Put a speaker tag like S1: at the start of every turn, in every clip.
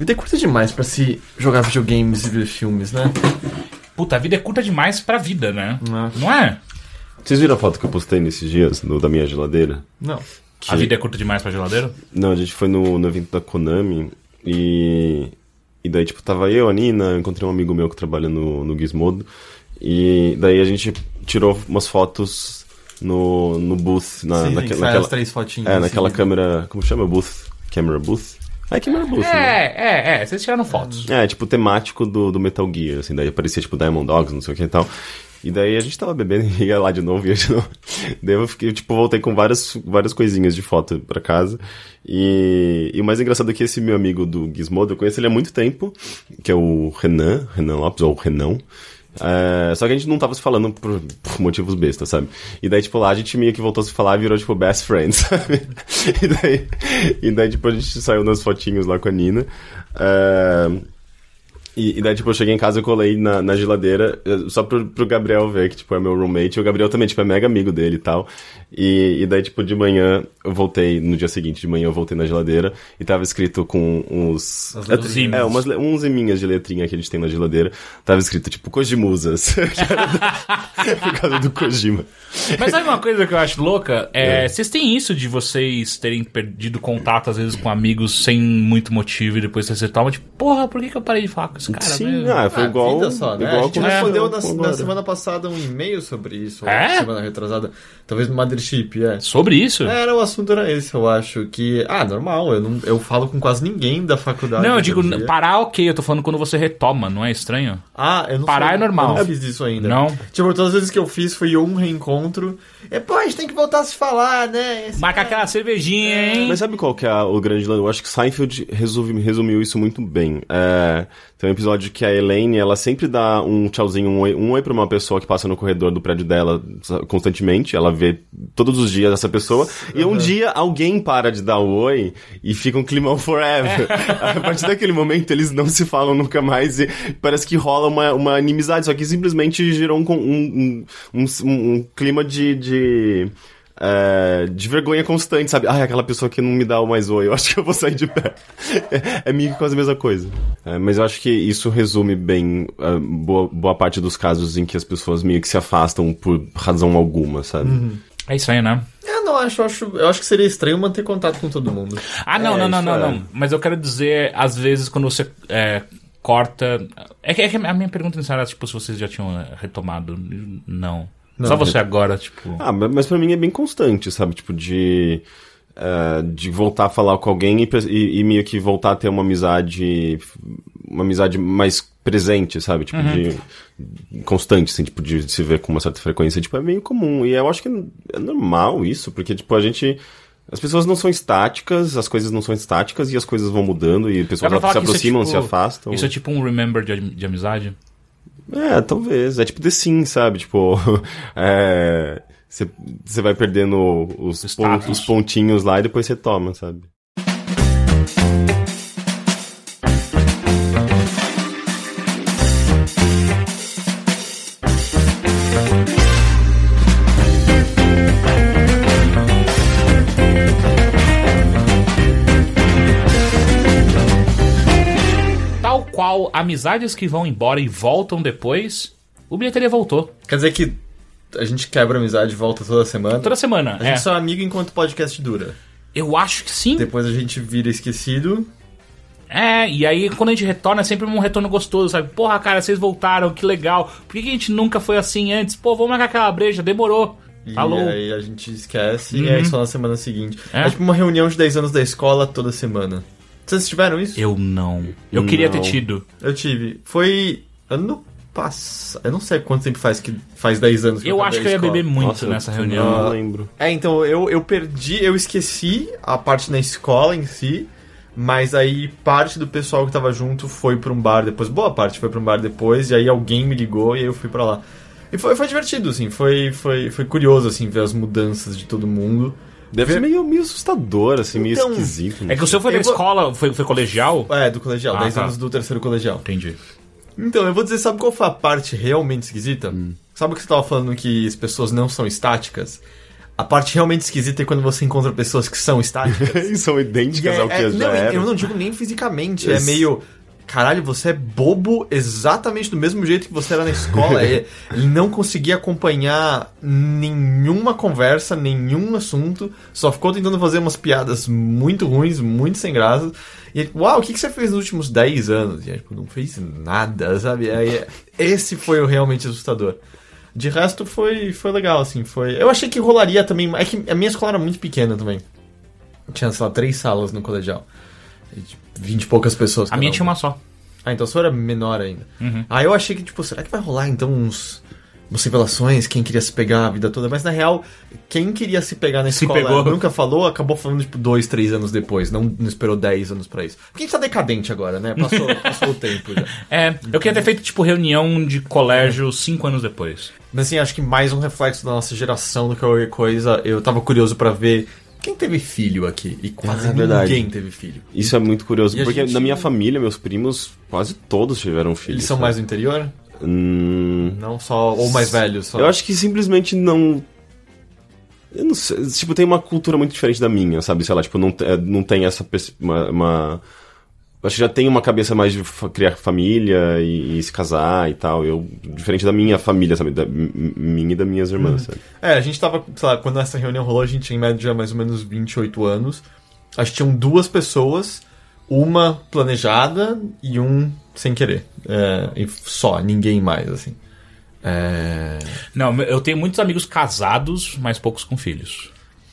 S1: Vida é curta demais pra se jogar videogames e ver filmes, né?
S2: Puta, a vida é curta demais pra vida, né?
S1: Não.
S2: Não é?
S3: Vocês viram a foto que eu postei nesses dias no, da minha geladeira?
S1: Não.
S2: A vida é curta demais pra geladeira?
S3: Não, a gente foi no, no evento da Konami e. E daí, tipo, tava eu, a Nina, encontrei um amigo meu que trabalha no, no Gizmodo. E daí a gente tirou umas fotos no, no booth, na,
S1: Sim,
S3: naque-
S1: que sai
S3: naquela.
S1: as três fotinhas.
S3: É, naquela câmera. Como chama? Booth? Camera booth? É, camera booth, né?
S2: É, é, é. Vocês tiraram fotos.
S3: É, tipo, temático do, do Metal Gear, assim, daí aparecia, tipo, Diamond Dogs, não sei o que e tal. E daí a gente tava bebendo e ia lá de novo, ia de novo. Daí eu fiquei, tipo, voltei com várias, várias coisinhas de foto pra casa. E, e o mais engraçado é que esse meu amigo do Gizmodo, eu conheço ele há muito tempo, que é o Renan, Renan Lopes, ou Renão. É, só que a gente não tava se falando por, por motivos bestas, sabe? E daí, tipo, lá a gente meio que voltou a se falar e virou, tipo, best friends, sabe? E daí, e daí tipo, a gente saiu nas fotinhos lá com a Nina. É, e, e daí, tipo, eu cheguei em casa e colei na, na geladeira só pro, pro Gabriel ver que, tipo, é meu roommate. E o Gabriel também, tipo, é mega amigo dele e tal. E, e daí, tipo, de manhã eu voltei, no dia seguinte de manhã eu voltei na geladeira e tava escrito com uns...
S1: As
S3: é,
S2: letrinhas.
S3: é, umas, uns eminhas de letrinha que a gente tem na geladeira. Tava escrito, tipo, Kojimusas. Por causa do Kojima.
S2: Mas sabe uma coisa que eu acho louca? É, Vocês têm isso de vocês terem perdido contato, às vezes, com amigos sem muito motivo e depois você toma, tipo, porra, por que, que eu parei de falar com esse cara?
S3: Sim,
S2: mesmo?
S3: ah, foi
S1: Ah,
S3: igual...
S1: vida só, né?
S3: igual
S1: a gente
S3: com-
S1: respondeu
S3: com
S1: na, na semana passada um e-mail sobre isso, ou
S2: É?
S1: semana retrasada, talvez no Mothership, é.
S2: Sobre isso?
S1: Era, o assunto era esse, eu acho que... Ah, normal, eu, não, eu falo com quase ninguém da faculdade.
S2: Não, eu digo,
S1: dia.
S2: parar ok, eu tô falando quando você retoma, não é estranho?
S1: Ah, eu não
S2: Parar
S1: sei,
S2: é normal.
S1: Eu não fiz isso ainda.
S2: Não?
S1: Tipo, todas as vezes que eu fiz foi um reencontro. É, pô, a gente tem que voltar a se falar, né? Esse
S2: Marca
S1: cara-
S2: aquela cervejinha, hein?
S3: Mas sabe qual que é o grande lance? Eu acho que Seinfeld resume- resumiu isso muito bem. É, tem um episódio que a Elaine, ela sempre dá um tchauzinho, um oi, um oi pra uma pessoa que passa no corredor do prédio dela constantemente. Ela vê todos os dias essa pessoa. E um dia alguém para de dar o oi e fica um climão forever. a partir daquele momento eles não se falam nunca mais e parece que rola uma, uma inimizade. Só que simplesmente gerou um, um, um, um- um clima de- de é, de vergonha constante, sabe? Ai, aquela pessoa que não me dá o mais oi, eu acho que eu vou sair de pé. É, é meio que quase a mesma coisa. É, mas eu acho que isso resume bem ah, boa, boa parte dos casos em que as pessoas meio que se afastam por razão alguma, sabe?
S2: É isso aí, né?
S1: Eu não acho, eu acho, eu acho que seria estranho manter contato com todo mundo.
S2: Ah, não,
S3: É,
S2: não, não, não,
S3: é.
S2: não. Mas eu quero dizer, às vezes, quando você é, corta. É que, é que a minha pergunta inicial era, tipo, se vocês já tinham é, retomado. Não.
S1: Não.
S2: Só você agora, tipo.
S3: Ah, ma- mas pra mim é bem constante, sabe? Tipo, de. eh, de voltar a falar com alguém e, e- e meio que voltar a ter uma amizade. Uma amizade mais presente, sabe? Tipo, de. constante, assim, tipo, de se ver com uma certa frequência. Tipo, é meio comum. E eu acho que é normal isso, porque, tipo, a gente. As pessoas não são estáticas, as coisas não são estáticas e as coisas vão mudando e pessoas se
S2: é,
S3: aproximam,
S2: tipo-
S3: se afastam.
S2: Isso é tipo um remember de, de amizade?
S3: É, talvez. É tipo The Sims, sabe? Tipo, é, você vai perdendo os, pon- os pontinhos lá e depois você toma, sabe?
S2: Amizades que vão embora e voltam depois, o bilheteria voltou.
S1: Quer dizer que a gente quebra a amizade e volta toda semana?
S2: Toda semana.
S1: A
S2: É.
S1: gente só é amigo enquanto o podcast dura.
S2: Eu acho que sim.
S1: Depois a gente vira esquecido.
S2: É, e aí quando a gente retorna é sempre um retorno gostoso, sabe? Porra, cara, vocês voltaram, que legal. Por que, que a gente nunca foi assim antes? Pô, vamos marcar aquela breja, demorou.
S1: E
S2: Falou.
S1: aí a gente esquece
S2: Uhum.
S1: e aí só na semana seguinte.
S2: É.
S1: É. tipo uma reunião de 10 anos da escola toda semana. Vocês tiveram isso?
S2: Eu não. Eu queria ter
S3: Não.
S2: tido.
S1: Eu tive. Foi ano passado. Eu não sei quanto tempo faz que faz 10 anos que
S2: Eu
S1: acabei
S2: acho que eu ia beber muito
S3: Nossa,
S2: nessa
S3: eu
S2: reunião.
S3: Não lembro.
S1: É, então eu, eu perdi, eu esqueci a parte na escola em si, mas aí parte do pessoal que tava junto foi pra um bar depois, boa parte foi pra um bar depois, e aí alguém me ligou e aí eu fui pra lá. E foi, foi divertido, assim, foi, foi, foi curioso, assim, ver as mudanças de todo mundo.
S3: Deve ser meio, meio assustador, assim, meio
S1: Então,
S3: esquisito.
S2: É que o seu foi da
S1: Eu vou-
S2: escola, foi, foi colegial?
S1: É, do colegial,
S2: Ah,
S1: 10
S2: tá.
S1: anos do terceiro colegial.
S2: Entendi.
S1: Então, eu vou dizer, sabe qual foi a parte realmente esquisita? Sabe o que você tava falando que as pessoas não são estáticas? A parte realmente esquisita é quando você encontra pessoas que são estáticas.
S3: e são idênticas
S1: É,
S3: ao que
S1: é,
S3: já
S1: não,
S3: era.
S1: eu não digo nem fisicamente, é
S3: Esse-
S1: meio. Caralho, você é bobo exatamente do mesmo jeito que você era na escola. Ele não conseguia acompanhar nenhuma conversa, nenhum assunto, só ficou tentando fazer umas piadas muito ruins, muito sem graça. E ele, uau, o que que você fez nos últimos 10 anos? E aí, tipo, não fez nada, sabe? Aí, esse foi o realmente assustador. De resto, foi, foi legal, assim. Foi... Eu achei que rolaria também. É que a minha escola era muito pequena também. Tinha, sei lá, três salas no colegial. E, tipo, 20 e poucas pessoas.
S2: A minha tinha uma só.
S1: Ah, então a sua era menor ainda.
S2: Uhum.
S1: Aí eu achei que, tipo, será que vai rolar então uns. Umas revelações, quem queria se pegar a vida toda, mas na real, quem queria se pegar na
S2: Se
S1: escola
S2: pegou.
S1: nunca falou, acabou falando, tipo, dois, três anos depois, não, não esperou dez anos pra isso. Porque a gente tá decadente agora, né? Passou, passou o tempo já.
S2: É, eu queria ter feito, tipo, reunião de colégio cinco anos depois.
S1: Mas assim, acho que mais um reflexo da nossa geração do que qualquer coisa. Eu tava curioso pra ver quem teve filho aqui. E quase
S3: Ah, é verdade.
S1: ninguém teve filho.
S3: Isso é muito curioso,
S1: E
S3: porque
S1: gente-
S3: na minha família, meus primos, quase todos tiveram filhos.
S1: Eles são
S3: sabe?
S1: mais do interior?
S3: Hum,
S1: Não só. Ou mais velhos? Só.
S3: Eu acho que simplesmente não. Eu não sei. Tipo, tem uma cultura muito diferente da minha, sabe? Sei lá, tipo, não, é, não tem essa. Uma, uma- Acho que já tem uma cabeça mais de fa- criar família e, e se casar e tal. Eu, diferente da minha família, sabe? Da, minha e das minhas irmãs, sabe?
S1: É, a gente tava, sei lá, quando essa reunião rolou, a gente tinha em média mais ou menos 28 anos. Acho que tinham duas pessoas, uma planejada e um sem querer. É, e só, ninguém mais, assim. É...
S2: Não, eu tenho muitos amigos casados, mas poucos com filhos.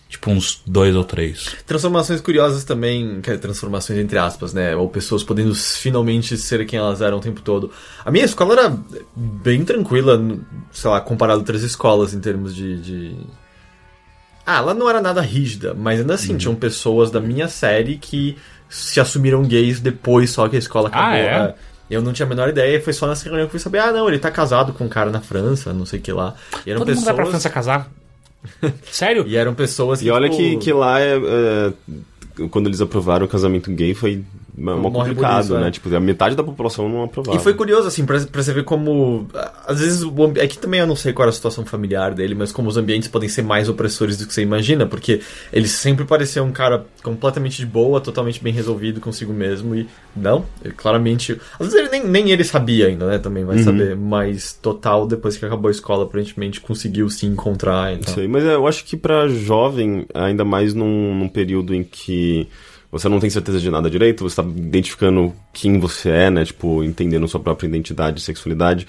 S2: Tipo, uns dois ou três.
S1: Transformações curiosas também, é transformações entre aspas, né? Ou pessoas podendo finalmente ser quem elas eram o tempo todo. A minha escola era bem tranquila, sei lá, comparado a outras escolas em termos de. de... Ah, ela não era nada rígida, mas ainda assim, tinham pessoas da minha série que se assumiram gays depois só que a escola acabou.
S2: Ah, é?
S1: Eu não tinha a menor ideia, foi só nessa reunião que eu fui saber, ah, não, ele tá casado com um cara na França, não sei o que lá. E eram
S2: Todo mundo vai pra
S1: pessoas.
S2: França casar? Sério?
S1: E eram pessoas
S3: E olha
S1: tipo,
S3: que, que lá é, é, Quando eles aprovaram o casamento gay foi
S1: Morre por
S3: complicado,
S1: isso, é.
S3: né? Tipo, a metade da população não aprovava.
S1: E foi curioso, assim, pra, pra você ver como. Às vezes, o ambi- é que também eu não sei qual era a situação familiar dele, mas como os ambientes podem ser mais opressores do que você imagina, porque ele sempre parecia um cara completamente de boa, totalmente bem resolvido consigo mesmo, e não, ele claramente. Às vezes ele nem, nem ele sabia ainda, né? Também vai saber, mas total, depois que acabou a escola, aparentemente conseguiu se encontrar. Então.
S3: Sei, mas é, eu acho que pra jovem, ainda mais num, num período em que você não tem certeza de nada direito, você tá identificando quem você é, né? Tipo, entendendo sua própria identidade e sexualidade,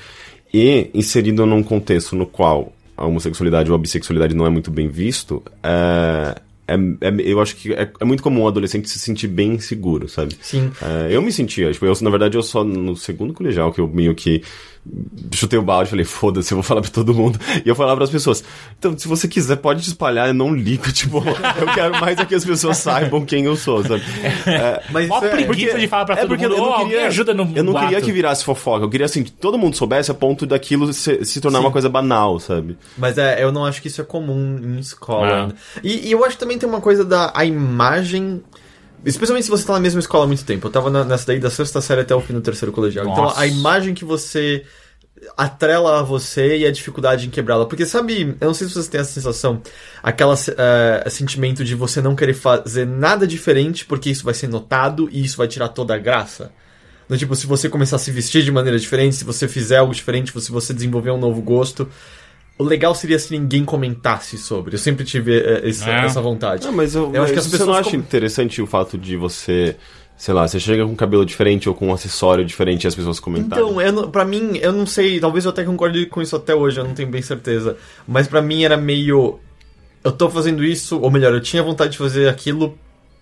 S3: e inserido num contexto no qual a homossexualidade ou a bissexualidade não é muito bem visto, é, é- é- eu acho que é, é muito comum o adolescente se sentir bem inseguro, sabe?
S1: Sim.
S3: É, eu me sentia, tipo, eu, na verdade, eu só no segundo colegial que eu meio que chutei o balde e falei, foda-se, eu vou falar pra todo mundo. E eu falava pras pessoas, então, se você quiser, pode te espalhar, eu não ligo, tipo, eu quero mais é que as pessoas saibam quem eu sou, sabe? É,
S1: Mas
S2: Mó
S1: isso é-
S2: preguiça de falar pra
S3: é
S2: todo
S3: porque
S2: mundo,
S3: eu não
S2: "Ô,
S3: queria,
S2: ajuda no
S3: Eu não
S2: boato."
S3: queria que virasse fofoca, eu queria, assim, que todo mundo soubesse a ponto daquilo se, se tornar uma coisa banal, sabe?
S1: Mas é, eu não acho que isso é comum em escola.
S2: Ah.
S1: ainda. E, e eu acho que também tem uma coisa da a imagem. Especialmente se você tá na mesma escola há muito tempo. Eu tava na- nessa daí da sexta série até o fim do terceiro colegial. Então
S2: Nossa.
S1: a imagem que você atrela a você e a dificuldade em quebrá-la. Porque sabe, eu não sei se você tem essa sensação, aquela eh, sentimento de você não querer fazer nada diferente porque isso vai ser notado e isso vai tirar toda a graça. Do tipo, se você começar a se vestir de maneira diferente, se você fizer algo diferente, se você desenvolver um novo gosto. O legal seria se ninguém comentasse sobre. Eu sempre tive eh, essa,
S2: É.
S1: essa vontade.
S3: Ah, mas eu,
S1: Eu acho que
S3: mas
S1: as
S3: você não
S1: pessoas
S3: acha
S1: com-
S3: interessante o fato de você, sei lá, você chega com cabelo diferente ou com um acessório diferente e as pessoas comentarem?
S1: Então, eu não, pra mim, eu não sei, talvez eu até concorde com isso até hoje, eu não tenho bem certeza. Mas pra mim era meio. Eu tô fazendo isso, ou melhor, eu tinha vontade de fazer aquilo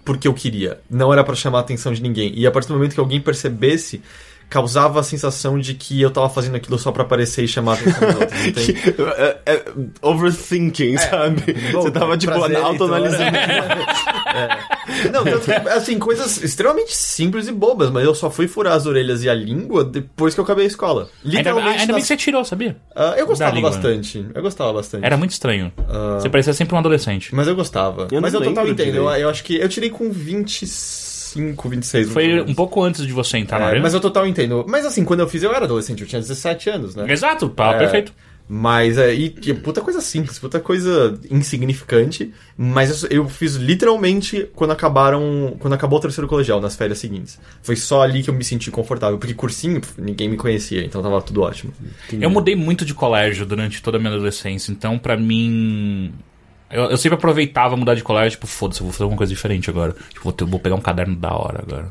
S1: porque eu queria. Não era pra chamar a atenção de ninguém. E a partir do momento que alguém percebesse, causava a sensação de que eu tava fazendo aquilo só pra aparecer e chamar a atenção dos outros. entende?
S3: É, é, overthinking, sabe?
S1: Bom,
S3: você tava, tipo,
S1: prazer, então.
S3: autoanalisando.
S1: É. Não, tanto que, assim, coisas extremamente simples e bobas, mas eu só fui furar as orelhas e a língua depois que eu acabei a escola.
S2: Ainda,
S1: Literalmente.
S2: ainda bem
S1: nas-
S2: que você tirou, sabia?
S1: Ah, eu gostava bastante. Eu gostava bastante.
S2: Era muito estranho. Você parecia sempre um adolescente.
S1: Mas eu gostava.
S3: Eu
S1: Mas eu total entendo. Eu, eu acho que eu tirei com 25, 26.
S2: Foi um pouco antes de você entrar na
S1: É,
S2: arena.
S1: mas eu total entendo. Mas assim, quando eu fiz, eu era adolescente, eu tinha 17 anos, né?
S2: Exato, tá,
S1: É,
S2: perfeito.
S1: Mas é, e, e puta coisa simples, puta coisa insignificante. Mas eu, eu fiz literalmente quando acabaram. Quando acabou o terceiro colegial, nas férias seguintes. Foi só ali que eu me senti confortável. Porque cursinho, ninguém me conhecia, então tava tudo ótimo.
S2: Eu mudei muito de colégio durante toda a minha adolescência, então pra mim. Eu, eu sempre aproveitava mudar de colégio, tipo, foda-se, eu vou fazer alguma coisa diferente agora. Tipo, vou, ter- vou pegar um caderno da hora agora.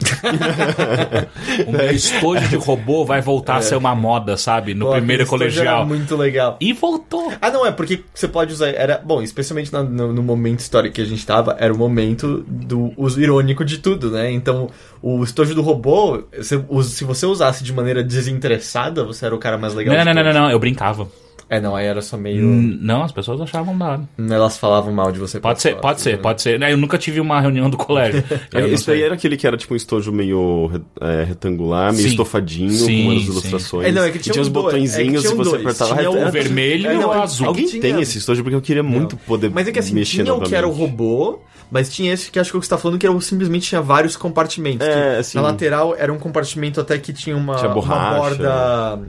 S2: o meu estojo de robô vai voltar a ser uma moda, sabe? No
S1: Pô,
S2: primeiro colegial.
S1: Era muito legal.
S2: E voltou.
S1: Ah, não, é porque você pode usar. Era, bom, especialmente na- no, no momento histórico que a gente tava, era o momento do uso irônico de tudo, né? Então, o estojo do robô, se, se você usasse de maneira desinteressada, você era o cara mais legal.
S2: Não, não, não, não, não, eu brincava.
S1: É, não, aí era só meio.
S2: Hum, Não, as pessoas achavam da hora.
S1: Elas falavam mal de você.
S2: Pode ser, pode ser, pode ser. Né, Eu nunca tive uma reunião do colégio. Não
S3: Isso aí era aquele que era tipo um estojo meio é, retangular, meio
S2: Sim.
S3: estofadinho,
S2: Sim,
S3: com umas
S2: sim.
S3: ilustrações.
S1: É, não, é que tinha
S3: tinha os
S1: um dois,
S3: botõezinhos
S1: é que
S3: e
S1: tinha
S3: você
S1: dois.
S3: apertava.
S1: Tinha o
S3: Era-
S2: O vermelho
S1: É,
S2: e
S1: não,
S2: o
S1: é-
S2: azul.
S3: Alguém
S1: tinha-
S3: tem esse estojo porque eu queria muito poder
S1: Mas é que assim,
S3: mexer
S1: tinha o que era o robô, mas tinha esse que acho que é o que você tá falando, que era simplesmente tinha vários compartimentos.
S3: É, assim.
S1: Na lateral era um compartimento até que tinha uma,
S3: Tinha
S1: uma
S3: borracha.
S1: borda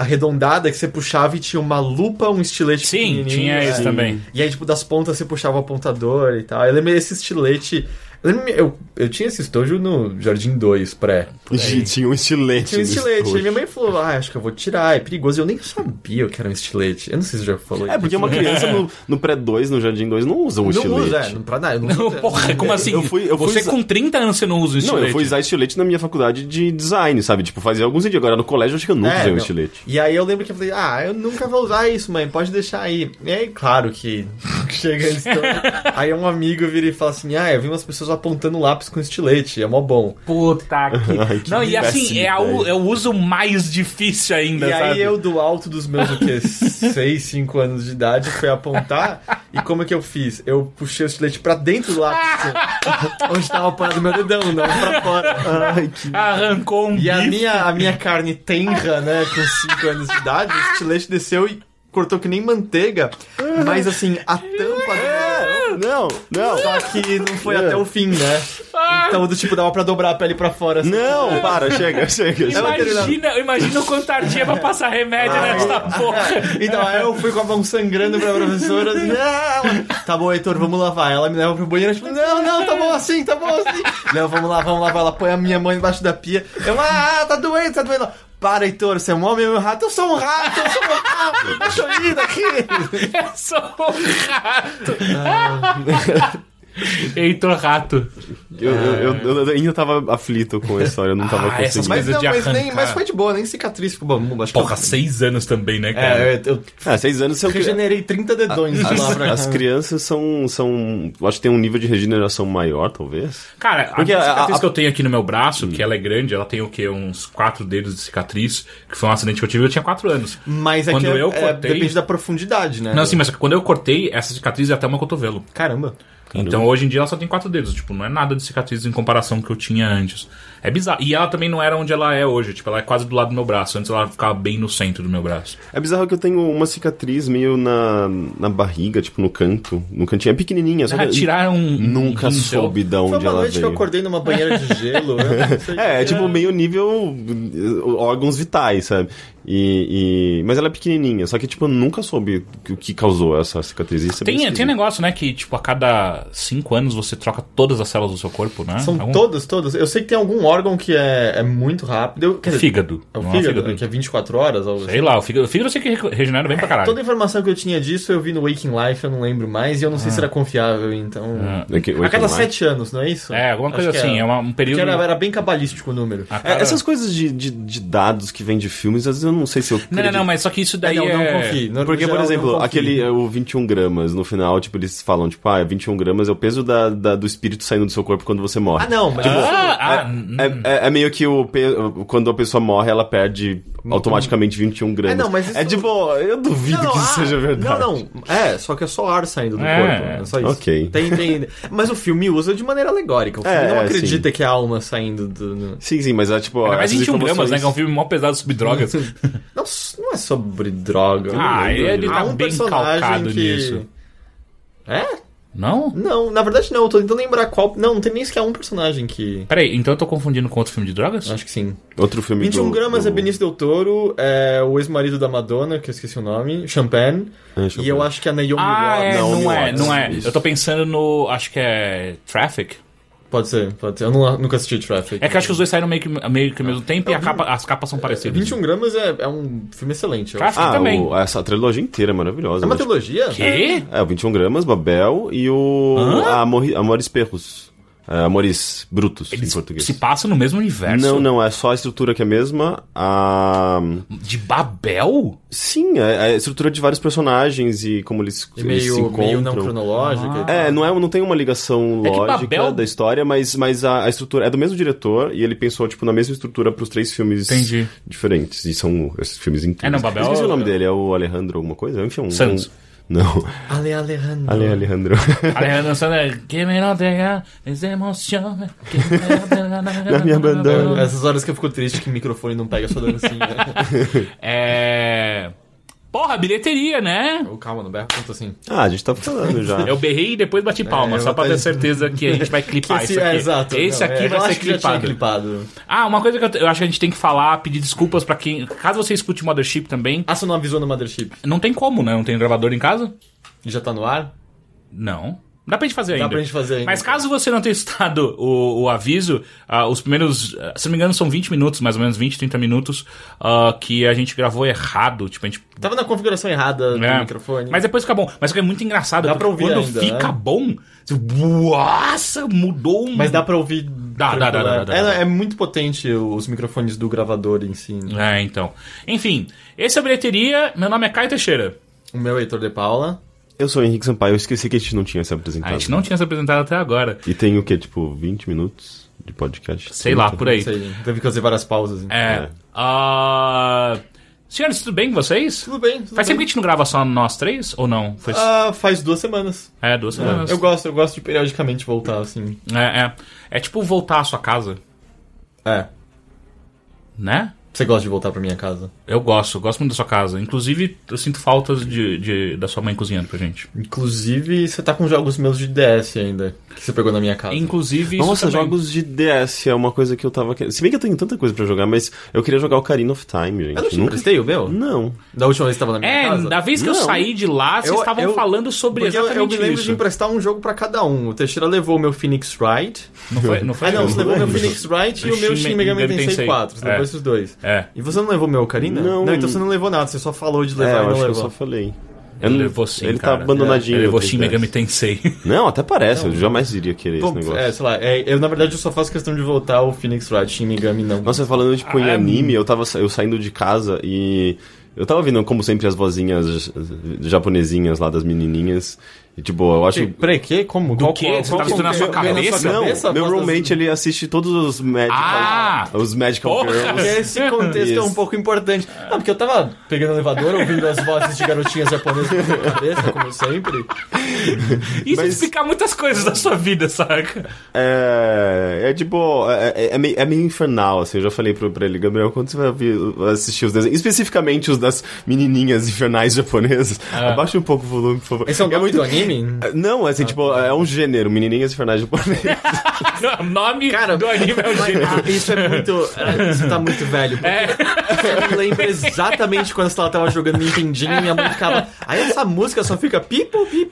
S1: arredondada que você puxava e tinha uma lupa, um estilete
S2: Sim, tinha
S1: é.
S2: esse também.
S1: E aí, tipo, das pontas você puxava o apontador e tal. Eu lembro esse estilete... Eu, eu, eu tinha esse estojo no Jardim 2, pré.
S3: E Tinha um estilete.
S1: Tinha um estilete. E minha mãe falou, ah, acho que eu vou tirar, é perigoso. E eu nem sabia o que era um estilete. Eu não sei se você já falou
S3: É, porque uma criança no, no pré-2, no Jardim 2, não usa um
S1: Não
S3: estilete.
S1: usa, é, não, pra nada. eu Não,
S2: Não, porra, como assim?
S3: Eu fui- eu fui
S2: você
S3: usar-
S2: com 30 anos você não usa o
S3: Não,
S2: estilete.
S3: eu fui usar estilete na minha faculdade de design, sabe? Tipo, fazia alguns vídeos. Agora no colégio eu acho que eu nunca
S1: É,
S3: usei um
S1: não.
S3: estilete.
S1: E aí eu lembro que eu falei, ah, eu nunca vou usar isso, mãe, pode deixar aí. E aí, claro que chega a história. aí um amigo vira e fala assim, ah, eu vi umas pessoas apontando lápis com estilete, é mó bom.
S2: Puta que...
S3: Ai, que
S2: não, e assim, é, a, é o uso mais difícil ainda,
S1: e aí
S2: sabe?
S1: eu, do alto dos meus, o quê, 6, 5 anos de idade, fui apontar, e como é que eu fiz? Eu puxei o estilete pra dentro do lápis, assim, onde tava apoiado meu dedão, não pra fora.
S3: Ai, que...
S2: Arrancou um
S1: E a
S2: bife.
S1: minha, a minha carne tenra, né, com 5 anos de idade, o estilete desceu e cortou que nem manteiga, mas assim, a tampa
S3: Não, não.
S1: Só que não foi
S3: É.
S1: até o fim, né? Então, do tipo, dava pra dobrar a pele pra fora. assim.
S3: Não, para, chega, chega.
S2: Imagina, imagina o quanto tardia pra passar remédio nessa porra.
S1: Então, aí eu fui com a mão sangrando pra professora, assim, não, tá bom, Heitor, vamos lavar. Ela me leva pro banheiro, tipo, não, não, tá bom assim, tá bom assim. Não, vamos lá, vamos lavar. Ela põe a minha mão embaixo da pia. Eu, ah, tá doendo, tá doendo. Para, Heitor, você é um homem ou um rato? Eu sou um rato, eu sou um rato. Deixa eu ir daqui.
S2: Eu sou um rato. Heitor Rato.
S3: Eu, eu, eu- eu ainda tava aflito com a história, eu não tava
S2: Ah, essas
S3: conseguindo.
S1: Mas, não,
S2: de
S1: mas, nem,
S2: arrancar.
S1: mas foi de boa, nem cicatriz. Acho que
S2: Porra,
S1: eu-
S2: seis anos também, né, cara?
S1: É, eu, eu
S3: Ah, seis anos são...
S1: regenerei 30 dedões de lá
S3: As, as crianças são, são... eu Acho que tem um nível de regeneração maior, talvez.
S2: Cara,
S3: Porque
S2: a
S3: a-
S2: cicatriz
S3: a-
S2: que eu tenho aqui no meu braço, que ela é grande, ela tem o quê? Uns quatro dedos de cicatriz, que foi um acidente que eu tive, eu tinha quatro anos.
S1: Mas é
S2: Quando
S1: que é-
S2: eu
S1: é,
S2: cortei-
S1: depende da profundidade, né?
S2: Não, assim, mas quando eu cortei, essa cicatriz é até o meu cotovelo.
S1: Caramba.
S2: Então hoje em dia ela só tem quatro dedos, tipo, não é nada de cicatriz em comparação com o que eu tinha antes. É bizarro. E ela também não era onde ela é hoje, tipo, ela é quase do lado do meu braço. Antes ela ficava bem no centro do meu braço.
S3: É bizarro que eu tenho uma cicatriz meio na, na barriga, tipo, no canto. No cantinho. É pequenininha, só
S2: Ah,
S3: que
S2: tiraram um.
S3: nunca
S2: um
S3: soube de
S1: Foi
S3: onde
S1: uma
S3: ela
S1: noite que eu
S3: veio.
S1: acordei numa banheira de gelo.
S3: É, é tipo meio nível uh, órgãos vitais, sabe? E, e- Mas ela é pequenininha, só que tipo, eu nunca soube o que causou essa cicatriz. Isso é
S2: Tem, tem um negócio, né, que, tipo, a cada cinco anos você troca todas as células do seu corpo, né?
S1: São
S2: Algum-
S1: todas, todas. Eu sei que tem algum órgão que é, é muito rápido. Eu, quer dizer,
S2: Fígado.
S1: É o
S2: Não
S1: fígado, que é 24 horas?
S2: Sei lá, o fígado, o fígado eu sei que re- regenera bem pra caralho.
S1: Toda a informação que eu tinha disso eu vi no Waking Life, eu não lembro mais, e eu não sei se era confiável, então.
S3: É que-
S1: A cada sete anos, não é isso?
S2: É, alguma coisa assim, é, uma- um período...
S1: era, era bem cabalístico o número.
S2: a
S3: É,
S2: cada-
S3: essas coisas de, de, de dados que vêm de filmes, às vezes eu não sei se eu.
S2: Não, não, não, mas só que isso daí
S1: É, não, não
S2: é...
S1: confie. No-
S3: Porque, por exemplo, aquele, é, o 21 gramas, no final, tipo, eles falam, tipo, ah, 21 gramas é o peso da, da- do espírito saindo do seu corpo quando você morre.
S1: Ah, não, mas.
S2: Ah, ah.
S3: É, é- é meio que o pe- quando a pessoa morre, ela perde automaticamente 21 gramas.
S1: É, não, mas isso-
S3: É tipo, eu duvido
S1: Não,
S3: que isso
S1: ah,
S3: seja verdade.
S1: Não, não. É, só que é só ar saindo do
S2: É,
S1: corpo. É só isso.
S3: ok.
S1: Tem, tem... Mas o filme usa de maneira alegórica. O filme
S3: É,
S1: não
S3: é,
S1: acredita que é a alma saindo do.
S3: Sim, sim, mas é tipo.
S2: Era mais
S3: essas
S2: 21 gramas,
S3: informações-
S2: né? Que é um filme mó pesado sobre drogas.
S1: Não, não é sobre droga.
S2: Ah, ele tá
S1: um
S2: bem
S1: personagem
S2: calcado
S1: que...
S2: nisso.
S1: É?
S2: Não?
S1: Não, na verdade não, eu tô tentando lembrar qual. Não, não tem nem sequer um personagem que.
S2: Peraí, então eu tô confundindo com outro filme de drogas?
S1: Acho que sim.
S3: Outro filme
S1: 21
S3: do,
S1: gramas
S3: do...
S1: é Benício Del Toro, é o ex-marido da Madonna, que eu esqueci o nome, Champagne.
S3: É,
S1: e
S3: Champagne.
S1: eu acho que a Naomi
S2: Ah,
S1: Watts.
S2: é,
S3: Não,
S2: não, é,
S3: é,
S2: não é.
S3: isso.
S2: Eu tô pensando no. Acho que é. Traffic?
S1: Pode ser, pode ser. Eu não- nunca assisti Traffic.
S2: É que eu acho que os dois saíram meio que, meio que ao mesmo tempo e a capa- as capas são parecidas.
S1: 21 gramas é, é um filme excelente.
S2: Traffic
S3: Ah,
S2: também.
S3: o- essa trilogia inteira é maravilhosa.
S1: É uma trilogia?
S2: Quê?
S3: É, o 21 gramas, Babel e o? Amor, Amores Perros. É, Amores Brutos,
S2: Eles
S3: em português.
S2: se passam no mesmo universo.
S3: Não, não, é só a estrutura que é a mesma. A...
S2: De Babel?
S3: Sim, é é a estrutura de vários personagens e como eles,
S1: E
S3: eles se
S1: meio,
S3: encontram.
S1: meio não cronológica. tal.
S3: É, não, é, não tem uma ligação
S2: É
S3: lógica
S2: Babel-
S3: da história, mas, mas a, a estrutura é do mesmo diretor e ele pensou, tipo, na mesma estrutura pros três filmes
S2: Entendi.
S3: diferentes. E são esses filmes incríveis.
S2: É, não, Babel-
S3: Eu esqueci o nome dele, é o Alejandro alguma coisa? Enfim, um...
S2: Santos.
S3: um- Não,
S1: Ale Alejandro.
S3: Ale Alejandro.
S2: Alejandro Santos, que me não tenha essa emoção. que me não tenha-
S3: Na minha bandana.
S1: Essas horas que eu fico triste que o microfone não pega a sua dancinha.
S2: É. Porra, bilheteria, né?
S1: Ô, Calma, não berra tanto assim.
S3: ah, a gente tá falando já.
S2: Eu berrei e depois bati palma,
S1: É,
S2: só pra ter certeza que a gente vai clipar
S1: esse,
S2: isso aqui.
S1: é, exato.
S2: Esse
S1: Não,
S2: aqui
S1: é,
S2: vai
S1: eu
S2: ser
S1: acho que já tinha
S2: clipado.
S1: clipado.
S2: Ah, uma coisa que eu, eu acho que a gente tem que falar, pedir desculpas pra quem. Caso você escute Mothership também,
S1: Ah, você não avisou no Mothership?
S2: não tem como, né? Não tem gravador em casa?
S1: E já tá no ar?
S2: Não. Dá pra gente fazer ainda.
S1: Dá pra gente fazer ainda.
S2: Mas caso você não tenha estado o, o aviso, ah, os primeiros, ah, se não me engano, são 20 minutos, mais ou menos 20, 30 minutos, ah, que a gente gravou errado. Tipo, a gente.
S1: Tava na configuração errada do
S2: É.
S1: microfone.
S2: Mas depois fica bom. Mas é muito engraçado,
S1: Dá pra ouvir
S2: quando
S1: ainda,
S2: fica
S1: né?
S2: bom, você, nossa, mudou um.
S1: Mas dá pra ouvir.
S2: Dá, dá, dá, dá, dá,
S1: é,
S2: dá.
S1: é muito potente os microfones do gravador em si.
S2: É, então. Enfim, esse é a bilheteria. Meu nome é Caio Teixeira.
S1: O meu é Heitor de Paula.
S3: Eu sou o Henrique Sampaio, eu esqueci que a gente não tinha se
S2: A
S3: apresentado.
S2: gente não tinha se apresentado até agora.
S3: E tem o quê? Tipo, 20 minutos de podcast?
S2: Sei lá, por aí.
S1: Sei, teve que fazer várias pausas. então.
S2: É.
S3: É.
S2: ah, Senhores, tudo bem com vocês?
S1: Tudo bem. Tudo
S2: Faz tempo que a gente não grava só nós três? Ou não? Foi...
S1: Ah, faz duas semanas.
S2: É, duas semanas.
S1: Eu gosto, eu gosto de periodicamente voltar, assim.
S2: É, é. É tipo voltar à sua casa,
S1: É.
S2: né?
S1: Você gosta de voltar pra minha casa.
S2: Eu gosto, gosto muito da sua casa. Inclusive, eu sinto faltas de, de- da sua mãe cozinhando pra gente.
S1: Inclusive, você tá com jogos meus de DS ainda, que você pegou na minha casa.
S2: Inclusive,
S3: Nossa,
S2: também.
S3: jogos de DS é uma coisa que eu tava querendo. Se bem que eu tenho tanta coisa pra jogar, mas eu queria jogar o Ocarina of Time, gente.
S1: Eu não te
S3: Nunca-
S1: emprestei o meu?
S3: Não.
S1: Da última vez que tava na minha
S2: É,
S1: casa?
S2: da vez que eu
S3: Não.
S2: saí de lá, vocês
S1: Eu-
S2: estavam
S1: eu-
S2: falando sobre
S1: Porque eu,
S2: exatamente
S1: eu me lembro
S2: isso.
S1: de emprestar um jogo pra cada um. O Teixeira levou o meu Phoenix Wright.
S2: Não foi, não foi
S1: Ah, não,
S2: eu?
S1: você levou o meu Phoenix Wright e o meu
S2: Shin
S1: Megami Tensei
S2: Tensei.
S1: 4. Você
S2: É.
S1: levou esses dois.
S2: É.
S1: E você não levou o meu Ocarina?
S3: Não.
S1: então você não levou nada, você só falou de
S3: É,
S1: levar
S3: eu
S1: e
S3: acho
S1: não
S3: que eu
S1: levou.
S3: só falei. Eu
S2: Ele
S3: não-
S2: levou sim,
S3: Ele
S2: cara.
S3: tá abandonadinho.
S2: Ele levou
S3: no
S2: Shin
S3: 3DS.
S2: Megami Tensei.
S3: Não, até parece. Eu jamais iria querer esse
S1: Bom,
S3: negócio.
S1: é, sei lá, é, eu na verdade eu só faço questão de voltar ao Phoenix Wright, Shin Megami não.
S3: Nossa, falando tipo em
S2: Ah,
S3: anime, eu tava eu saindo de casa e eu tava ouvindo como sempre as vozinhas japonesinhas lá das menininhas. E tipo, eu acho
S1: Que- Peraí, que? Como?
S2: Do quê? Você tá misturando na sua cabeça?
S3: não,
S1: cabeça,
S3: meu roommate ele assiste todos os magical
S2: Ah!
S3: os magical
S2: Porra!
S3: girls.
S1: Esse contexto é um pouco importante. Não, porque eu tava pegando o elevador, ouvindo as vozes de garotinhas japonesas na minha cabeça, como sempre.
S2: Isso
S3: Mas-
S2: explica muitas coisas da sua vida, saca?
S3: É, é tipo, é, é- é meio, é meio infernal, assim, eu já falei pro, pra ele, Gabriel, quando você vai assistir os desenhos, especificamente os das menininhas infernais japonesas,
S2: Ah.
S3: abaixa um pouco o volume, por favor.
S1: Esse é o
S3: é
S1: nome do anime?
S3: Não, assim, tipo, é um gênero, menininhas infernais japonesas.
S2: o nome
S1: Cara,
S2: do anime é o
S1: mas-
S2: gênero.
S1: ah, isso é muito. ah, Isso tá muito velho. porque
S2: É.
S1: Me lembra exatamente quando ela tava jogando Nintendinho e minha mãe ficava. Aí essa música só fica pipo, pipo.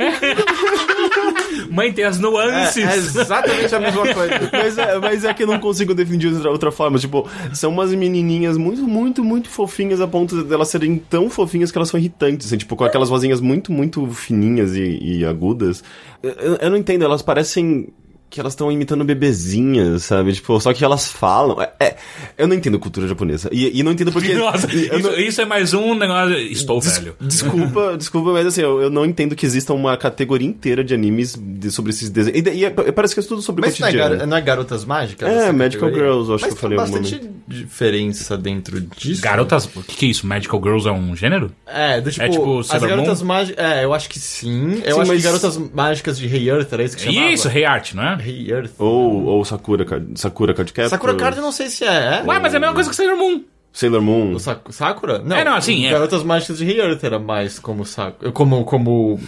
S2: Mãe tem as
S1: É,
S2: nuances.
S1: é exatamente a mesma coisa.
S3: mas, é, mas é que eu não consigo definir de outra, outra forma, tipo, são umas menininhas muito, muito, muito fofinhas a ponto de elas serem tão fofinhas que elas são irritantes, assim, tipo, com aquelas vozinhas muito, muito fininhas e, e agudas. Eu- eu não entendo, elas parecem que elas estão imitando bebezinhas, sabe? Tipo, só que elas falam. É, é- eu não entendo cultura japonesa. E, e não entendo porque.
S2: Nossa,
S3: e
S2: isso,
S3: não-
S2: isso é mais um negócio. Estou velho.
S3: Desculpa, desculpa, mas assim, eu, eu não entendo que exista uma categoria inteira de animes de- sobre esses desenhos. E, e é- parece que é tudo sobre
S1: Mas isso não é,
S3: cotidiano.
S1: gar- não é Garotas Mágicas?
S3: É, Magical
S1: categoria?
S3: Girls, eu acho
S1: Mas
S3: que eu falei
S1: bastante diferença dentro disso.
S2: Garotas. O que, que é isso? Magical Girls é um gênero?
S1: É, do tipo,
S2: É tipo
S1: as
S2: Sailor
S1: garotas mágicas. É, eu acho que sim. Eu
S3: Sim,
S1: acho
S3: mas-
S1: que garotas mágicas de Rei Earth era isso que chamava?
S2: Isso, Rei Art, não é?
S1: Rei Earth.
S3: Ou, ou Sakura, Card- Sakura Card Captors.
S1: Sakura Card eu não sei se é. é?
S2: Ué, mas é a mesma coisa que Sailor Moon.
S3: Sailor Moon.
S1: O Sak- Sakura? Não,
S2: É, não, assim, é.
S1: Garotas Mágicas de Rei Earth era mais como Sakura. Como. como... Uh,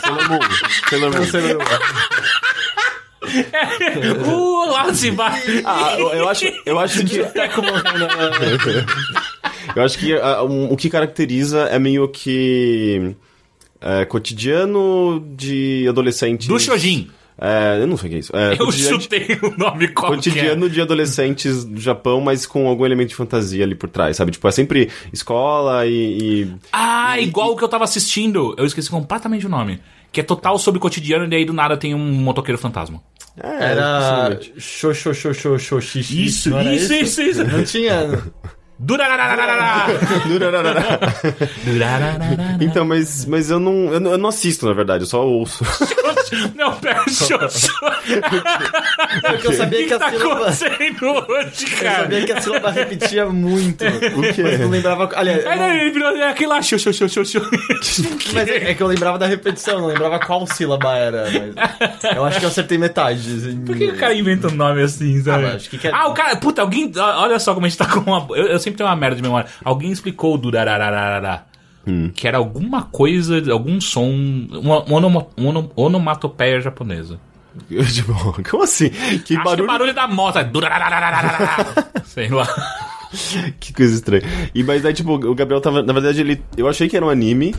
S3: Sailor Moon. Sailor Moon.
S1: Sailor Moon.
S2: Uh, lá se vai.
S3: Ah, eu, acho, eu acho que. eu acho que ah, um- o que caracteriza é meio que. é, cotidiano de adolescentes.
S2: Do Shojin.
S3: É, eu não sei o que é isso. É,
S2: Eu chutei o nome qualquer.
S3: cotidiano de adolescentes do Japão, mas com algum elemento de fantasia ali por trás, sabe? Tipo, é sempre escola e. e-
S2: Ah, igual o que eu tava assistindo. Eu esqueci completamente o nome. Que é total sobre cotidiano e aí do nada tem um motoqueiro fantasma.
S3: É,
S1: Era. xô, xô, xixi.
S2: Isso, isso, isso, isso.
S1: Não tinha.
S2: Durararararará. Durararararará.
S3: Então, mas, mas eu, não, eu não eu não assisto, na verdade, eu só ouço.
S2: Não, pera, show, show.
S1: Porque eu
S2: O
S1: sabia
S2: que,
S1: que a
S2: tá
S1: sílaba.
S2: acontecendo hoje,
S1: Eu
S2: cara?
S1: sabia que a sílaba repetia muito.
S3: O quê?
S1: Mas não lembrava. Aliás, eu
S2: É,
S1: não-
S2: não, ele virou é aquele lá, show, show, show.
S1: mas é é que eu lembrava da repetição, não lembrava qual sílaba era. Mas eu acho que eu acertei metade. assim.
S2: Por que o cara inventa um nome assim, sabe?
S1: Ah, mas acho que quer-
S2: Ah, o cara, puta, alguém, olha só como a gente tá com uma, eu, eu sempre tenho uma merda de memória. Alguém explicou o durarararará. Que era alguma coisa, algum som, uma onomo, ono- onomatopeia japonesa.
S3: Tipo, como assim? Que
S2: Acho que
S3: barulho.
S2: o barulho da moto é. Sei lá.
S3: Que coisa estranha. E, mas daí, tipo, o Gabriel tava. Na verdade, ele. Eu achei que era um anime.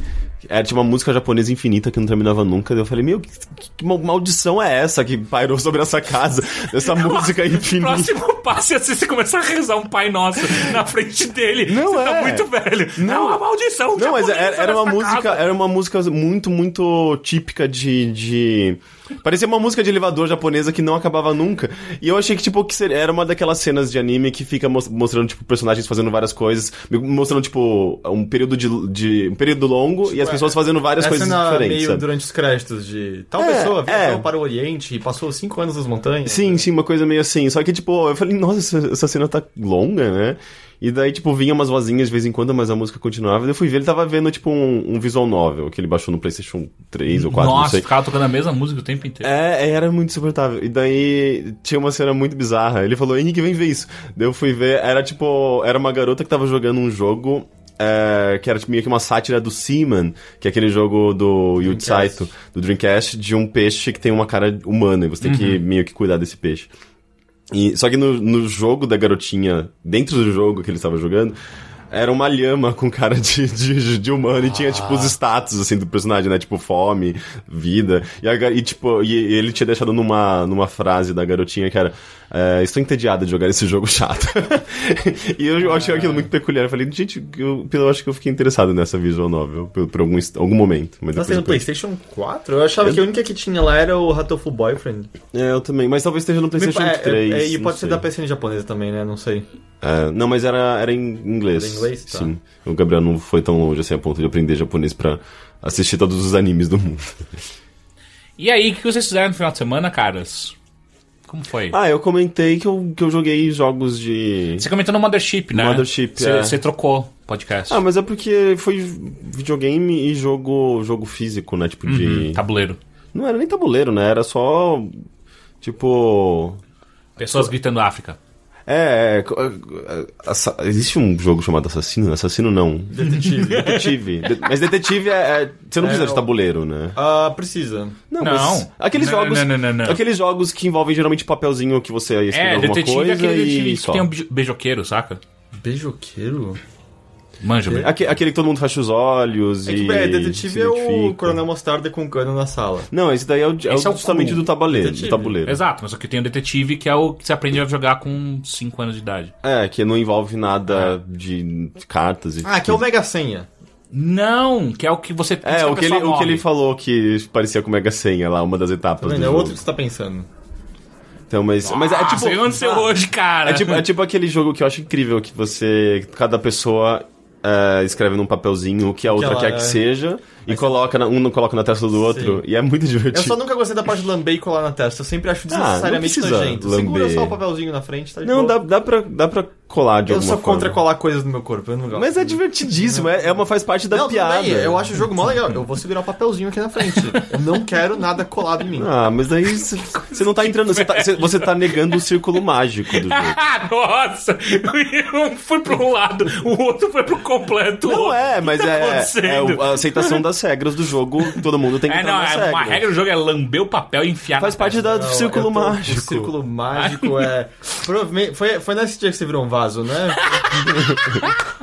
S3: Era tipo uma música japonesa infinita que não terminava nunca. Daí eu falei, meu, que, que mal- maldição é essa que pairou sobre essa casa? Essa música infinita.
S2: Próximo passo é se você começar a rezar um Pai Nosso na frente dele.
S3: Não
S2: você tá
S3: é.
S2: muito velho. Não, é uma maldição.
S3: Não, mas
S2: japonesa
S3: era, era uma música,
S2: casa.
S3: era uma música muito, muito típica de, de. Parecia uma música de elevador japonesa que não acabava nunca. E eu achei que, tipo, que era uma daquelas cenas de anime que fica mos- mostrando, tipo, personagens fazendo várias coisas, mostrando, tipo, um período de. de- um período longo e as pessoas fazendo várias coisas
S1: cena
S3: diferentes.
S1: meio
S3: sabe?
S1: durante os créditos de tal
S3: É,
S1: pessoa viajou
S3: é.
S1: para o Oriente e passou cinco anos nas montanhas.
S3: Sim, sim, uma coisa meio assim. Só que, tipo, eu falei, nossa, essa cena tá longa, né? E daí, tipo, vinha umas vozinhas de vez em quando, mas a música continuava. Eu fui ver, ele tava vendo, tipo, um, um visual novel que ele baixou no PlayStation 3 ou 4, não
S2: Nossa,
S3: sei.
S2: ficava tocando a mesma música o tempo inteiro.
S3: É, era muito insuportável. E daí tinha uma cena muito bizarra. Ele falou, Henrique, vem ver isso. Daí eu fui ver, era tipo, era uma garota que tava jogando um jogo. é, que era tipo, meio que uma sátira do Seaman, que é aquele jogo do Yuji. Saito, do Dreamcast, de um peixe que tem uma cara humana, e você tem que meio que cuidar desse peixe. E, só que no, no jogo da garotinha, dentro do jogo que ele estava jogando, era uma lhama com cara de, de, de humano e tinha, tipo, os status, assim, do personagem, né? Tipo, fome, vida. E, a e, tipo, e, e ele tinha deixado numa, numa frase da garotinha que era é, estou entediada de jogar esse jogo chato. e eu, eu achei aquilo muito peculiar. Eu falei, gente, eu, eu acho que eu fiquei interessado nessa visual novel por, por algum, algum momento. Mas
S1: Tá sendo
S3: eu perdi.
S1: PlayStation 4? Eu achava que a única que tinha lá era o Hatoful Boyfriend.
S3: É, eu também. Mas talvez esteja no PlayStation
S1: É, é,
S3: 3.
S1: é, e
S3: não
S1: pode ser
S3: sei.
S1: da PSN japonesa também, né? Não sei.
S3: É, não, mas era, era em inglês.
S1: Era em inglês? Tá.
S3: Sim. O Gabriel não foi tão longe assim a ponto de aprender japonês pra assistir todos os animes do mundo.
S2: E aí, o que vocês fizeram no final de semana, caras? Como foi?
S3: Ah, eu comentei que eu, que eu joguei jogos de.
S2: Você comentou no Mothership, né?
S3: Mothership,
S2: Você,
S3: é.
S2: você trocou podcast.
S3: Ah, mas é porque foi videogame e jogo, jogo físico, né? Tipo de.
S2: Tabuleiro.
S3: Não era nem tabuleiro, né? Era só. Tipo.
S2: Pessoas gritando África.
S3: É. é, é, Existe um jogo chamado Assassino? Assassino não.
S1: Detetive.
S3: Detetive. De- Mas detetive é. é- Você não
S1: É,
S3: precisa de tabuleiro, né?
S1: Ah, precisa.
S3: Não,
S2: Não.
S3: mas aqueles
S2: Não,
S3: jogos,
S2: não, não, não, não.
S3: aqueles jogos que envolvem geralmente papelzinho que você escreve
S2: É,
S3: alguma
S2: detetive
S3: coisa
S2: é aquele detetive
S3: e
S2: que
S3: só.
S2: tem um beijo- beijoqueiro, saca?
S1: Beijoqueiro?
S2: Manja.
S3: Aque- Aquele que todo mundo fecha os olhos
S1: É
S3: e
S1: que, é, detetive
S3: se
S1: é o
S3: identifica.
S1: Coronel Mostarda com cano na sala.
S3: Não, esse daí é, o, é o
S2: Esse é o
S3: justamente
S2: cool.
S3: do tabuleiro, do
S1: Detetive.
S3: tabuleiro.
S2: Exato, mas só que tem o detetive que é o que você aprende a jogar com 5 anos de idade.
S3: É, que não envolve nada de, de cartas e
S1: Ah, que é o Mega Senha.
S2: Não, que é o que você
S3: É,
S2: que a
S3: o que, ele,
S2: pessoa
S3: o que ele falou que parecia com Mega Senha lá, uma das
S1: Tá
S3: etapas do
S1: vendo? É
S3: jogo.
S1: outro que você tá pensando.
S3: Então, mas, mas é
S2: Nossa,
S3: tipo...
S2: o que aconteceu hoje, cara?
S3: É tipo, é tipo aquele jogo que eu acho incrível, que você. Cada pessoa é, escreve num papelzinho o que a outra
S1: ela
S3: quer
S1: é.
S3: que seja e coloca na- um não coloca na testa do outro.
S1: Sim.
S3: E é muito divertido.
S1: Eu só nunca gostei da parte de lamber e colar na testa. Eu sempre acho desnecessariamente
S3: Ah, não precisa
S1: nojento. Segura só o papelzinho na frente, tá de
S3: Não,
S1: boa.
S3: dá, dá, pra, dá pra colar de
S1: Eu
S3: alguma
S1: sou
S3: forma.
S1: contra colar coisas no meu corpo, eu não gosto.
S3: Mas é divertidíssimo, é, é uma faz parte da
S1: não,
S3: piada.
S1: bem, eu acho o jogo mó legal. Eu vou segurar o papelzinho aqui na frente. Eu não quero nada colado em mim.
S3: Ah, mas aí você não tá entrando, você tá, cê- você tá negando o círculo mágico do jogo.
S2: Ah, nossa! Um foi pro um lado, o outro foi pro completo.
S3: Não é, mas
S2: tá
S3: é, é a aceitação das regras do jogo, todo mundo tem que
S2: É, não,
S3: nas
S2: é,
S3: regras.
S2: uma regra do jogo é lamber o papel e enfiar
S3: Faz
S2: na
S3: parte da- do círculo
S1: eu
S3: mágico.
S1: O círculo mágico é. Foi, foi nesse dia que você virou um vaso, né?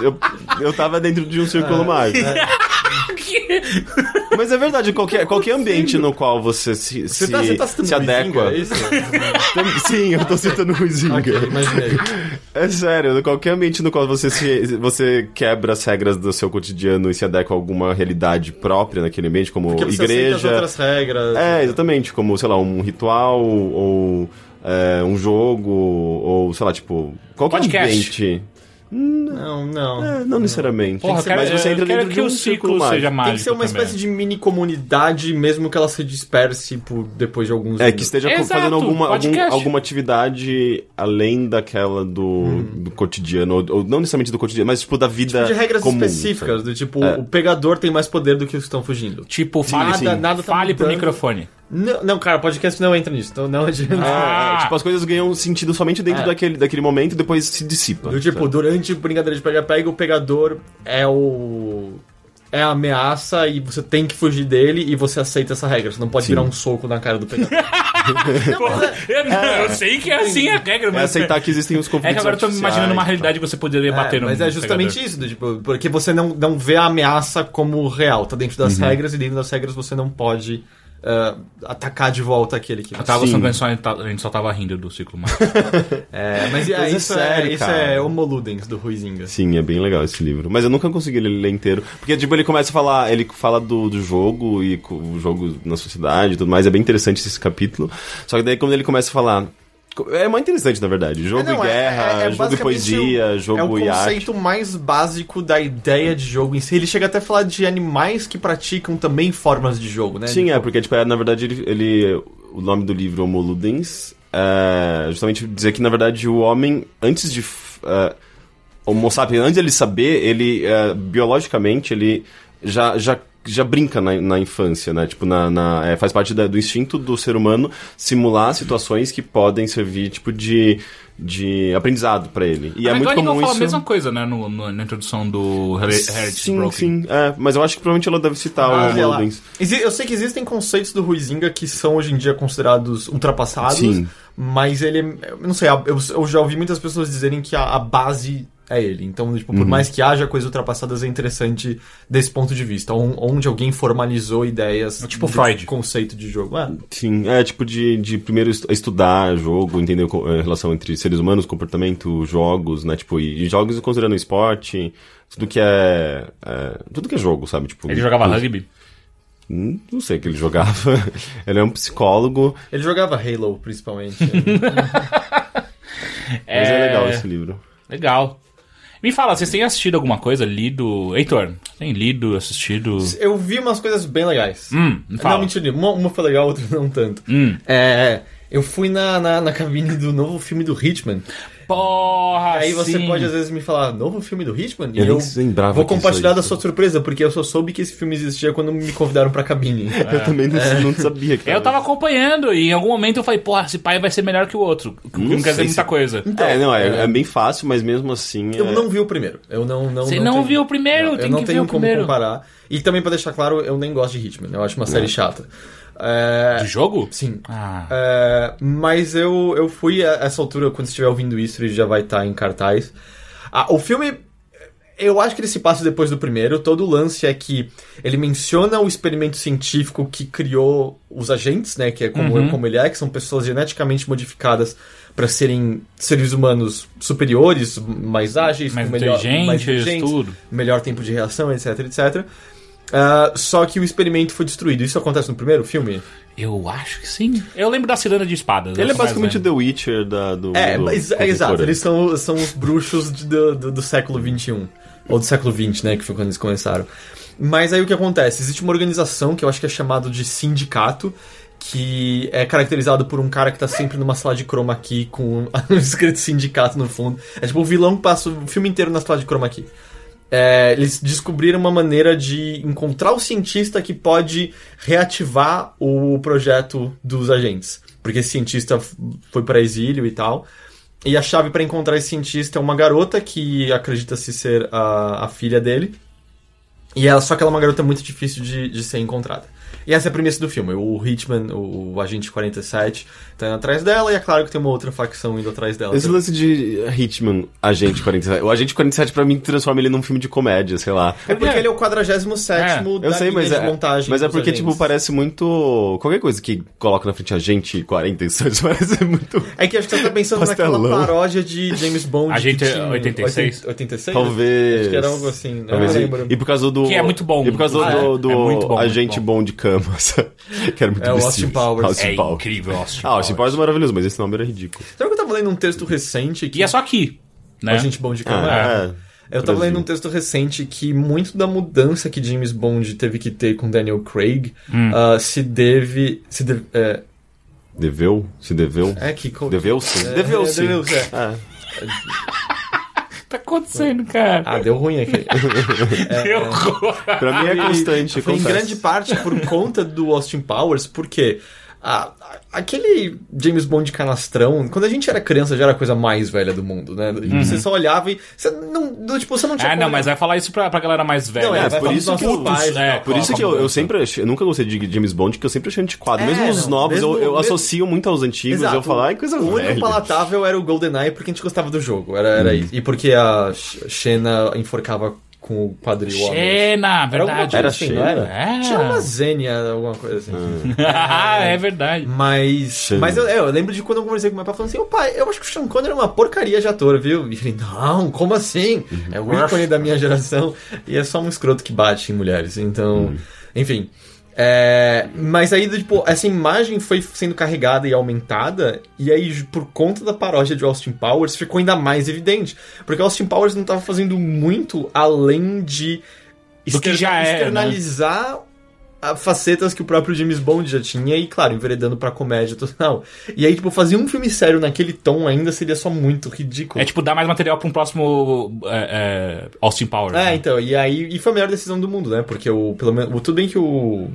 S3: Eu, eu tava dentro de um círculo mágico. Mas é verdade, qualquer, qualquer ambiente no qual você se,
S1: Você
S3: se,
S1: tá, você tá citando
S3: se adequa.
S1: Huizinga, é isso?
S3: Sim, eu tô citando o Ruizinga.
S1: ok, imaginei.
S3: É sério, qualquer ambiente no qual você, se, você quebra as regras do seu cotidiano e se adequa a alguma realidade própria naquele ambiente, como
S1: Porque você aceita as
S3: igreja.
S1: outras regras.
S3: É, exatamente, como, sei lá, um ritual ou é, um jogo, ou, sei lá, tipo, qualquer
S2: Podcast.
S3: ambiente.
S1: Não, não.
S3: É, não necessariamente.
S2: Porra, quero,
S3: mas você entra dentro
S2: que
S3: de um
S2: o
S3: círculo
S2: ciclo seja mágico
S1: Tem que ser uma
S2: também.
S1: espécie de mini comunidade, mesmo que ela se disperse por depois de alguns
S3: É,
S1: anos.
S3: que esteja
S2: Exato,
S3: fazendo alguma, algum- alguma atividade além daquela do, do cotidiano, ou, ou não necessariamente do cotidiano, mas tipo da vida
S1: de regras
S3: comum,
S1: específicas,
S3: sabe?
S1: do tipo,
S3: É.
S1: o pegador tem mais poder do que os que estão fugindo.
S2: Tipo, fale,
S1: Nada- nada tá
S2: fale pro
S1: mudando.
S2: microfone.
S1: Não, não, cara, podcast não entra nisso, então não adianta.
S2: Ah.
S3: É, é, tipo, as coisas ganham sentido somente dentro
S1: É.
S3: daquele, daquele momento e depois se dissipa.
S1: Do tipo, durante o brincadeira de pega-pega, o pegador é o. É a ameaça e você tem que fugir dele e você aceita essa regra. Você não pode
S3: Sim.
S1: virar um soco na cara do pegador.
S2: Porra, eu, não, eu sei que é assim a regra,
S3: É
S2: mas.
S3: aceitar que existem os conflitos
S2: É que agora eu tô me imaginando uma
S3: e
S2: realidade que você poderia bater no
S1: mas é justamente
S2: pegador.
S1: isso, do tipo, porque você não, não vê a ameaça como real. Tá dentro das regras e dentro das regras você não pode ah, atacar de volta aquele que
S2: Eu tava
S3: Sim.
S2: só pensando, a gente tá- a gente só tava rindo do ciclo mágico.
S1: É, mas, é,
S3: Mas é
S1: isso,
S3: sério,
S1: é, isso
S3: cara.
S1: é Homo Ludens do Ruizinga.
S3: Sim, é bem legal esse livro. Mas eu nunca consegui ler inteiro. Porque, tipo, ele começa a falar, ele fala do, do jogo e o jogo na sociedade e tudo mais. É bem interessante esse capítulo. Só que daí, quando ele começa a falar. É muito interessante, na verdade. Jogo
S1: É, não,
S3: e
S1: é-
S3: guerra,
S1: é- é
S3: jogo e poesia,
S1: o-
S3: jogo
S1: É o
S3: e arte.
S1: conceito mais básico da ideia de jogo em si. Ele chega até a falar de animais que praticam também formas de jogo, né?
S3: Sim,
S1: Tipo,
S3: é, porque, tipo, é, na verdade, ele, ele- O nome do livro, Homo Ludens, é justamente dizer que, na verdade, o homem, antes de. é, Homo sapiens, antes de ele saber, ele, é, biologicamente, ele já. já já brinca na, na infância, né? Tipo, na, na- é, faz parte da- do instinto do ser humano simular situações que podem servir, tipo, de, de aprendizado pra ele. E é
S2: a
S3: muito comum
S2: fala
S3: isso...
S2: a mesma coisa, né? No, no- na introdução do Her- Heritage
S3: Sim,
S2: Broken.
S3: sim, é, mas eu acho que provavelmente ela deve citar
S1: ah,
S3: o.
S1: Exi- Eu sei que existem conceitos do Ruizinga que são hoje em dia considerados ultrapassados,
S3: Sim.
S1: mas ele. Eu não sei, eu, eu já ouvi muitas pessoas dizerem que a, a base é ele. Então, tipo,
S3: Uhum.
S1: por mais que haja coisas ultrapassadas, é interessante desse ponto de vista. on- Onde alguém formalizou ideias
S2: Tipo
S1: de
S2: Freud.
S1: conceito de jogo. É.
S3: Sim, é tipo de, de primeiro estu- estudar jogo, entender a relação entre seres humanos, comportamento, jogos, né? Tipo, e, e jogos considerando esporte, tudo que é, é, Tudo que é jogo, sabe? Tipo,
S2: Ele jogava
S3: tudo-
S2: rugby.
S3: Não sei o que ele jogava. ele é um psicólogo,
S1: Ele jogava Halo, principalmente.
S3: mas é legal esse livro.
S2: Legal. Me fala, vocês têm assistido alguma coisa, lido... Heitor, tem lido, assistido...
S1: eu vi umas coisas bem legais.
S2: Hum, me fala.
S1: Não, mentira, uma, uma foi legal, outra não tanto.
S2: Hum.
S1: É, eu fui na, na, na cabine do novo filme do Hitman.
S2: Porra,
S1: Aí você
S2: sim.
S1: pode às vezes me falar, novo filme do Hitman? E
S3: Eu
S1: eu,
S3: nem lembrava
S1: vou compartilhar da sua surpresa, porque eu só soube que esse filme existia quando me convidaram pra cabine.
S3: Eu também não, não sabia que
S2: Eu tava acompanhando e em algum momento eu falei, porra, esse pai vai ser melhor que o outro. Não,
S3: Não
S2: quer dizer
S3: sei
S2: muita
S3: se-
S2: coisa.
S3: é, não, é, é bem fácil, mas mesmo assim.
S1: Eu
S3: é-
S1: não vi o primeiro. Eu não, não,
S2: Você não
S1: tenho-
S2: viu o primeiro?
S1: Não,
S2: Tem
S1: eu não
S2: que ver
S1: tenho
S2: o
S1: como
S2: primeiro.
S1: comparar. E também pra deixar claro, eu nem gosto de Hitman. Eu acho uma série chata. É,
S2: De jogo?
S1: Sim.
S2: Ah,
S1: É, mas eu, eu fui a essa altura, quando estiver ouvindo isso, ele já vai estar em cartaz. Ah, o filme, eu acho que ele se passa depois do primeiro. Todo o lance é que ele menciona o experimento científico que criou os agentes, né? Que é como,
S2: Uhum.
S1: como ele é, que são pessoas geneticamente modificadas para serem seres humanos superiores, mais ágeis,
S2: mais
S1: com melhor, mais inteligentes,
S2: tudo.
S1: melhor tempo de reação, etc, etc. Ah, só que o experimento foi destruído. Isso acontece no primeiro filme?
S2: Eu acho que sim. Eu lembro da Ciranda de espadas.
S3: Ele é basicamente o. The Witcher da, do.
S1: É,
S3: do
S1: mas- é, exato. Eles são, são os bruxos de- do, do, do século XXI. Ou do século XX, né? Que foi quando eles começaram. Mas aí o que acontece? Existe uma organização que eu acho que é chamado de sindicato, que é caracterizado por um cara que tá sempre numa sala de chroma key com um escrito sindicato no fundo. É tipo o vilão que passa o filme inteiro na sala de chroma key. É, eles descobriram uma maneira de encontrar o cientista que pode reativar o projeto dos agentes. Porque esse cientista foi para exílio e tal. E a chave para encontrar esse cientista é uma garota que acredita-se ser a, a filha dele. E ela, só que ela é uma garota muito difícil de, de ser encontrada. E essa é a premissa do filme. O Hitman, o, agente 47, tá indo atrás dela, e é claro que tem uma outra facção indo atrás dela.
S3: Esse lance de Hitman, Agente 47. O Agente 47 pra mim transforma ele num filme de comédia, sei lá.
S1: É porque ele é o 47
S2: É,
S1: da
S3: Eu sei, mas
S1: de
S3: é,
S1: montagem.
S3: mas é porque,
S1: agentes.
S3: tipo, parece muito. Qualquer coisa que coloca na frente Agente 47 parece muito.
S1: É que acho que você tá pensando
S3: Pastelão.
S1: naquela paródia de James Bond.
S2: Agente
S1: que tinha-
S2: 86?
S1: 86?
S3: Talvez.
S1: Acho que era algo assim. né?
S3: Talvez.
S1: Eu
S3: E,
S1: não lembro.
S3: e por causa do.
S2: Que é muito bom.
S3: E por causa do,
S2: Ah,
S3: do,
S2: é.
S3: do
S2: É muito bom,
S3: Agente
S2: bom.
S3: bom era muito
S1: É o. Austin Powers.
S3: Austin
S2: É
S3: Powers.
S2: incrível, Austin
S3: Ah, Austin Powers é maravilhoso, mas esse nome era ridículo.
S1: Sabe que eu tava lendo um texto recente que.
S2: E é só aqui, né?
S1: A gente bom de câmera.
S3: Ah, é.
S1: Eu tava
S3: Brasil.
S1: lendo um texto recente que muito da mudança que James Bond teve que ter com Daniel Craig
S2: Hum.
S1: ah, se deve. Se deve é,
S3: Deveu? Se deveu?
S1: é que. co-
S3: Deveu-se? Deveu-se.
S1: é, deveu-se, é.
S3: Ah,
S2: tá acontecendo, cara?
S1: Ah, deu ruim aqui.
S2: Que horror.
S3: pra mim é constante.
S1: Foi em grande parte por conta do Austin Powers, porque a- a- aquele James Bond canastrão, quando a gente era criança, já era a coisa mais velha do mundo, né? Você só olhava e. Você não, do- tipo, você não tinha.
S2: Ah, não, mas vai falar isso pra, pra galera mais velha.
S1: Não, é,
S3: É, por isso que eu-
S1: pais,
S2: é,
S1: né?
S3: Por isso que eu, eu sempre achei, eu nunca gostei de James Bond, que eu sempre achei antiquado.
S1: É,
S3: mesmo os novos,
S1: mesmo-
S3: eu, eu
S1: mesmo-
S3: associo muito aos antigos,
S1: Exato.
S3: eu falo, ai, coisa
S1: O único
S3: velha.
S1: palatável era o GoldenEye porque a gente gostava do jogo. Era, era isso. E porque a Xena enforcava com o quadril. homem.
S2: Xena, verdade.
S3: Era
S1: assim, não
S3: Xena?
S1: era?
S2: É.
S1: Tinha uma Zênia, alguma coisa assim.
S2: Ah, é verdade.
S1: Mas, mas eu, é, eu lembro de quando eu conversei com meu pai falando assim: Ô pai, eu acho que o Sean Connery é uma porcaria de ator, viu? E ele, não, como assim? É o ícone da minha geração. E é só um escroto que bate em mulheres. Então, enfim. É, mas aí, tipo, essa imagem foi sendo carregada e aumentada, e aí, por conta da paródia de Austin Powers, ficou ainda mais evidente. Porque Austin Powers não tava fazendo muito além de
S2: Do que já é, né?
S1: externalizar a facetas que o próprio James Bond já tinha e, claro, enveredando pra comédia total. E aí, tipo, fazer um filme sério naquele tom ainda seria só muito ridículo.
S2: É tipo dar mais material pra um próximo é, é, Austin Powers.
S1: É,
S2: né?
S1: então, e aí, e foi a melhor decisão do mundo, né? Porque o, pelo menos, o- tudo bem que o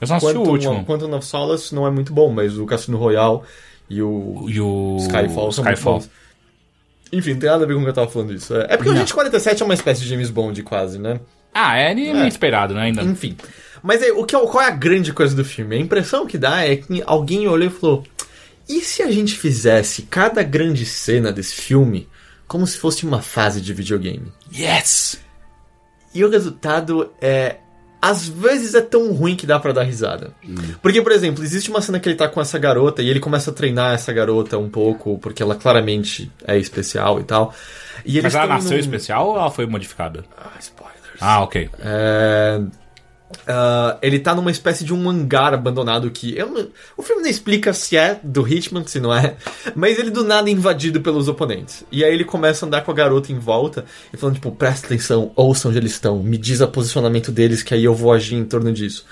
S2: Eu só não assisti o último.
S1: Quantum, of Solace não é muito bom, mas o Cassino Royale e o
S2: E o
S1: Skyfall são muito
S2: Skyfall.
S1: bons. Enfim, não tem nada a ver com o que eu tava falando isso. É, é porque o
S2: Não.
S1: Gente 47 é uma espécie de James Bond, quase, né?
S2: Ah, é, é meio esperado, né? Ainda.
S1: Enfim. Mas aí, o que, é- qual é a grande coisa do filme? A impressão que dá é que alguém olhou e falou: e se a gente fizesse cada grande cena desse filme como se fosse uma fase de videogame?
S2: Yes!
S1: E o resultado é. Às vezes é tão ruim que dá pra dar risada. Porque, por exemplo, existe uma cena que ele tá com essa garota e ele começa a treinar essa garota um pouco, porque ela claramente é especial e tal. E
S2: Mas ela nasceu
S1: num-
S2: especial ou ela foi modificada?
S1: Ah, spoilers.
S2: Ah, ok.
S1: É, ah, ele tá numa espécie de um hangar abandonado que. não- o filme não explica se é do Hitman, se não é. Mas ele do nada é invadido pelos oponentes. E aí ele começa a andar com a garota em volta e falando, tipo, presta atenção, ouça onde eles estão, me diz o posicionamento deles, que aí eu vou agir em torno disso.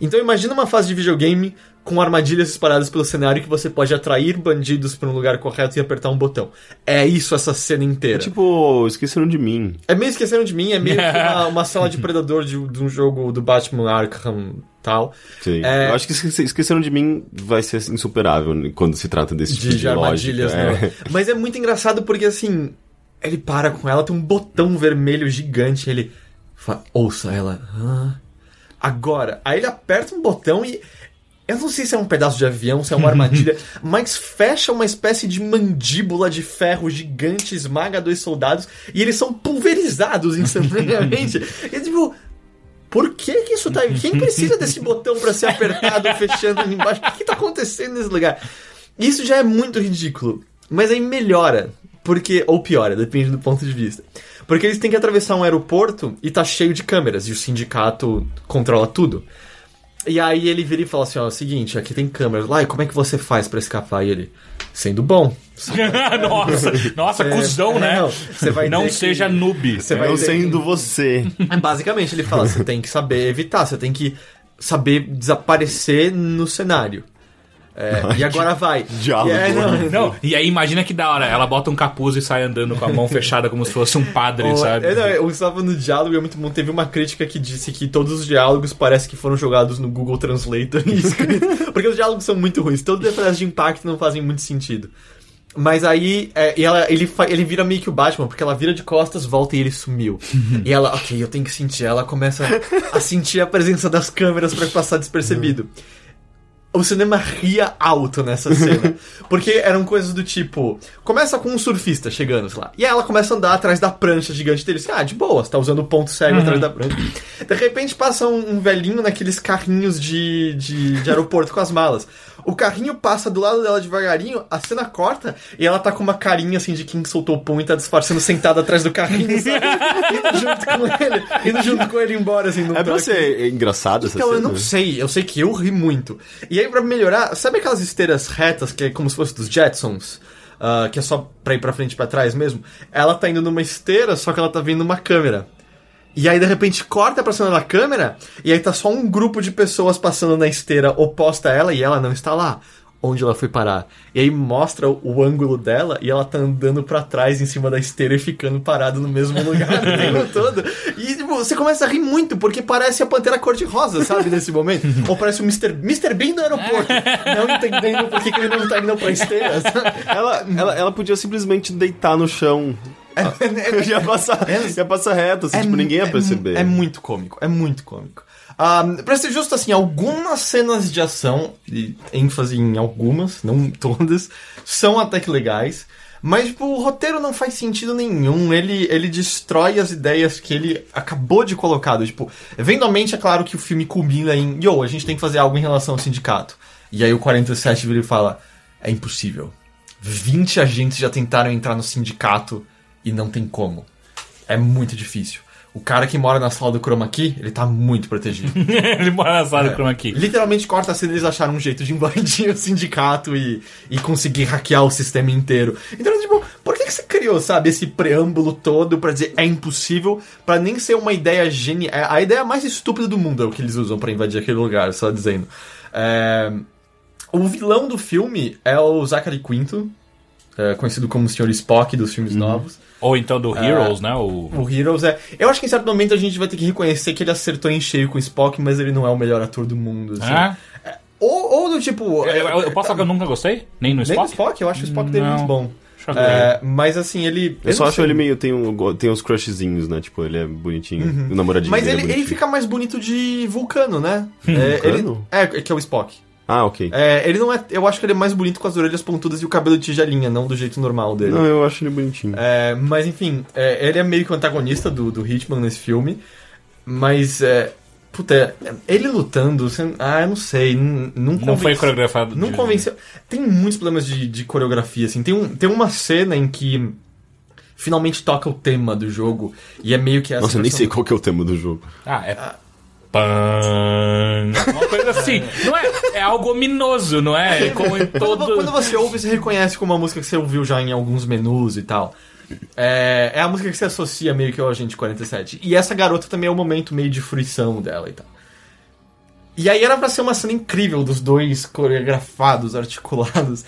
S1: Então imagina uma fase de videogame com armadilhas espalhadas pelo cenário que você pode atrair bandidos para um lugar correto e apertar um botão. É isso essa cena inteira.
S3: Tipo, esqueceram de mim.
S1: É meio esqueceram de mim, é meio que uma, uma sala de predador de, de um jogo do Batman Arkham tal.
S3: Sim.
S1: É.
S3: Eu acho que esquece- esqueceram de mim vai ser insuperável quando se trata desse tipo
S1: De, armadilhas,
S3: lógica.
S1: né? Mas é muito engraçado porque assim, ele para com ela, tem um botão vermelho gigante, ele fala, ouça ela. "Hã? Agora, aí ele aperta um botão e. Eu não sei se é um pedaço de avião, se é uma armadilha, mas fecha uma espécie de mandíbula de ferro gigante, esmaga dois soldados e eles são pulverizados instantaneamente. e tipo, por que que isso tá? Quem precisa desse botão pra ser apertado, fechando ali embaixo? O que, que tá acontecendo nesse lugar? Isso já é muito ridículo. Mas aí melhora, porque ou piora, depende do ponto de vista. Porque eles têm que atravessar um aeroporto e tá cheio de câmeras e o sindicato controla tudo. E aí ele vira e fala assim, ó, é o seguinte, aqui tem câmeras lá, e como é que você faz pra escapar? E ele, sendo bom.
S2: nossa, nossa,
S1: É,
S2: cuzão,
S1: é,
S2: né?
S1: não, você vai
S2: não
S1: ter que-
S2: seja noob.
S1: Você vai
S3: Eu
S1: ter
S3: sendo
S1: que-
S3: você.
S1: É, Basicamente, ele fala: você tem que saber evitar, você tem que saber desaparecer no cenário. É, e agora vai.
S3: Diálogo.
S1: E é, não,
S2: Não, e aí imagina que da hora, ela bota um capuz e sai andando com a mão fechada como se fosse um padre, sabe?
S1: é, não, o Gustavo no diálogo é muito bom. Teve uma crítica que disse que todos os diálogos parece que foram jogados no Google Translator e escrito. porque os diálogos são muito ruins. Todos os frases de impacto não fazem muito sentido. Mas aí, é, e ela, ele, ele vira meio que o Batman, porque ela vira de costas, volta e ele sumiu. e ela, ok, eu tenho que sentir. Ela começa a sentir a presença das câmeras pra passar despercebido. O cinema ria alto nessa cena. porque eram coisas do tipo. Começa com um surfista chegando, sei lá. E ela começa a andar atrás da prancha gigante dele. Assim, ah, de boa, você tá usando o ponto cego atrás da prancha. De repente passa um, um velhinho naqueles carrinhos de, de, de aeroporto com as malas. O carrinho passa do lado dela devagarinho, a cena corta e ela tá com uma carinha assim de quem soltou o pão e tá disfarçando sentada atrás do carrinho, sabe? indo junto com ele, indo junto com ele embora, assim, no
S3: É pra ser engraçado essa
S1: Então, eu
S3: cena?
S1: não sei. Eu sei que eu ri muito. E aí, pra melhorar, sabe aquelas esteiras retas que é como se fosse dos Jetsons? ah, que é só pra ir pra frente e pra trás mesmo? Ela tá indo numa esteira, só que ela tá vindo numa câmera. E aí, de repente, corta pra cima da câmera, e aí tá só um grupo de pessoas passando na esteira oposta a ela, e ela não está lá. Onde ela foi parar. E aí mostra o, o ângulo dela, e ela tá andando pra trás em cima da esteira e ficando parada no mesmo lugar o tempo todo. E tipo, você começa a rir muito, porque parece a Pantera Cor-de-Rosa, sabe, nesse momento. Ou parece o Mr. Mr. Bean do aeroporto, não entendendo por que, que ele não tá indo pra esteira. sabe?
S3: Ela, ela, ela podia simplesmente deitar no chão. Ia, passar, ia passar reto, assim, tipo, ninguém ia perceber.
S1: É, muito cômico, é muito cômico. Ah, pra ser justo, assim, algumas cenas de ação, e ênfase em algumas, não todas, são até que legais. Mas, tipo, o roteiro não faz sentido nenhum. Ele, ele destrói as ideias que ele acabou de colocar. Tipo, eventualmente é claro que o filme culmina em, yo, a gente tem que fazer algo em relação ao sindicato. E aí o 47 vira e fala, é impossível. 20 agentes já tentaram entrar no sindicato e não tem como. É muito difícil. O cara que mora na sala do Chroma Key, ele tá muito protegido.
S2: Ele mora na sala do chroma key.
S1: Literalmente corta a cena eles acharam um jeito de invadir o sindicato e, e conseguir hackear o sistema inteiro. Então, tipo, por que, que você criou, sabe, esse preâmbulo todo pra dizer é impossível, pra nem ser uma ideia genial. A ideia mais estúpida do mundo é o que eles usam pra invadir aquele lugar, só dizendo. É, O vilão do filme é o Zachary Quinto, é, conhecido como o Sr. Spock dos filmes novos.
S2: Ou então do Heroes, né? O...
S1: O Heroes é. Eu acho que em certo momento a gente vai ter que reconhecer que ele acertou em cheio com o Spock, mas ele não é o melhor ator do mundo. Assim.
S2: Ah?
S1: Ou, ou do tipo.
S2: Eu, eu- eu posso falar que eu nunca gostei? Nem no
S1: Nem
S2: Spock?
S1: o Spock, eu acho o Spock dele
S2: Não.
S1: muito bom.
S2: Eu.
S1: É, mas assim, ele.
S3: Eu só
S1: não
S3: acho
S1: sei.
S3: ele meio. Tem, um, tem uns crushzinhos, né? Tipo, ele é bonitinho. O namoradinho
S1: Mas
S3: dele
S1: ele,
S3: é
S1: ele fica mais bonito de vulcano, né? é,
S3: Vulcano?
S1: Ele, é, que é o Spock.
S3: Ah, ok.
S1: É, ele não é. Eu acho que ele é mais bonito com as orelhas pontudas e o cabelo de tigelinha, não do jeito normal dele.
S3: Não, eu acho ele bonitinho.
S1: É, mas enfim, é, ele é meio que o antagonista do, do Hitman nesse filme. Mas, é, puta, é, ele lutando, você- ah, eu não sei, não, não,
S2: Não foi coreografado.
S1: Não
S2: de-
S1: convenceu. Tem muitos problemas de, de coreografia, assim. Tem, um, tem uma cena em que finalmente toca o tema do jogo e é meio que essa.
S3: Nossa, eu nem sei qual que é o tema do jogo.
S2: Ah, é. Pan. Uma coisa assim. Não é, é algo ominoso, não é? Como em
S1: Quando,
S2: todo.
S1: quando você ouve, você reconhece como uma música que você ouviu já em alguns menus e tal. É, é a música que você associa meio que ao Agente 47. E essa garota também é o momento meio de fruição dela e tal. E aí era pra ser uma cena incrível dos dois coreografados, articulados.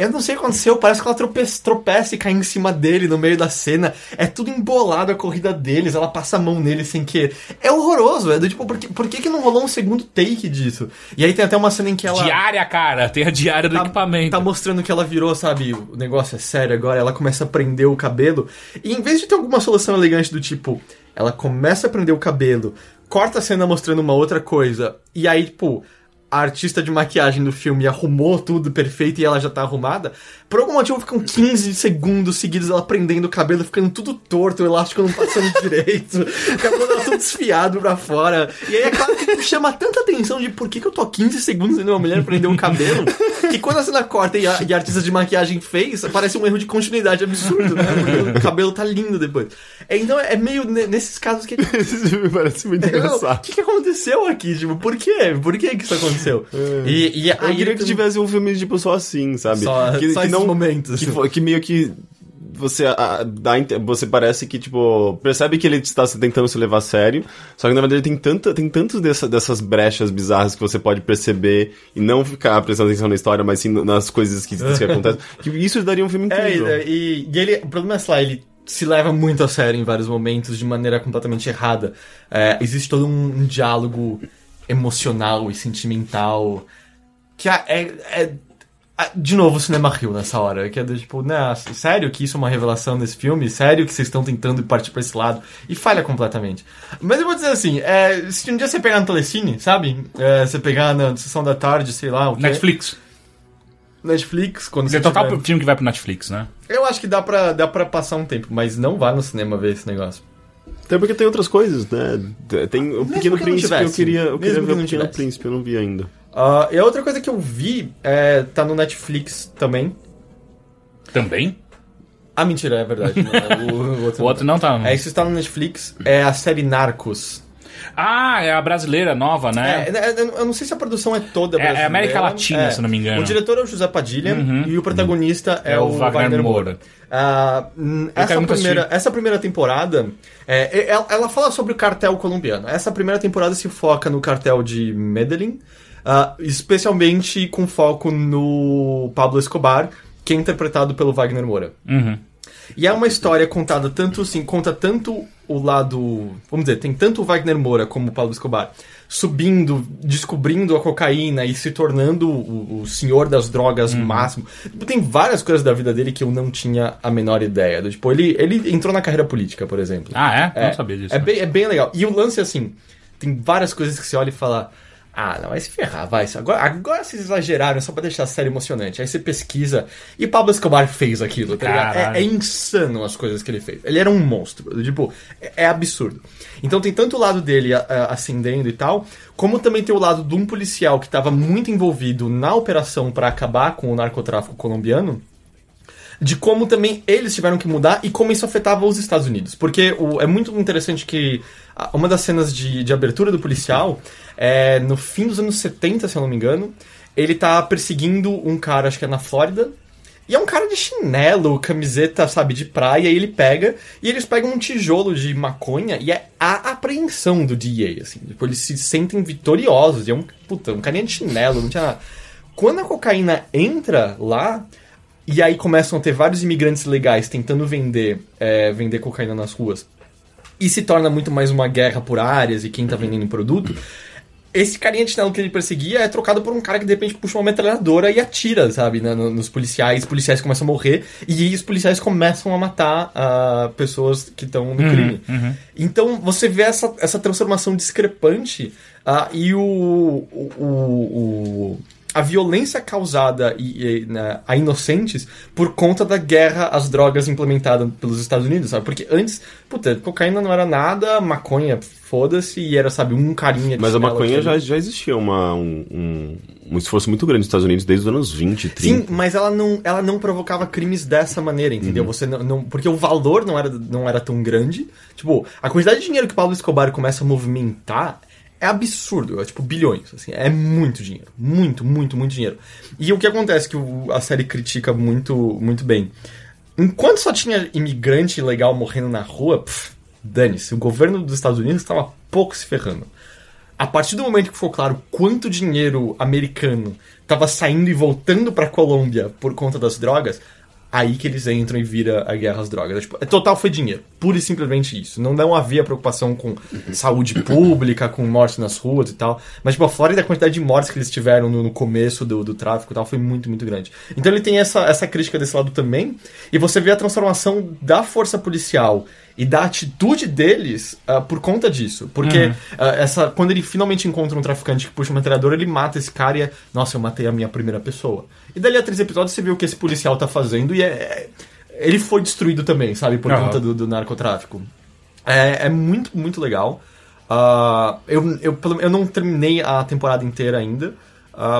S1: Eu não sei o que aconteceu, parece que ela trope tropeça e cai em cima dele no meio da cena. É tudo embolado a corrida deles, ela passa a mão nele sem querer. É horroroso, é do tipo, por que, por que, que não rolou um segundo take disso? E aí tem até uma cena em que ela.
S2: Diária, cara. Tem a diária do equipamento.
S1: Tá mostrando que ela virou, sabe, o negócio é sério agora, ela começa a prender o cabelo. E em vez de ter alguma solução elegante do tipo, ela começa a prender o cabelo, corta a cena mostrando uma outra coisa, e aí, tipo, a artista de maquiagem do filme arrumou tudo perfeito e ela já tá arrumada, por algum motivo ficam 15 segundos seguidos ela prendendo o cabelo, ficando tudo torto, o elástico não passando direito, o cabelo dela tudo desfiado pra fora. E aí é claro que chama tanta atenção de por que, que eu tô 15 segundos vendo uma mulher prender um cabelo, que quando a cena corta e a, e a artista de maquiagem fez, parece um erro de continuidade absurdo, né? Porque o cabelo tá lindo depois. É, Então é meio ne- nesses casos que.
S3: Esse filme parece muito
S1: O
S3: engraçado.
S1: que, que aconteceu aqui? Tipo, por quê? Por que que isso aconteceu? E, e
S3: Eu
S1: aí
S3: queria que tivesse um filme, tipo, só assim, sabe?
S1: Só-
S3: que,
S1: só
S3: que
S1: esses momentos.
S3: Que, que meio que você a- dá, você parece que, tipo, percebe que ele está tentando se levar a sério, só que na verdade tem tanta, tem tantas dessa, dessas brechas bizarras que você pode perceber e não ficar prestando atenção na história, mas sim nas coisas que, que acontecem, que isso daria um filme
S1: É,
S3: incrível.
S1: e, e- e ele, o problema é, sei lá, ele se leva muito a sério em vários momentos de maneira completamente errada. É, existe todo um, um diálogo emocional e sentimental que é, é- é- é- de novo o cinema riu nessa hora, que é do tipo, né, sério que isso é uma revelação nesse filme? Sério que vocês estão tentando partir pra esse lado? E falha completamente. Mas eu vou dizer assim, é, se um dia você pegar no Telecine, sabe? É, você pegar na sessão da tarde, sei lá, o quê?
S2: Netflix.
S1: Netflix, quando
S2: É
S1: você
S2: total
S1: tiver...
S2: filme que vai pro Netflix, né?
S1: Eu acho que dá pra, dá pra passar um tempo, mas não vá no cinema ver esse negócio.
S3: Até porque tem outras coisas, né? Tem o Pequeno
S1: que
S3: Príncipe, eu
S1: tivesse.
S3: queria, eu queria
S1: que
S3: ver o
S1: não
S3: Pequeno
S1: tivesse.
S3: Príncipe, eu não vi ainda.
S1: Ah, e a outra coisa que eu vi, é, tá no Netflix também.
S2: Também?
S1: Ah, mentira, é verdade. o, o outro
S2: O outro não tá.
S1: É, isso está no Netflix, é a série Narcos.
S2: Ah, é a brasileira nova, né?
S1: É, é, eu não sei se a produção é toda
S2: É- é
S1: brasileira.
S2: América Latina, se não me engano.
S1: O diretor é o José Padilha e o protagonista é,
S2: É
S1: o
S2: o
S1: Wagner,
S2: Wagner
S1: Moura. Hum, essa, primeira, essa primeira temporada, é, ela, ela fala sobre o cartel colombiano. Essa primeira temporada se foca no cartel de Medellín, ah, especialmente com foco no Pablo Escobar, que é interpretado pelo Wagner Moura.
S2: Uhum.
S1: E é uma história contada tanto assim, conta tanto o lado. Vamos dizer, tem tanto o Wagner Moura como o Pablo Escobar subindo, descobrindo a cocaína e se tornando o, o senhor das drogas máximo. Tipo, Tem várias coisas da vida dele que eu não tinha a menor ideia. Tipo, ele, ele entrou na carreira política, por exemplo.
S2: Ah, é? Não sabia disso.
S1: É bem, é bem legal. E o lance, é assim, tem várias coisas que você olha e fala. Ah, não, vai se ferrar, vai. Agora, agora vocês exageraram só pra deixar a série emocionante. Aí você pesquisa e Pablo Escobar fez aquilo, tá ligado? É, é insano as coisas que ele fez. Ele era um monstro, tipo, é, é absurdo. Então tem tanto o lado dele a- a- ascendendo e tal, como também tem o lado de um policial que estava muito envolvido na operação pra acabar com o narcotráfico colombiano de como também eles tiveram que mudar e como isso afetava os Estados Unidos. Porque o- é muito interessante que uma das cenas de, de abertura do policial é no fim dos anos 70, se eu não me engano, ele tá perseguindo um cara, acho que é na Flórida. E é um cara de chinelo, camiseta, sabe, de praia, e ele pega, e eles pegam um tijolo de maconha, e é a apreensão do DEA, assim. Tipo, eles se sentem vitoriosos, e é um, puta, um carinha de chinelo, não tinha nada. Quando a cocaína entra lá, e aí começam a ter vários imigrantes legais tentando vender, é, vender cocaína nas ruas. E se torna muito mais uma guerra por áreas e quem tá vendendo produto. Esse carinha de chinelo que ele perseguia é trocado por um cara que de repente puxa uma metralhadora e atira, sabe, né, no- nos policiais. Os policiais começam a morrer e aí os policiais começam a matar ah, pessoas que estão no crime. Então você vê essa, essa transformação discrepante ah, e o, o, o- o- a violência causada e, e, né, a inocentes por conta da guerra às drogas implementada pelos Estados Unidos, sabe? Porque antes, puta, cocaína não era nada, maconha, foda-se, e era, sabe, um carinha de
S3: Mas a maconha já, já existia uma, um, um, esforço muito grande nos Estados Unidos desde os anos 20, 30.
S1: Sim, mas ela não, ela não provocava crimes dessa maneira, entendeu? Você não, não- porque o valor não era, não era tão grande. Tipo, a quantidade de dinheiro que Pablo Escobar começa a movimentar é absurdo, é tipo bilhões, assim, é muito dinheiro, muito, muito, muito dinheiro. E o que acontece que o- a série critica muito, muito bem. Enquanto só tinha imigrante legal morrendo na rua, dane-se, o governo dos Estados Unidos estava pouco se ferrando. A partir do momento que ficou claro quanto dinheiro americano estava saindo e voltando para Colômbia por conta das drogas, aí que eles entram e vira a guerra às drogas. É, tipo, é, total foi dinheiro, pura e simplesmente isso. Não, não havia preocupação com saúde pública, com morte nas ruas e tal. Mas, tipo, a Flórida, a quantidade de mortes que eles tiveram no, no começo do, do tráfico e tal foi muito, muito grande. Então ele tem essa, essa crítica desse lado também. E você vê a transformação da força policial e da atitude deles ah, por conta disso. Porque ah, essa, quando ele finalmente encontra um traficante que puxa uma metralhadora, ele mata esse cara e é, nossa, eu matei a minha primeira pessoa. E dali a três episódios você vê o que esse policial tá fazendo e é. é- ele foi destruído também, sabe, por
S2: Aham.
S1: conta do, do narcotráfico. É, é muito, muito legal. Ah, eu, eu, eu não terminei a temporada inteira ainda,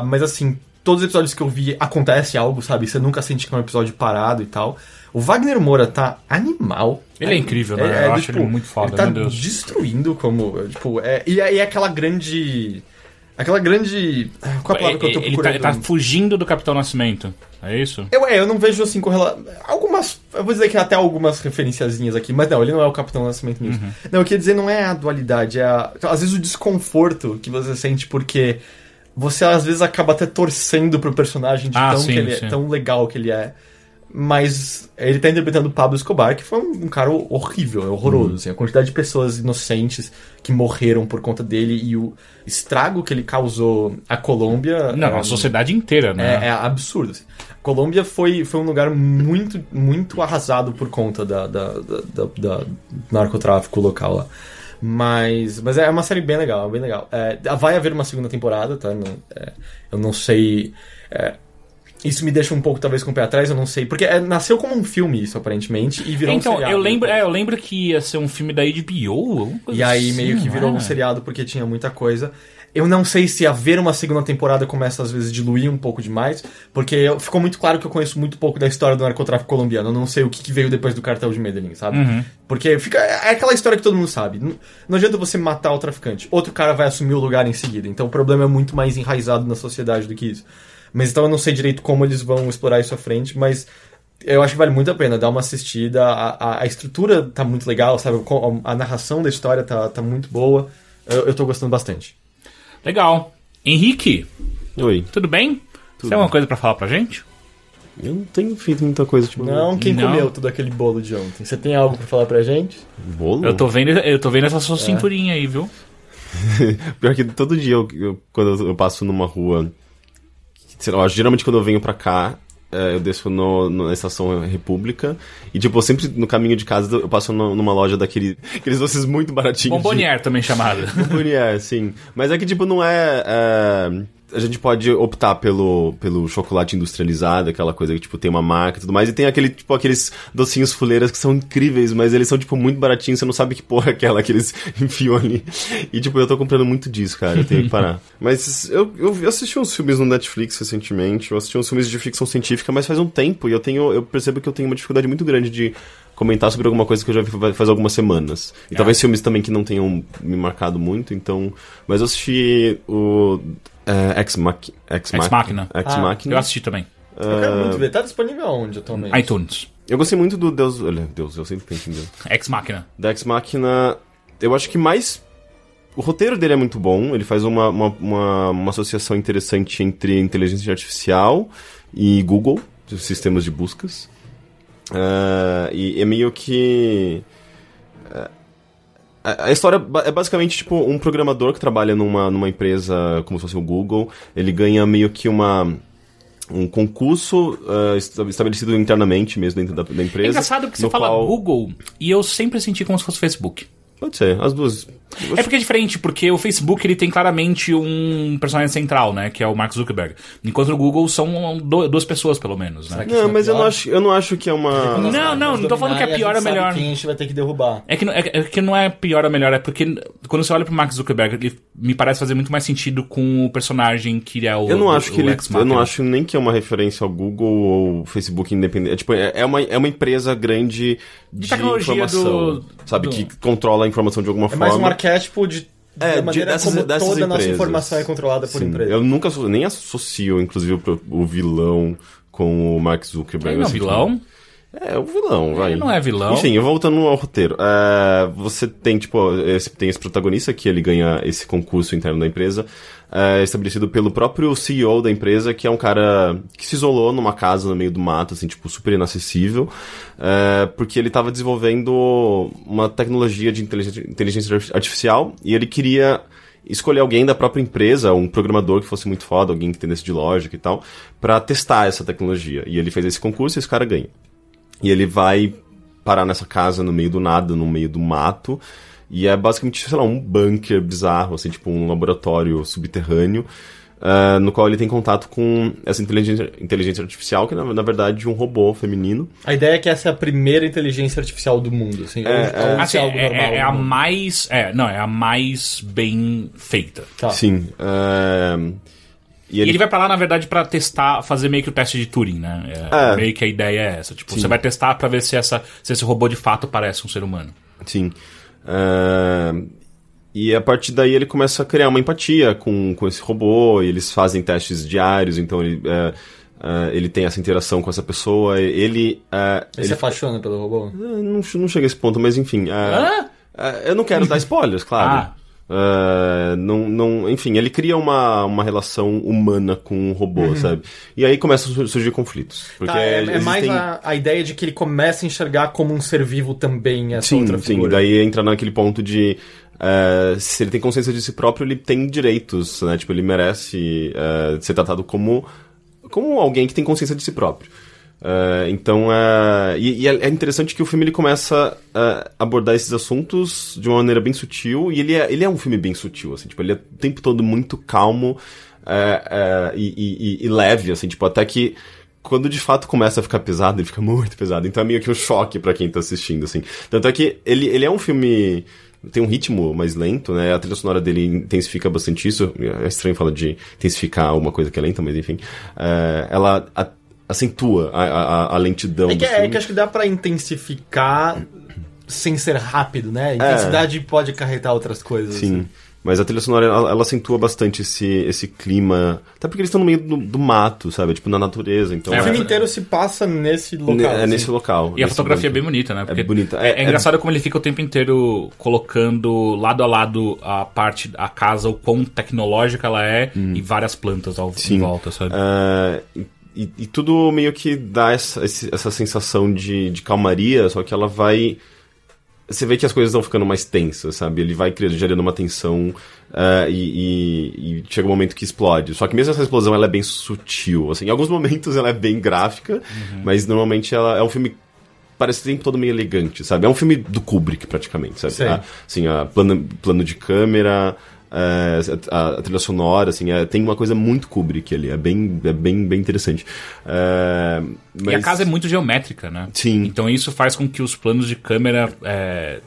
S1: mas assim, todos os episódios que eu vi acontece algo, sabe? Você nunca sente que é um episódio parado e tal. O Wagner Moura tá animal.
S2: Ele é incrível, né? Eu
S1: do
S2: acho ele muito foda,
S1: Ele tá
S2: meu Deus.
S1: destruindo como. Tipo, é, e aí é aquela grande. Aquela grande. ah, Qual a palavra que eu tô
S2: ele, tá,
S1: procurando?
S2: ele tá fugindo do Capitão Nascimento. É isso?
S1: Eu, é, eu não vejo assim correla... alguma umas. Eu vou dizer que até algumas referenciazinhas aqui, mas não, ele não é o Capitão Nascimento News. Não, eu queria dizer, não é a dualidade, é a, às vezes o desconforto que você sente porque você às vezes acaba até torcendo pro personagem de
S2: Ah,
S1: tão,
S2: sim,
S1: que ele
S2: sim.
S1: é, tão legal que ele é. Mas ele tá interpretando o Pablo Escobar, que foi um, um cara horrível, é horroroso. assim, a quantidade de pessoas inocentes que morreram por conta dele e o estrago que ele causou à Colômbia.
S2: Não,
S1: é,
S2: a sociedade inteira, né?
S1: é, é absurdo. assim. A Colômbia foi, foi um lugar muito, muito arrasado por conta da, da, da, da- da- do narcotráfico local lá. Mas, mas é uma série bem legal, bem legal. É, vai haver uma segunda temporada, tá? Não- é, eu não sei. é, isso me deixa um pouco, talvez, com o pé atrás, eu não sei. Porque é, nasceu como um filme, isso, aparentemente, e virou
S2: então,
S1: um seriado.
S2: eu lembro, é, eu lembro que ia ser um filme da HBO. alguma coisa
S1: E aí
S2: assim,
S1: meio que
S2: não
S1: virou um seriado porque tinha muita coisa. Eu não sei se haver uma segunda temporada começa às vezes a diluir um pouco demais, porque ficou muito claro que eu conheço muito pouco da história do narcotráfico colombiano. Eu não sei o que, que veio depois do cartel de Medellín, sabe?
S2: Uhum.
S1: Porque fica é aquela história que todo mundo sabe. Não, não adianta você matar o traficante. Outro cara vai assumir o lugar em seguida. Então o problema é muito mais enraizado na sociedade do que isso. Mas então eu não sei direito como eles vão explorar isso à frente, mas eu acho que vale muito a pena dar uma assistida. A, a, a estrutura tá muito legal, sabe? A narração da história tá, tá muito boa. Eu, eu tô gostando bastante.
S2: Legal. Henrique,
S3: Oi.
S2: tudo bem? Você tem alguma coisa pra falar pra gente?
S3: Eu não tenho feito muita coisa, tipo.
S1: Não, quem
S2: Não.
S1: comeu todo aquele bolo de ontem? Você tem algo pra falar pra gente?
S3: Bolo?
S2: Eu tô vendo, eu tô vendo essa
S1: É.
S2: sua cinturinha aí, viu?
S3: Pior que todo dia, eu, eu- quando eu- passo numa rua. Sei lá, geralmente quando eu venho pra cá, é, eu desço no, no- na estação República. E, tipo, eu sempre no caminho de casa eu passo no- numa loja daquele, aqueles doces muito baratinhos. de-
S2: Bombonier também chamada.
S3: Bombonier, sim. Mas é que, tipo, não é. é, A gente pode optar pelo, pelo chocolate industrializado, aquela coisa que, tipo, tem uma marca e tudo mais. E tem aquele, tipo, aqueles docinhos fuleiras que são incríveis, mas eles são, tipo, muito baratinhos. Você não sabe que porra é aquela que eles enfiam ali. E, tipo, eu tô comprando muito disso, cara. Eu tenho que parar. mas eu, eu assisti uns filmes no Netflix recentemente. Eu assisti uns filmes de ficção científica, mas faz um tempo. E eu tenho. Eu percebo que eu tenho uma dificuldade muito grande de comentar sobre alguma coisa que eu já vi fa- faz algumas semanas. E
S2: Ah.
S3: talvez filmes também que não tenham me marcado muito, então... Mas eu assisti o é, Ex, Mach, Ex,
S2: Ex Machina.
S3: Ex
S1: Ah,
S3: Machina.
S2: Eu assisti também.
S1: Eu quero muito ver. Tá disponível aonde atualmente?
S2: iTunes.
S3: Eu gostei muito do Deus... Olha, Deus, eu sempre penso em Deus.
S2: Ex Machina.
S3: Da Ex Machina, eu acho que mais... O roteiro dele é muito bom, ele faz uma, uma, uma, uma associação interessante entre inteligência artificial e Google, os sistemas de buscas. Ah, e é meio que... ah, A história é basicamente tipo um programador que trabalha numa, numa empresa como se fosse o Google. Ele ganha meio que uma um concurso esta- estabelecido internamente mesmo dentro da, da
S2: É
S3: empresa.
S2: engraçado porque você fala
S3: qual-
S2: Google e eu sempre senti como se fosse Facebook.
S3: Pode ser, as duas.
S2: É porque é diferente, porque o Facebook ele tem claramente um personagem central, né? Que é o Mark Zuckerberg. Enquanto no Google são do- duas pessoas, pelo menos, né?
S1: que-
S3: Não,
S1: é
S3: mas eu
S1: pior?
S3: não acho, eu não acho que é uma.
S2: Não, não, não tô falando que é pior ou melhor.
S1: Quem a gente vai ter que derrubar.
S2: É que, não- é, é que não é pior ou melhor, é porque quando você olha pro Mark Zuckerberg, ele me parece fazer muito mais sentido com o personagem que é o.
S3: Eu não
S2: o-
S3: acho que
S2: o
S3: ele.
S2: Ex
S3: Eu não acho nem que é uma referência ao Google ou Facebook independente. É, tipo, é, é uma, é uma empresa grande de,
S2: De tecnologia
S3: informação.
S2: do-
S3: sabe?
S2: do-
S3: Que controla a informação de alguma
S1: É
S3: forma.
S1: Arquétipo de,
S3: É,
S1: da
S3: de-
S1: maneira
S3: dessas-
S1: como
S3: dessas
S1: toda a nossa informação é controlada por
S3: Sim,
S1: empresa.
S3: Eu nunca nem associo, inclusive, o vilão com o Mark Zuckerberg.
S2: Ele não é
S3: assim,
S2: vilão?
S3: É, o vilão, vai.
S2: Ele não é vilão.
S3: Enfim, voltando ao roteiro. é, você tem, tipo, esse, tem esse protagonista que ele ganha esse concurso interno da empresa, é, estabelecido pelo próprio CEO da empresa, que é um cara que se isolou numa casa no meio do mato, assim, tipo, super inacessível, é, porque ele estava desenvolvendo uma tecnologia de inteligência, artificial e ele queria escolher alguém da própria empresa, um programador que fosse muito foda, alguém que entendesse de lógica e tal, pra testar essa tecnologia. E ele fez esse concurso e esse cara ganha. E ele vai parar nessa casa no meio do nada, no meio do mato. E é basicamente, sei lá, um bunker bizarro, assim, tipo um laboratório subterrâneo, ah, no qual ele tem contato com essa inteligência, inteligência artificial, que na, na verdade é um robô feminino.
S1: A ideia é que essa é a primeira inteligência artificial do mundo, assim. ou- ou
S2: Assim,
S1: é algo
S2: é,
S1: normal
S2: é- é
S1: no
S2: a
S1: mundo.
S2: mais. É, não, é a mais bem feita.
S1: Tá.
S3: Sim. ah, e ele,
S2: ele vai pra lá, na verdade, pra testar, fazer meio que o teste de Turing, né? É,
S3: É.
S2: Meio que a ideia é essa. Tipo, você vai testar pra ver se, essa, se esse robô de fato parece um ser humano.
S3: Sim. E a partir daí ele começa a criar uma empatia com, com esse robô, e eles fazem testes diários, então ele. é, ah, ele tem essa interação com essa pessoa, ele... ah,
S1: Ele se apaixona pelo robô?
S3: Não, não chega a esse ponto, mas enfim. ah, eu não quero dar spoilers, claro.
S2: Ah.
S3: Ah, não, não, enfim, ele cria uma, uma relação humana com um robô, sabe? E aí começam a sur- surgir conflitos. Porque
S1: Uhum. Tá, é, é mais
S3: existem-
S1: a, a ideia de que ele começa a enxergar como um ser vivo também essa
S3: Sim,
S1: outra
S3: sim.
S1: figura.
S3: Daí entra naquele ponto de. eh, se ele tem consciência de si próprio, ele tem direitos, né? Tipo, ele merece eh, ser tratado como, como alguém que tem consciência de si próprio. Eh, então, eh, e, e é é interessante que o filme ele começa a abordar esses assuntos de uma maneira bem sutil, e ele é, ele é um filme bem sutil, assim, tipo, ele é o tempo todo muito calmo eh, e, e- e- leve, assim, tipo, até que quando de fato começa a ficar pesado, ele fica muito pesado. Então é meio que um choque pra quem tá assistindo, assim. Tanto é que ele, ele é um filme. Tem um ritmo mais lento, né? A trilha sonora dele intensifica bastante isso. É estranho falar de intensificar uma coisa que é lenta, mas enfim. É, ela a- acentua a, a, a lentidão
S1: É
S3: do
S1: que, é
S3: filme.
S1: que acho que dá pra intensificar sem ser rápido, né? A intensidade pode acarretar outras coisas.
S3: É. Sim.
S1: assim.
S3: Mas a trilha sonora, ela, ela acentua bastante esse, esse clima. Até porque eles estão no meio do, do mato, sabe? Tipo, na natureza. Então
S2: É,
S1: O
S3: é,
S1: filme inteiro se passa nesse local.
S3: é
S1: assim.
S3: nesse local.
S2: E a
S3: nesse
S2: fotografia é
S3: momento.
S2: bem bonita, né? Porque
S3: bonita.
S2: É,
S3: É-
S2: é engraçado como ele fica o tempo inteiro colocando lado a lado a parte, a casa, o quão tecnológica ela é e várias plantas ao, em volta, sabe?
S3: Ah, e, e- tudo meio que dá essa, essa sensação de, de calmaria, só que ela vai. Você vê que as coisas estão ficando mais tensas, sabe? Ele vai criando, gerando uma tensão ah, e, e- e chega um momento que explode. Só que mesmo essa explosão ela é bem sutil. Assim, em alguns momentos ela é bem gráfica, mas normalmente ela é um filme parece o tempo todo meio elegante, sabe? É um filme do Kubrick, praticamente, sabe? Ah, assim, a plano, plano de câmera, é, a, a trilha sonora, assim, é, tem uma coisa muito Kubrick ali, é bem, é bem, bem interessante. É,
S2: E a
S3: mas-
S2: casa é muito geométrica, né?
S3: Sim.
S2: Então isso faz com que os planos de câmera é,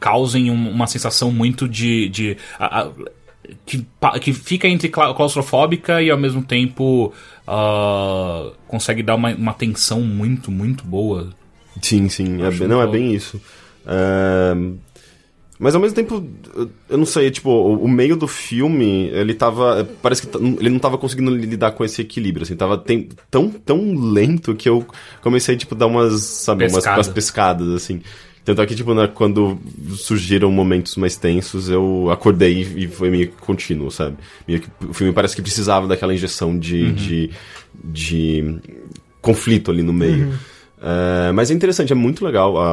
S2: causem um- uma sensação muito de. de a- a- que, que fica entre cla- claustrofóbica e ao mesmo tempo ah, consegue dar uma, uma tensão muito, muito boa.
S3: Sim, sim, é não, é bem isso. É, mas ao mesmo tempo, eu- não sei, tipo, o, meio do filme, ele tava. Parece que ele não tava conseguindo lidar com esse equilíbrio, assim, tava tem- tão, tão lento que eu comecei, tipo, dar umas, sabe, umas,
S2: Pescada.
S3: umas pescadas, assim. Tanto é que, tipo, né, quando surgiram momentos mais tensos, eu acordei e foi meio que contínuo, sabe? Meio que o filme parece que precisava daquela injeção de, de, de conflito ali no meio. É, mas é interessante, é muito legal a,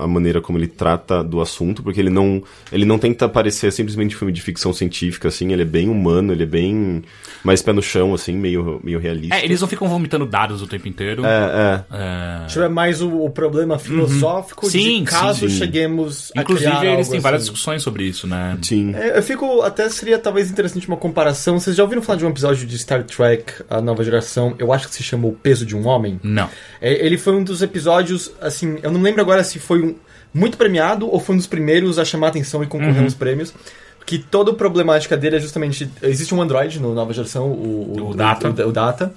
S3: a, a maneira como ele trata do assunto, porque ele não, ele não tenta parecer simplesmente um filme de ficção científica, assim, ele é bem humano, ele é bem mais pé no chão, assim, meio, meio realista.
S2: É, eles não ficam vomitando dados o tempo inteiro.
S3: É, é.
S2: É,
S1: Acho que é mais o, o problema filosófico
S2: Uhum. Sim,
S1: de caso
S3: sim, sim.
S1: cheguemos a
S2: Inclusive,
S1: criar
S2: eles têm várias
S1: assim.
S2: discussões sobre isso, né?
S3: Sim.
S1: É, eu fico. Até seria talvez interessante uma comparação. Vocês já ouviram falar de um episódio de Star Trek, a nova geração? Eu acho que se chama O Peso de um Homem.
S2: Não.
S1: É, ele foi um dos episódios, assim, eu não lembro agora se foi um muito premiado ou foi um dos primeiros a chamar atenção e concorrer aos prêmios. Que toda a problemática dele é justamente. Existe um Android no nova geração, o,
S2: O Data.
S1: O, o Data.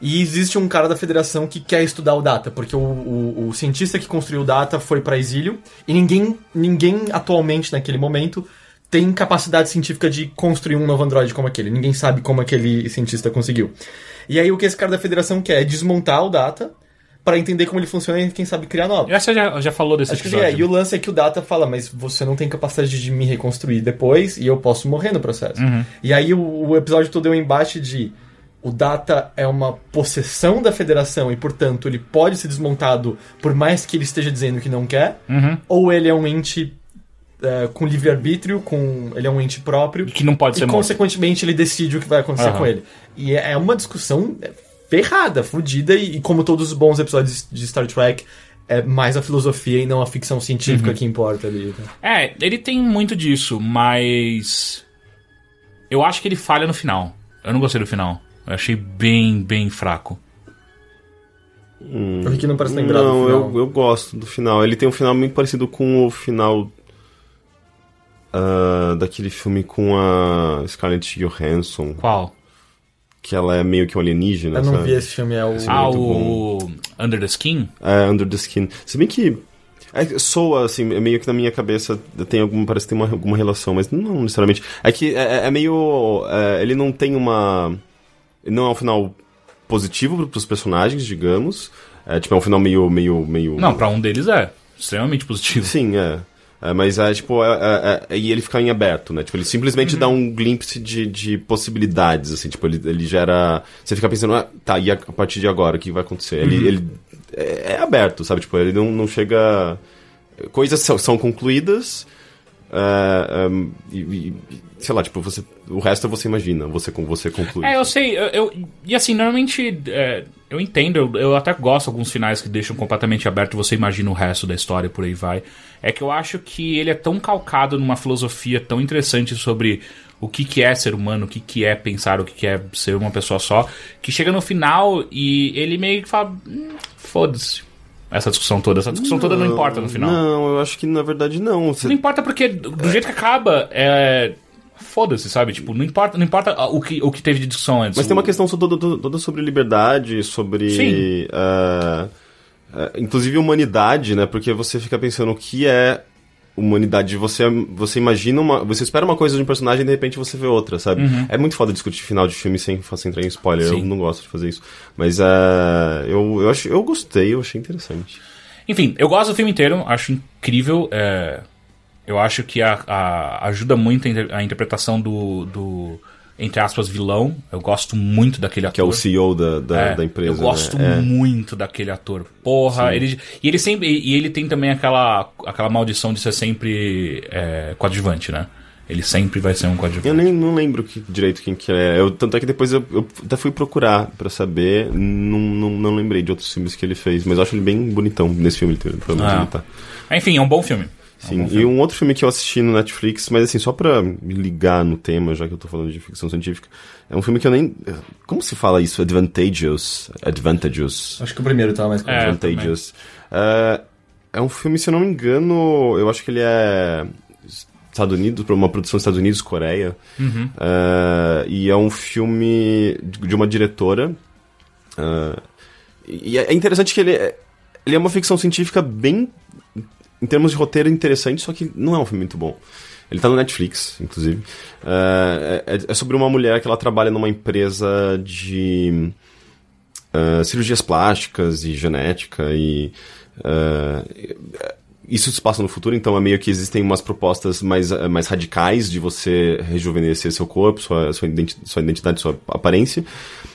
S1: E existe um cara da federação que quer estudar o Data, porque o, o, o cientista que construiu o Data foi para exílio e ninguém, ninguém atualmente, naquele momento, tem capacidade científica de construir um novo Android como aquele. Ninguém sabe como aquele cientista conseguiu. E aí o que esse cara da federação quer é desmontar o Data para entender como ele funciona e quem sabe criar novos.
S2: Eu acho que você já, já falou desse
S1: Acho que
S2: episódio.
S1: é. E o lance é que o Data fala, mas você não tem capacidade de me reconstruir depois e eu posso morrer no processo.
S2: Uhum.
S1: E aí o, o episódio todo é um embate de o Data é uma possessão da federação e, portanto, ele pode ser desmontado por mais que ele esteja dizendo que não quer,
S2: Uhum.
S1: ou ele é um ente é, com livre-arbítrio, com ele é um ente próprio,
S2: Que não pode
S1: e
S2: ser morto.
S1: consequentemente ele decide o que vai acontecer
S2: Aham.
S1: com ele. E é é uma discussão ferrada, fodida, e, e como todos os bons episódios de Star Trek, é mais a filosofia e não a ficção científica
S2: Uhum.
S1: que importa ali. tá?
S2: É, ele tem muito disso, mas. Eu acho que ele falha no final. Eu não gostei do final. Eu achei bem, bem fraco.
S1: O Rick não parece lembrado
S3: Não,
S1: do final.
S3: eu, eu gosto do final. Ele tem um final muito parecido com o final ah, daquele filme com a Scarlett Johansson,
S2: Qual?
S3: Que ela é meio que um alienígena,
S1: Eu não
S3: sabe?
S1: vi esse filme, é o...
S3: Sim.
S2: ah,
S3: muito
S2: o. Under the Skin?
S3: É, Under the Skin. Se bem que é, soa, assim, é meio que na minha cabeça tem alguma, parece que tem uma, alguma relação, mas não necessariamente. É que é, é meio. é, ele não tem uma. Não é um final positivo pro- pros personagens, digamos. É, tipo, é um final meio. meio, meio...
S2: Não, pra um deles é. Extremamente positivo.
S3: Sim, é. É, mas é tipo, é, é, é- e ele fica em aberto, né? Tipo, ele simplesmente dá um glimpse de, de possibilidades, assim, tipo, ele, ele gera. Você fica pensando, ah, tá, e a, a partir de agora, o que vai acontecer? Ele, ele é, é aberto, sabe? Tipo, ele não, não chega. Coisas são, são concluídas. é, é, e, e- sei lá, tipo, você. O resto você imagina, você, com- você conclui.
S2: É, eu sei, eu, eu- e assim, normalmente é, eu entendo, eu, eu até gosto de alguns finais que deixam completamente aberto, você imagina o resto da história por aí vai. É que eu acho que ele é tão calcado numa filosofia tão interessante sobre o que, que é ser humano, o que, que é pensar, o que, que é ser uma pessoa só, que chega no final e ele meio que fala: "Hum, foda-se. Essa discussão toda, essa discussão toda não importa no final.
S3: Não, eu acho que na verdade não. Você-
S2: Não importa porque do jeito que acaba, é. Foda-se, sabe? Tipo, não importa, não importa o que, o que teve de discussão antes.
S3: Mas tem uma questão toda, toda- sobre liberdade, sobre.
S2: Sim.
S3: ah, inclusive humanidade, né? Porque você fica pensando o que é humanidade. Você, você imagina uma. Você espera uma coisa de um personagem e de repente você vê outra, sabe? É muito foda discutir final de filme sem, sem entrar em spoiler. Eu
S2: Uhum. Sim.
S3: não gosto de fazer isso. Mas ah, eu, eu, acho, eu gostei, eu achei interessante.
S2: Enfim, eu gosto do filme inteiro, acho incrível. é, Eu acho que a, a- ajuda muito a, inter- a interpretação do, do, entre aspas, vilão. Eu gosto muito daquele ator.
S3: Que é o CEO da, da,
S2: É,
S3: da empresa.
S2: Eu gosto
S3: né? É.
S2: muito daquele ator. Porra, ele, e ele sempre. E ele tem também aquela, aquela maldição de ser sempre é, coadjuvante, né? Ele sempre vai ser um coadjuvante.
S3: Eu nem não lembro que- direito quem que é. Eu, tanto é que depois eu, eu até fui procurar pra saber. Não, não, não lembrei de outros filmes que ele fez, mas eu acho ele bem bonitão nesse filme, pelo menos
S2: Ah.
S3: ele tá.
S2: Enfim, é um bom filme. É um
S3: Sim, e um outro filme que eu assisti no Netflix, mas assim, só pra me ligar no tema, já que eu tô falando de ficção científica, é um filme que eu nem. Como se fala isso? Advantageous? Advantageous.
S4: Acho que o primeiro tá mais
S2: É,
S3: Advantageous. É, é um filme, se eu não me engano, eu acho que ele é Estados Unidos, uma produção dos Estados Unidos, Coreia. É, e é um filme de uma diretora. é, e é interessante que ele é, ele é uma ficção científica bem. Em termos de roteiro, interessante, só que não é um filme muito bom. Ele tá no Netflix, inclusive. É, é- é sobre uma mulher que ela trabalha numa empresa de ah, cirurgias plásticas e genética e ah, isso se passa no futuro, então é meio que existem umas propostas mais, mais radicais de você rejuvenescer seu corpo, sua, sua, identi sua identidade, sua aparência.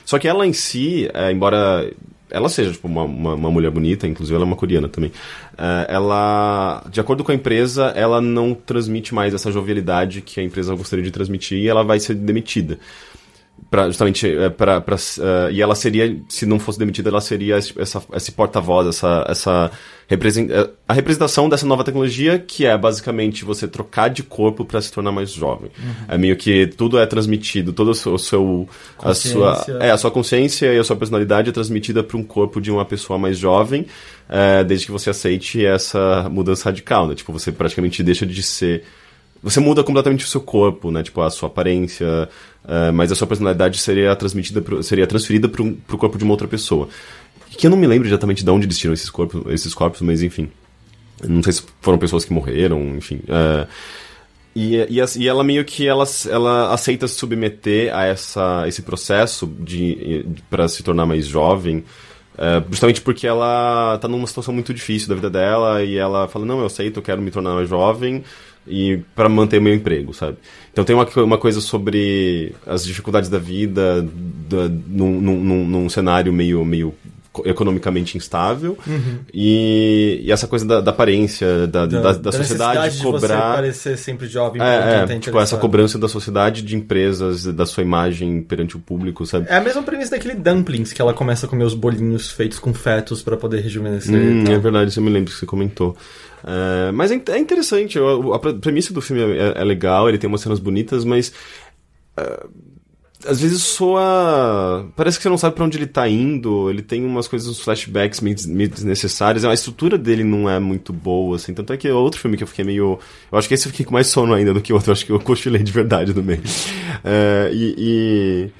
S3: Só que ela em si, eh, embora ela seja tipo, uma, uma, uma mulher bonita, inclusive ela é uma coreana também, eh, ela, de acordo com a empresa, ela não transmite mais essa jovialidade que a empresa gostaria de transmitir e ela vai ser demitida pra, justamente é, pra, pra, eh, e ela seria se não fosse demitida ela seria esse, essa, esse porta-voz essa, essa represent, eh, a representação dessa nova tecnologia que é basicamente você trocar de corpo para se tornar mais jovem. É meio que tudo é transmitido todo o seu, a sua
S4: Consciência.
S3: é a sua consciência e a sua personalidade é transmitida para um corpo de uma pessoa mais jovem eh, desde que você aceite essa mudança radical né? Tipo você praticamente deixa de ser você muda completamente o seu corpo, né? Tipo, a sua aparência, eh, mas a sua personalidade seria transmitida, pro, seria transferida pro, pro corpo de uma outra pessoa. Que eu não me lembro exatamente de onde eles tiram esses corpos, esses corpos mas enfim. Não sei se foram pessoas que morreram, enfim. eh, e, e, e ela meio que ela, ela aceita se submeter a essa, esse processo de, para se tornar mais jovem, é, justamente porque ela tá numa situação muito difícil da vida dela e ela fala, não, eu aceito, eu quero me tornar mais jovem e para manter meu emprego, sabe? Então tem uma, uma coisa sobre as dificuldades da vida da, num, num, num, cenário meio, meio co- economicamente instável e, e essa coisa da, da aparência, da, da, da sociedade
S4: necessidade de você
S3: cobrar...
S4: parecer sempre jovem
S3: É, é,
S4: tá
S3: tipo, essa cobrança da sociedade, de empresas, da sua imagem perante o público, sabe?
S4: É a mesma premissa daquele Dumplings, que ela começa a comer os bolinhos feitos com fetos pra poder rejuvenescer.
S3: Hum, é verdade, eu me lembro que você comentou. É, mas é, é interessante, a pre- premissa do filme é, é legal, ele tem umas cenas bonitas, mas. é, às vezes soa. Parece que você não sabe pra onde ele tá indo, ele tem umas coisas, uns flashbacks meio, des- meio desnecessários, a estrutura dele não é muito boa, assim. Tanto é que é outro filme que eu fiquei meio. Eu acho que esse eu fiquei com mais sono ainda do que o outro, eu acho que eu cochilei de verdade no meio. É, e- e...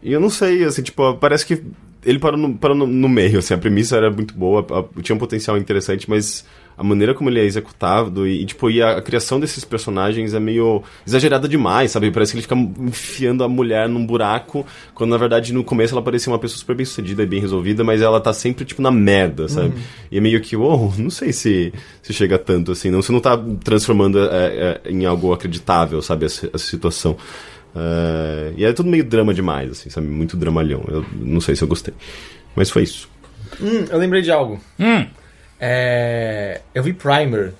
S3: E eu não sei, assim, tipo, parece que ele parou no, parou no, no meio, assim, a premissa era muito boa, a- tinha um potencial interessante, mas a maneira como ele é executado e, e, tipo, e a, a criação desses personagens é meio exagerada demais, sabe? Parece que ele fica enfiando a mulher num buraco, quando na verdade no começo ela parecia uma pessoa super bem sucedida e bem resolvida, mas ela tá sempre, tipo, na merda, sabe? Uhum. E é meio que, oh, não sei se, se chega tanto assim, não, você não tá transformando é, é, em algo acreditável, sabe, essa, essa situação. Uh, e é tudo meio drama demais, assim, sabe? Muito dramalhão. Eu não sei se eu gostei. Mas foi isso.
S1: Hum, eu lembrei de algo.
S2: Hum.
S1: É... Eu vi Primer.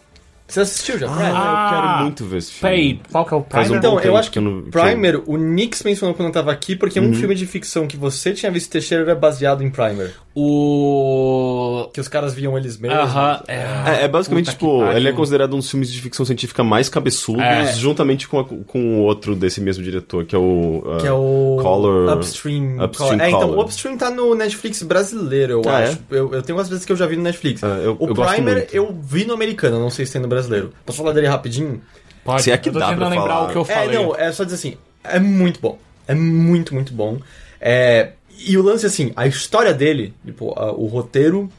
S1: Você assistiu já? Primer?
S3: Ah, eu quero muito ver esse filme.
S2: Peraí, qual que é o Primer?
S3: um
S1: então, eu acho que
S3: que eu não-
S1: Primer, o Nix mencionou quando eu tava aqui, porque um filme de ficção que você tinha visto Teixeira era baseado em Primer.
S2: O.
S1: Que os caras viam eles mesmos.
S2: Aham.
S3: É, é basicamente,
S2: Puta que
S3: tipo,
S2: pariu.
S3: ele é considerado um dos filmes de ficção científica mais cabeçudos,
S2: É.
S3: juntamente com, a- com o outro desse mesmo diretor, que é o... uh,
S1: Que é o
S3: Color...
S1: Upstream.
S3: Upstream
S1: Color. É, então, o Upstream tá no Netflix brasileiro, eu
S3: Ah,
S1: acho. Eu, eu tenho umas vezes que eu já vi no Netflix.
S3: Ah, eu-
S1: o
S3: eu gosto
S1: Primer
S3: muito.
S1: eu vi no americano, não sei se tem no brasileiro. Posso falar dele rapidinho?
S2: Pode.
S3: Se é que
S2: eu tô
S3: dá
S2: tentando
S3: pra
S2: lembrar
S3: falar.
S2: o que eu falei.
S1: É, não, é só dizer assim, é muito bom. É muito, muito bom. É, e o lance, assim, a história dele, tipo, a- o roteiro,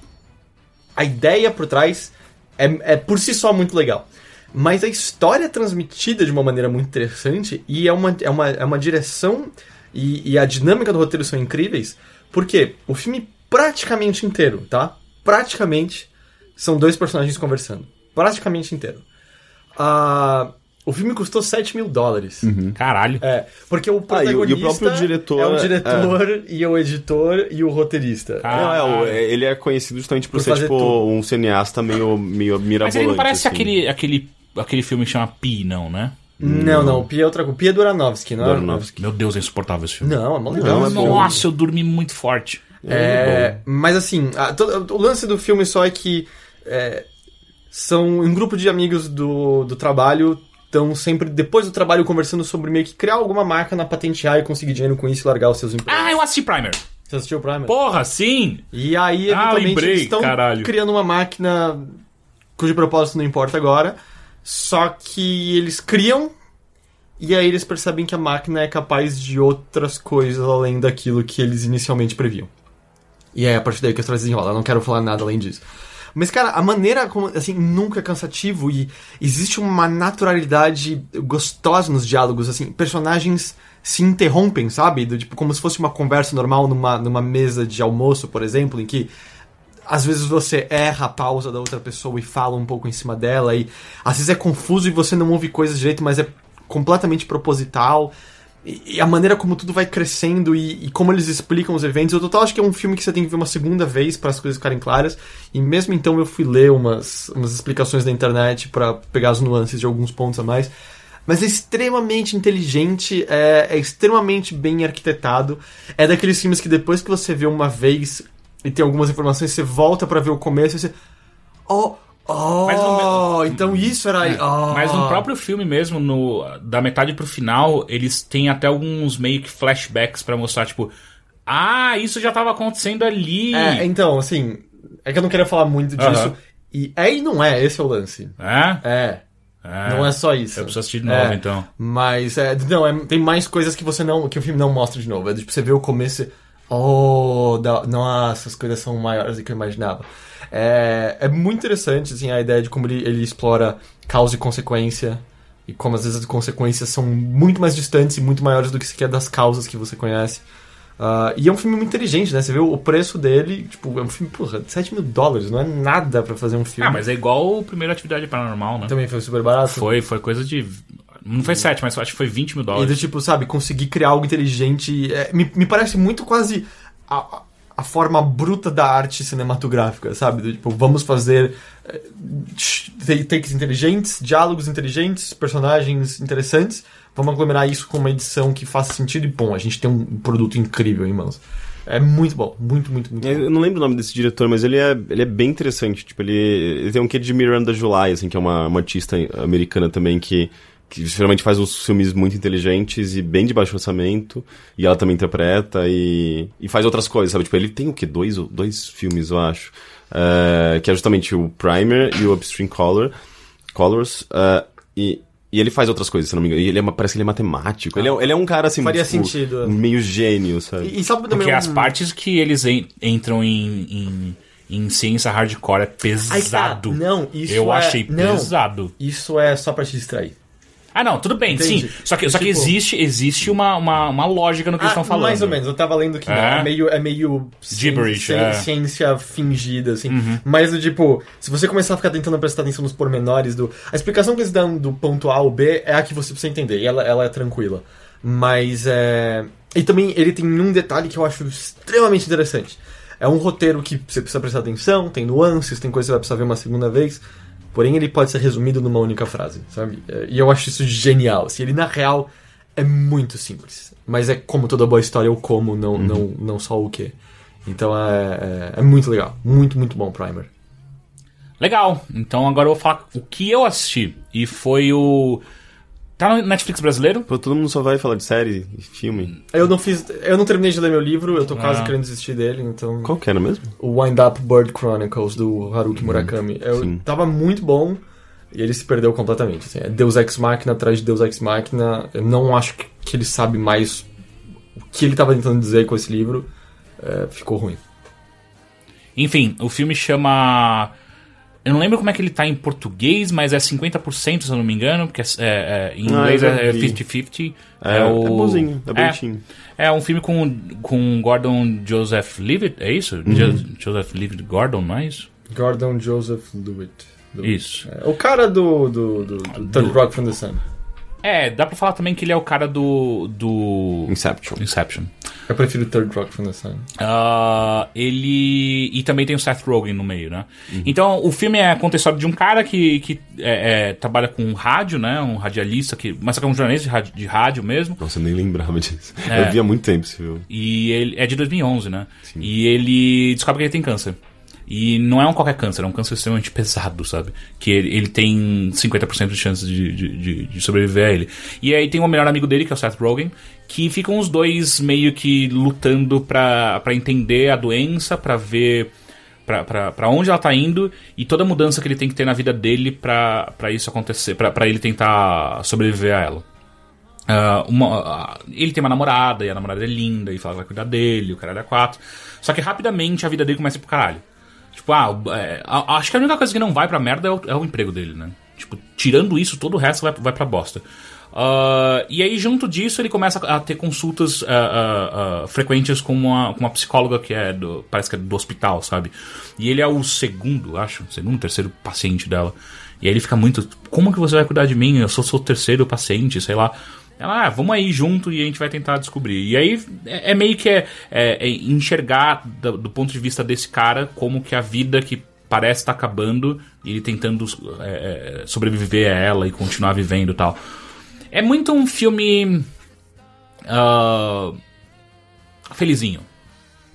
S1: a ideia por trás é, é por si só muito legal. Mas a história é transmitida de uma maneira muito interessante e é uma, é uma, é uma direção e, e a dinâmica do roteiro são incríveis, porque o filme praticamente inteiro, tá? Praticamente são dois personagens conversando. Praticamente inteiro. Ah, o filme custou 7 mil dólares.
S2: Caralho.
S1: É, porque o
S3: Ah, e o- e o
S1: protagonista
S3: próprio diretor
S1: é o
S3: é-
S1: diretor e o editor e o roteirista.
S2: Ah,
S3: Não, é, é, ele é conhecido justamente por,
S1: Por
S3: ser,
S1: fazer
S3: tipo,
S1: tudo.
S3: um cineasta meio, meio mirabolante.
S2: Mas ele não parece
S3: assim.
S2: aquele, aquele, aquele filme que chama Pi, não, né?
S1: Não, não, o Pi é outra coisa. O Pi é do Aronofsky, não é?
S3: Aronofsky.
S2: Meu Deus, é insuportável esse filme.
S1: Não, é mó legal.
S3: Não,
S1: esse
S3: é
S1: filme.
S2: Nossa, eu dormi muito forte.
S1: É, mas assim, a- to- o lance do filme só é que é, são um grupo de amigos do, do trabalho estão sempre, depois do trabalho, conversando sobre meio que criar alguma máquina, patentear e conseguir dinheiro com isso e largar os seus empregos.
S2: Ah, eu assisti Primer.
S1: Você assistiu o Primer?
S2: Porra, sim!
S1: E aí,
S2: Ah,
S1: eventualmente,
S2: lembrei,
S1: eles estão
S2: caralho.
S1: criando uma máquina cujo propósito não importa agora. Só que eles criam e aí eles percebem que a máquina é capaz de outras coisas além daquilo que eles inicialmente previam. E é a partir daí que a história se desenrola. Eu não quero falar nada além disso. Mas, cara, a maneira como, assim, nunca é cansativo e existe uma naturalidade gostosa nos diálogos, assim, personagens se interrompem, sabe? Do, tipo, como se fosse uma conversa normal numa, numa mesa de almoço, por exemplo, em que às vezes você erra a pausa da outra pessoa e fala um pouco em cima dela, e às vezes é confuso e você não ouve coisas direito, mas é completamente proposital. E, a maneira como tudo vai crescendo e, e como eles explicam os eventos. Eu total acho que é um filme que você tem que ver uma segunda vez para as coisas ficarem claras. E mesmo então eu fui ler umas, umas explicações na internet para pegar as nuances de alguns pontos a mais. Mas é extremamente inteligente, é, é extremamente bem arquitetado. É daqueles filmes que depois que você vê uma vez e tem algumas informações, você volta pra ver o começo e você. Oh, oh,
S2: Mas no
S1: então isso era. Oh.
S2: Mas no próprio filme mesmo, no, da metade pro final, eles têm até alguns meio que flashbacks pra mostrar, tipo, ah, isso já tava acontecendo ali.
S1: É, então, assim. É que eu não queria falar muito disso.
S2: Aham.
S1: E é e não é, esse é o lance.
S2: É?
S1: É.
S2: É.
S1: Não é só isso.
S2: Eu preciso assistir de novo,
S1: É.
S2: então.
S1: Mas, é, não, é- tem mais coisas que você não. que o filme não mostra de novo. É tipo, você vê o começo e. Oh, da, nossa, as coisas são maiores do que eu imaginava. É, é muito interessante, assim, a ideia de como ele, ele explora causa e consequência. E como às vezes as consequências são muito mais distantes e muito maiores do que sequer das causas que você conhece. Ah, e é um filme muito inteligente, né? Você vê o preço dele, tipo, é um filme, porra, 7 mil dólares, não é nada pra fazer um filme.
S2: Ah, mas é igual o primeiro Atividade Paranormal, né?
S1: Também foi super barato.
S2: Foi, foi coisa de. Não foi 7, mas acho que foi 20 mil
S1: E do
S2: dólares.
S1: tipo, sabe, conseguir criar algo inteligente. é, me, me parece muito quase a, a- forma bruta da arte cinematográfica, sabe? Tipo, vamos fazer t- takes inteligentes, diálogos inteligentes, personagens interessantes. Vamos aglomerar isso com uma edição que faça sentido e, bom, a gente tem um produto incrível em mãos. É muito bom, muito, muito, muito bom.
S3: Eu não lembro o nome desse diretor, mas ele é, ele é bem interessante. Tipo, ele, ele tem um quê de Miranda July, assim, que é uma, uma artista americana também que, que geralmente faz uns filmes muito inteligentes e bem de baixo orçamento. E ela também interpreta e, e faz outras coisas, sabe? Tipo, ele tem o quê? Dois, dois filmes, eu acho. Eh, que é justamente o Primer e o Upstream Color, Colors. eh, e, e ele faz outras coisas, se não me engano. E ele é, parece que ele é matemático. Ele, é, ele é um cara, assim,
S1: Faria
S3: tipo,
S1: sentido.
S3: meio gênio, sabe?
S1: E, e sabe também
S2: Porque
S1: um-
S2: as partes que eles en- entram em, em, em ciência hardcore é
S1: Ai,
S2: pesado.
S1: cara, não, isso
S2: Eu
S1: é-
S2: achei
S1: não.
S2: pesado.
S1: Isso é só pra te distrair.
S2: Ah, não, tudo bem,
S1: Entendi.
S2: sim. Só que, só que
S1: Tipo-
S2: existe, existe uma, uma, uma lógica no que eles estão falando.
S1: Ah, Mais ou menos, eu tava lendo que não,
S2: É?
S1: é meio, é meio
S2: Gibberish,
S1: ciência,
S2: é.
S1: ciência fingida, assim.
S2: Uhum.
S1: Mas do tipo, se você começar a ficar tentando prestar atenção nos pormenores do. A explicação que eles dão do ponto A ao B é a que você precisa entender, e ela, ela é tranquila. Mas é. E também ele tem um detalhe que eu acho extremamente interessante. É um roteiro que você precisa prestar atenção, tem nuances, tem coisas que você vai precisar ver uma segunda vez. Porém, ele pode ser resumido numa única frase, sabe? É, E eu acho isso genial. Assim, ele, na real, é muito simples. Mas é como toda boa história, o como, não, não, não só o que. Então é, é, é muito legal. Muito, muito bom, Primer.
S2: Legal. Então agora eu vou falar o que eu assisti. E foi o. Tá no Netflix brasileiro?
S3: Pô, todo mundo só vai falar de série e filme.
S1: Eu não fiz. Eu não terminei de ler meu livro, eu tô quase
S2: Ah.
S1: querendo desistir dele, então.
S3: Qual que era mesmo?
S1: O Wind Up Bird Chronicles do Haruki Murakami. Eu
S3: sim.
S1: tava muito bom e ele se perdeu completamente. Assim, é Deus Ex Machina atrás de Deus Ex Machina. Eu não acho que, que ele sabe mais o que ele tava tentando dizer com esse livro. É, ficou ruim.
S2: Enfim, o filme chama. Eu não lembro como é que ele tá em português, mas é 50%, se eu não me engano, porque é, é- é- em
S3: Ah,
S2: inglês
S3: eu
S2: é
S3: já vi.
S2: 50-50.
S3: É, é bonzinho, é bonitinho.
S2: É um filme com, com Gordon Joseph Levitt, é isso?
S3: Uhum.
S2: Jo- Joseph Levitt Gordon, não é isso?
S1: Gordon Joseph Lewitt. Lewitt.
S2: Isso.
S1: É, o cara do, do, do, do Third Rock from the Sun.
S2: É, dá pra falar também que ele é o cara do. do.
S3: Inception.
S2: Inception.
S1: Eu prefiro Third Rock from the Sun.
S2: Ah, ele. E também tem o Seth Rogen no meio, né? Então, o filme é conta a história de um cara que, que é, é, trabalha com rádio, né? Um radialista, que, mas só que é um jornalista de rádio, de rádio mesmo.
S3: Nossa, eu nem lembrava disso.
S2: É.
S3: Eu vi há muito tempo esse filme.
S2: E ele é de 2011, né? E ele descobre que ele tem câncer. E não é um qualquer câncer, é um câncer extremamente pesado, sabe? Que ele, ele tem 50% de chances de, de, de, sobreviver a ele. E aí tem o melhor amigo dele, que é o Seth Rogen, que ficam os dois meio que lutando pra, pra entender a doença, pra ver pra- pra pra onde ela tá indo e toda a mudança que ele tem que ter na vida dele pra pra isso acontecer, pra pra ele tentar sobreviver a ela. Ah, uma- ah, ele tem uma namorada, e a namorada é linda, e fala que vai cuidar dele, o caralho é quatro. Só que rapidamente a vida dele começa pro caralho. Tipo, ah, o- é, acho que a única coisa que não vai pra merda é o, é o emprego dele, né? Tipo, tirando isso, todo o resto vai, vai pra bosta. Ah, e aí, junto disso, ele começa a ter consultas ah, ah, frequentes com uma, com uma psicóloga que é do. Parece que é do hospital, sabe? E ele é o segundo, acho, segundo, terceiro paciente dela. E aí ele fica muito. Como que você vai cuidar de mim? Eu sou seu terceiro paciente, sei lá. Ela, ah, vamos aí junto e a gente vai tentar descobrir. E aí é, é meio que é, é- é enxergar do, do ponto de vista desse cara como que a vida que parece estar acabando e ele tentando é, é, sobreviver a ela e continuar vivendo e tal. É muito um filme. ah, felizinho.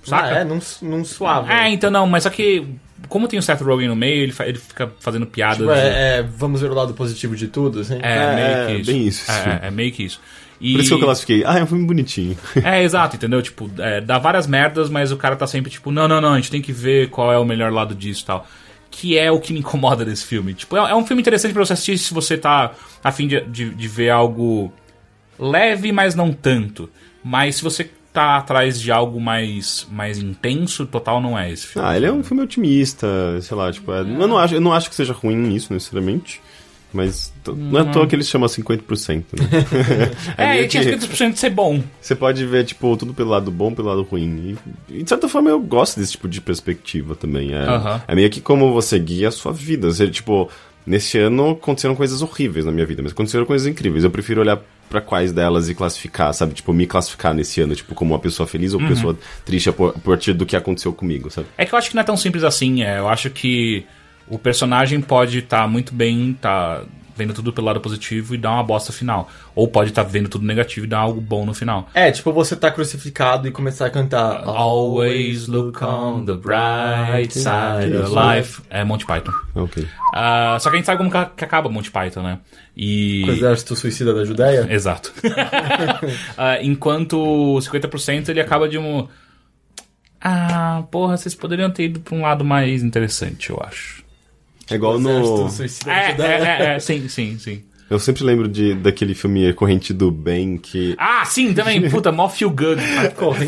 S2: Saca?
S1: Ah, é, num, num suave.
S2: É, então não, mas só que. Como tem o Seth Rogen no meio, ele, fa- ele fica fazendo piadas.
S1: Tipo, é, é, vamos ver o lado positivo de tudo, assim.
S2: É,
S3: É,
S2: meio que isso.
S3: bem isso,
S2: É, é, é meio que isso. E...
S3: Por isso que eu classifiquei. Ah, é um filme bonitinho.
S2: É, exato, entendeu? Tipo, é, dá várias merdas, mas o cara tá sempre tipo, não, não, não, a gente tem que ver qual é o melhor lado disso e tal. Que é o que me incomoda desse filme. Tipo, é, é um filme interessante pra você assistir se você tá a fim de, de, de ver algo leve, mas não tanto. Mas se você tá atrás de algo mais, mais intenso, total não é esse filme.
S3: Ah, ele é um filme otimista, sei lá, tipo, é- eu, não acho, eu não acho que seja ruim isso necessariamente. Mas não é à toa que eles chamam 50%, né?
S2: É,
S3: meio
S2: ele tinha
S3: que-
S2: 50% de ser bom.
S3: Você pode ver, tipo, tudo pelo lado bom, pelo lado ruim. E, e, de certa forma, eu gosto desse tipo de perspectiva também. É,
S2: Aham.
S3: é meio que como você guia a sua vida. Você, tipo, nesse ano aconteceram coisas horríveis na minha vida, mas aconteceram coisas incríveis. Eu prefiro olhar pra quais delas e classificar, sabe? Tipo, me classificar nesse ano, tipo, como uma pessoa feliz ou
S2: Uhum.
S3: pessoa triste a partir do que aconteceu comigo, sabe?
S2: É que eu acho que não é tão simples assim. É, eu acho que o personagem pode estar muito bem, tá vendo tudo pelo lado positivo e dar uma bosta final. Ou pode estar vendo tudo negativo e dar algo bom no final.
S1: É, tipo você tá crucificado e começar a cantar
S2: Always look on the bright side of life. É Monty Python.
S3: Ok.
S2: Ah, só que a gente sabe como que acaba Monty Python, né? E.
S1: com o exército suicida da Judéia.
S2: Exato. Ah, enquanto 50% ele acaba de um. Ah, porra, vocês poderiam ter ido pra um lado mais interessante, eu acho.
S3: É igual
S1: O exército
S3: no.
S2: É, é, é, é, sim, sim, sim.
S3: Eu sempre lembro de, daquele filme Corrente do Bem que.
S2: Ah, sim, também. Puta, mó feel good.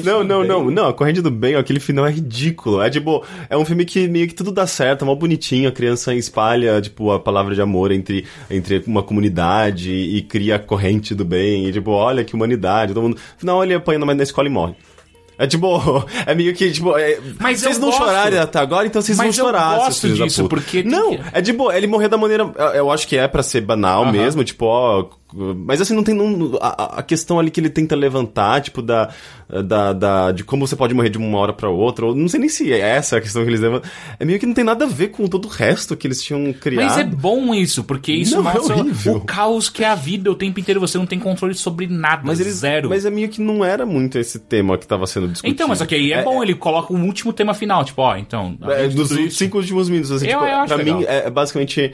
S3: Não, não, não, não. A Corrente do Bem, aquele final é ridículo. É tipo, é um filme que meio que tudo dá certo, é mó bonitinho, a criança espalha, tipo, a palavra de amor entre, entre uma comunidade e cria a corrente do bem. E tipo, olha que humanidade, todo mundo. No final ele apanha na escola e morre. É tipo, é meio que, tipo, é,
S2: Mas
S3: vocês
S2: eu
S3: não
S2: gosto.
S3: choraram até agora, então vocês
S2: Mas
S3: vão
S2: eu
S3: chorar.
S2: gosto
S3: filhos da
S2: disso, porque
S3: Não,
S2: que-
S3: é de boa, ele morrer da maneira. Eu acho que é pra ser banal
S2: Aham.
S3: mesmo, tipo, ó. Mas assim, não tem. Não, a, a questão ali que ele tenta levantar, tipo, da, da, da. de como você pode morrer de uma hora pra outra, ou não sei nem se é essa a questão que eles levantam. É meio que não tem nada a ver com todo o resto que eles tinham criado.
S2: Mas é bom isso, porque isso
S3: Não, é
S2: mostra
S3: horrível.
S2: o caos que é a vida o tempo inteiro. Você não tem controle sobre nada.
S3: Mas eles.
S2: zero.
S3: Mas é meio que não era muito esse tema que tava sendo discutido.
S2: Então, mas ok, aí é, bom, ele coloca um último tema final, tipo, ó, então.
S3: É, dos cinco últimos minutos, assim,
S2: Eu-
S3: tipo,
S2: eu
S3: pra
S2: legal.
S3: mim é, é basicamente.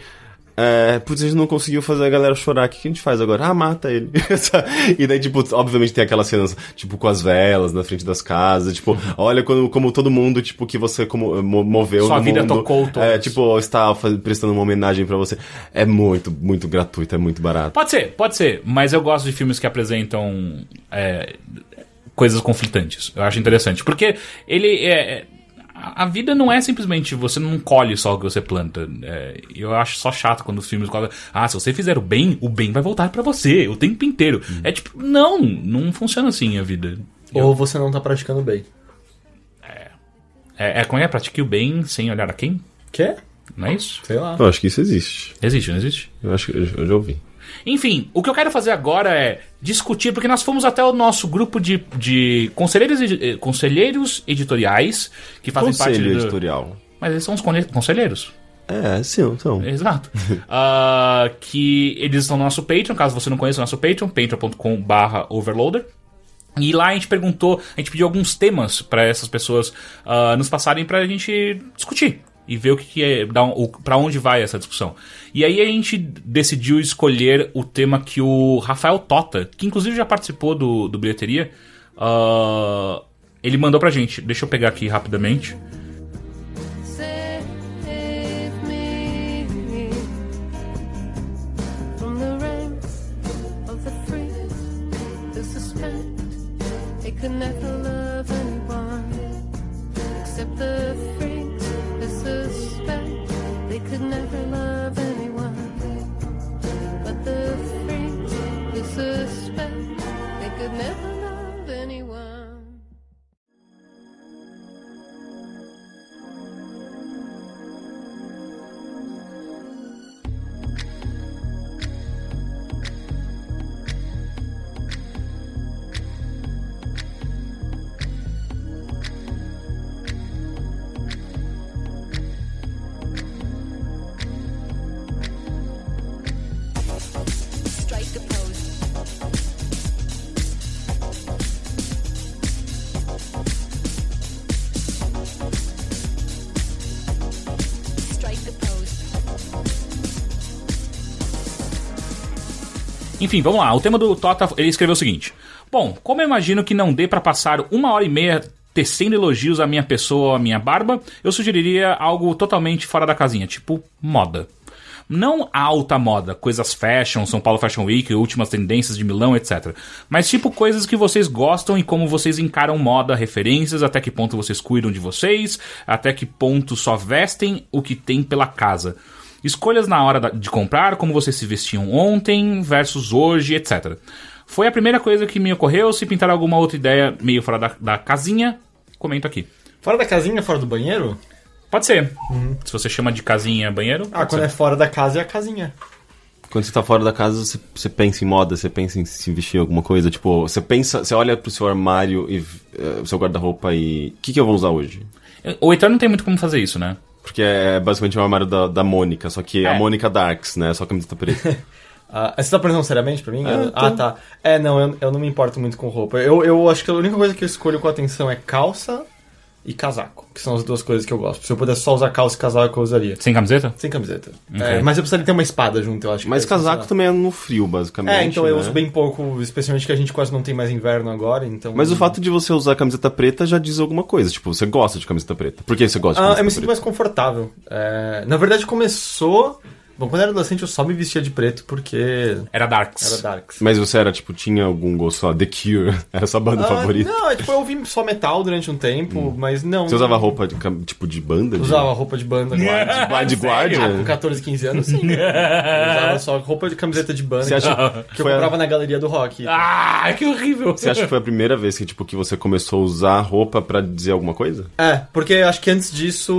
S3: É, putz, a gente não conseguiu fazer a galera chorar. O que, a gente faz agora? Ah, mata ele. e daí, tipo, obviamente tem aquelas cenas, tipo, com as velas na frente das casas. Tipo, olha como, como todo mundo, tipo, que você como, mo- moveu
S2: Sua
S3: no
S2: vida
S3: mundo,
S2: tocou todos.
S3: É, tipo, está prestando uma homenagem pra você. É muito, muito gratuito, é muito barato.
S2: Pode ser, pode ser, mas eu gosto de filmes que apresentam é, coisas conflitantes. Eu acho interessante. Porque ele é. É- A a vida não é simplesmente você não colhe só o que você planta. É, eu acho só chato quando os filmes colocam. Ah, se você fizer o bem, o bem vai voltar pra você o tempo inteiro. É tipo, não, não funciona assim a vida. Eu-
S4: Ou você não tá praticando bem.
S2: é, é, como é? Pratique o bem sem olhar a quem?
S4: Quê?
S2: Não é isso?
S4: Sei lá.
S3: Eu acho que isso existe.
S2: Existe, não existe?
S3: Eu acho que eu, eu já ouvi.
S2: Enfim, o que eu quero fazer agora é discutir, porque nós fomos até o nosso grupo de, de conselheiros, edi- eh, conselheiros editoriais que fazem
S3: Conselho
S2: parte do.
S3: editorial.
S2: Mas eles são os conselheiros.
S3: É, sim, são.
S2: Exato. Ah, que eles estão no nosso Patreon, caso você não conheça o nosso Patreon, patreon.com.br overloader. E lá a gente perguntou, a gente pediu alguns temas para essas pessoas ah, nos passarem pra gente discutir e ver o que, que é, pra onde vai essa discussão. E aí a gente decidiu escolher o tema que o Rafael Tota, que inclusive já participou do, do Bilheteria, ah, ele mandou pra gente. Deixa eu pegar aqui rapidamente.
S5: Anyone.
S2: Enfim, vamos lá. O tema do Tota, ele escreveu o seguinte: Bom, como eu imagino que não dê pra passar uma hora e meia tecendo elogios à minha pessoa ou à minha barba, eu sugeriria algo totalmente fora da casinha, tipo moda. Não alta moda, coisas fashion, São Paulo Fashion Week, últimas tendências de Milão, etc. Mas tipo coisas que vocês gostam e como vocês encaram moda, referências, até que ponto vocês cuidam de vocês, até que ponto só vestem o que tem pela casa. Escolhas na hora de comprar, como vocês se vestiam ontem versus hoje, etc. Foi a primeira coisa que me ocorreu. Se pintar alguma outra ideia meio fora da, da casinha, comento aqui.
S4: Fora da casinha, fora do banheiro?
S2: Pode ser. Se você chama de casinha banheiro.
S4: Ah, quando
S2: ser.
S4: é fora da casa é a casinha.
S3: Quando você tá fora da casa, você, você pensa em moda, você pensa em se vestir alguma coisa, tipo, você pensa, você olha pro seu armário e o seu guarda-roupa e. O que, que eu vou usar hoje?
S2: O Heitor não tem muito como fazer isso, né?
S3: Porque é basicamente o armário da, da Mônica, só que
S2: É.
S3: a Mônica Darks, né? Só camiseta preta.
S4: Ah, você tá perguntando seriamente pra mim?
S3: Ah,
S4: Eu-
S3: tô.
S4: ah, tá. É, não, eu, eu não me importo muito com roupa. Eu, eu acho que a única coisa que eu escolho com atenção é calça e casaco, que são as duas coisas que eu gosto. Se eu pudesse só usar calça e casaco, eu usaria.
S2: Sem camiseta?
S4: Sem camiseta.
S2: Ok.
S4: É, mas eu precisaria ter uma espada junto, eu acho. que
S3: Mas
S4: vai
S3: casaco também é no frio, basicamente.
S4: É, então eu
S3: né?
S4: uso bem pouco, especialmente que a gente quase não tem mais inverno agora, então...
S3: Mas o fato de você usar camiseta preta já diz alguma coisa. Tipo, você gosta de camiseta preta. Por que você gosta de
S4: Ah,
S3: camiseta
S4: eu me sinto
S3: preta?
S4: mais confortável. É, na verdade, começou
S1: Bom, quando eu era adolescente eu só me vestia de preto porque
S2: Era Darks.
S1: era Darks.
S3: Mas você era, tipo, tinha algum gosto, sei lá, The Cure? Era sua banda
S1: Ah,
S3: favorita?
S1: Não, é, tipo, eu ouvi só metal durante um tempo, mas não.
S3: Você usava roupa, de, tipo, de banda? de-
S1: Usava roupa de banda, guarda.
S3: Blind
S1: Ah,
S3: Guardian?
S1: com 14, 15 anos, sim. Eu usava só roupa de camiseta de banda
S3: Você acha
S1: que eu
S3: foi a-
S1: comprava na galeria do rock.
S2: Ah, que horrível.
S3: Você acha que foi a primeira vez que, tipo, que você começou a usar roupa pra dizer alguma coisa?
S1: É, porque acho que antes disso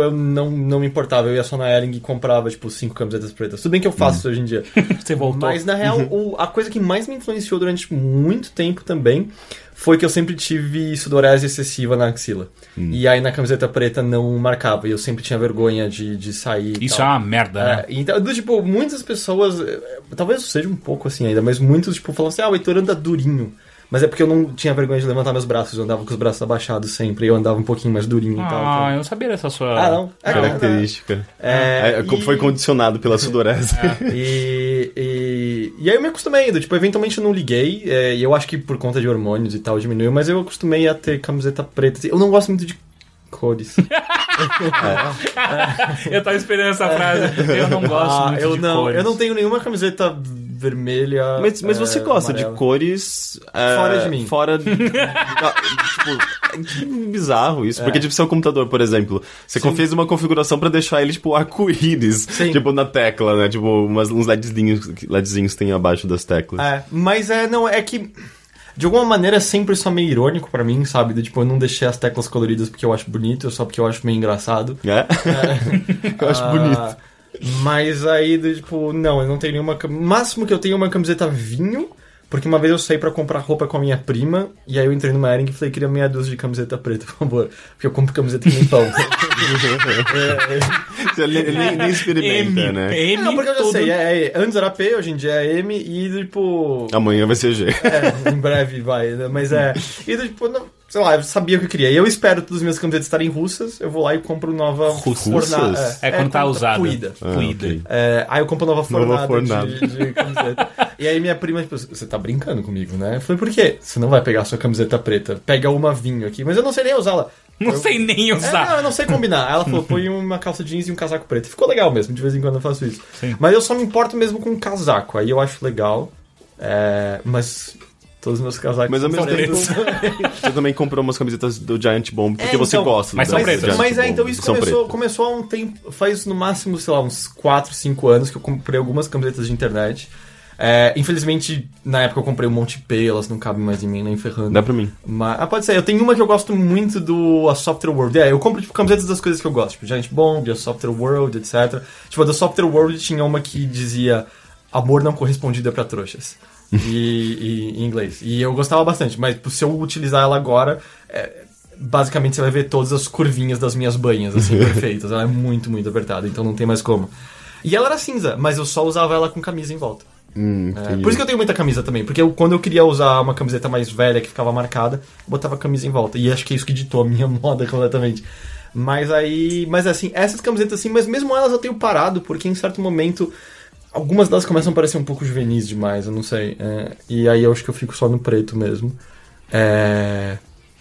S1: eu não, não me importava. Eu ia só na Ering e comprava, tipo, cinco camisetas pretas. Tudo bem que eu faço isso hoje em dia.
S2: Você voltou.
S1: Mas na real, o- a coisa que mais me influenciou durante muito tempo também foi que eu sempre tive sudorese excessiva na axila. E aí na camiseta preta não marcava. E eu sempre tinha vergonha de, de sair.
S2: Isso
S1: tal.
S2: é uma merda, né?
S1: É, então, do, tipo, muitas pessoas, eh, talvez eu seja um pouco assim ainda, mas muitos, tipo, falam assim, ah, o Heitor anda durinho. Mas é porque eu não tinha vergonha de levantar meus braços, eu andava com os braços abaixados sempre, e eu andava um pouquinho mais durinho e tal.
S2: Ah,
S1: então-
S2: eu não sabia dessa sua.
S1: Ah, não? É,
S3: Característica.
S1: É,
S3: É,
S1: e-
S3: Foi condicionado pela sudorese.
S1: E, e, e aí eu me acostumei, do, tipo, eventualmente eu não liguei, é, e eu acho que por conta de hormônios e tal diminuiu, mas eu acostumei a ter camiseta preta. Eu não gosto muito de cores.
S2: Eu tava esperando essa frase. Eu não gosto
S1: Ah,
S2: muito
S1: eu
S2: de
S1: não,
S2: cores.
S1: eu não tenho nenhuma camiseta vermelha.
S3: Mas, mas
S1: é,
S3: você gosta de
S1: amarela.
S3: cores. é,
S1: Fora de mim.
S3: Fora. de- tipo, é que bizarro isso. Porque, tipo, seu computador, por exemplo, você fez uma configuração pra deixar ele, tipo, arco-íris. Tipo, na tecla, né? Tipo, umas, uns LEDzinhos, LEDzinhos tem abaixo das teclas.
S1: É, mas é, não, é que. De alguma maneira é sempre só meio irônico pra mim, sabe? Do, tipo, eu não deixei as teclas coloridas porque eu acho bonito, só porque eu acho meio engraçado.
S3: É? Eu acho
S1: Ah,
S3: bonito.
S1: Mas aí, tipo, não, eu não tenho nenhuma. máximo que eu tenho é uma camiseta vinho, porque uma vez eu saí pra comprar roupa com a minha prima, e aí eu entrei numa Ering e falei, queria meia dúzia de camiseta preta, por favor. Porque eu compro camiseta que nem pão.
S3: Você nem, nem, nem experimenta,
S2: M,
S3: né?
S2: M,
S1: não, porque eu já
S2: tudo.
S1: sei, é, é, antes era P, hoje em dia é M, e tipo.
S3: Amanhã vai ser G.
S1: É, em breve vai, né? Mas é. E tipo, não, sei lá, eu sabia o que eu queria. E eu espero todas as minhas camisetas estarem russas, eu vou lá e compro nova
S3: Russas?
S1: fornada.
S2: É quando tá usada.
S1: Cuida.
S3: Ah,
S2: Cuida.
S3: ok.
S1: É, aí eu compro nova fornada,
S3: fornada.
S1: De, de camiseta. E aí minha prima, tipo, você tá brincando comigo, né? Eu falei, por quê? Você não vai pegar sua camiseta preta. Pega uma vinho aqui. Mas eu não sei nem usá-la.
S2: Não
S1: Eu-
S2: sei nem
S1: É, não,
S2: usar.
S1: eu não sei combinar. Ela falou, põe uma calça jeans e um casaco preto. Ficou legal mesmo, de vez em quando eu faço isso.
S2: Sim.
S1: Mas eu só me importo mesmo com casaco. Aí eu acho legal. É, mas todos os meus casacos
S3: Mas ao
S1: são
S3: mesmo
S1: pretos.
S3: Você também comprou umas camisetas do Giant Bomb porque
S1: É,
S3: você
S1: então,
S3: gosta
S2: mas são pretas.
S1: Mas é, então isso começou, começou há um tempo, faz no máximo, sei lá, uns 4, 5 anos que eu comprei algumas camisetas de internet. É, infelizmente, na época eu comprei um monte de P, elas não cabem mais em mim, nem ferrando.
S3: Dá pra mim.
S1: Mas, ah, pode ser. Eu tenho uma que eu gosto muito do A Software World. É, eu compro tipo, camisetas das coisas que eu gosto. Tipo, Giant Bomb, A Software World, etc. Tipo, a da Software World tinha uma que dizia Amor não correspondido é pra trouxas. e, e- em inglês. E eu gostava bastante. Mas tipo, se eu utilizar ela agora... é, basicamente você vai ver todas as curvinhas das minhas banhas, assim, perfeitas. Ela é muito, muito apertada, então não tem mais como. E ela era cinza, mas eu só usava ela com camisa em volta.
S3: Hum,
S1: É, por isso que eu tenho muita camisa também, porque eu- quando eu queria usar uma camiseta mais velha que ficava marcada, eu botava a camisa em volta. E acho que é isso que ditou a minha moda completamente. Mas aí. Mas assim, essas camisetas assim, mas mesmo elas eu tenho parado, porque em certo momento. Algumas delas começam a parecer um pouco juvenis demais, eu não sei. É, e aí eu acho que eu fico só no preto mesmo. É,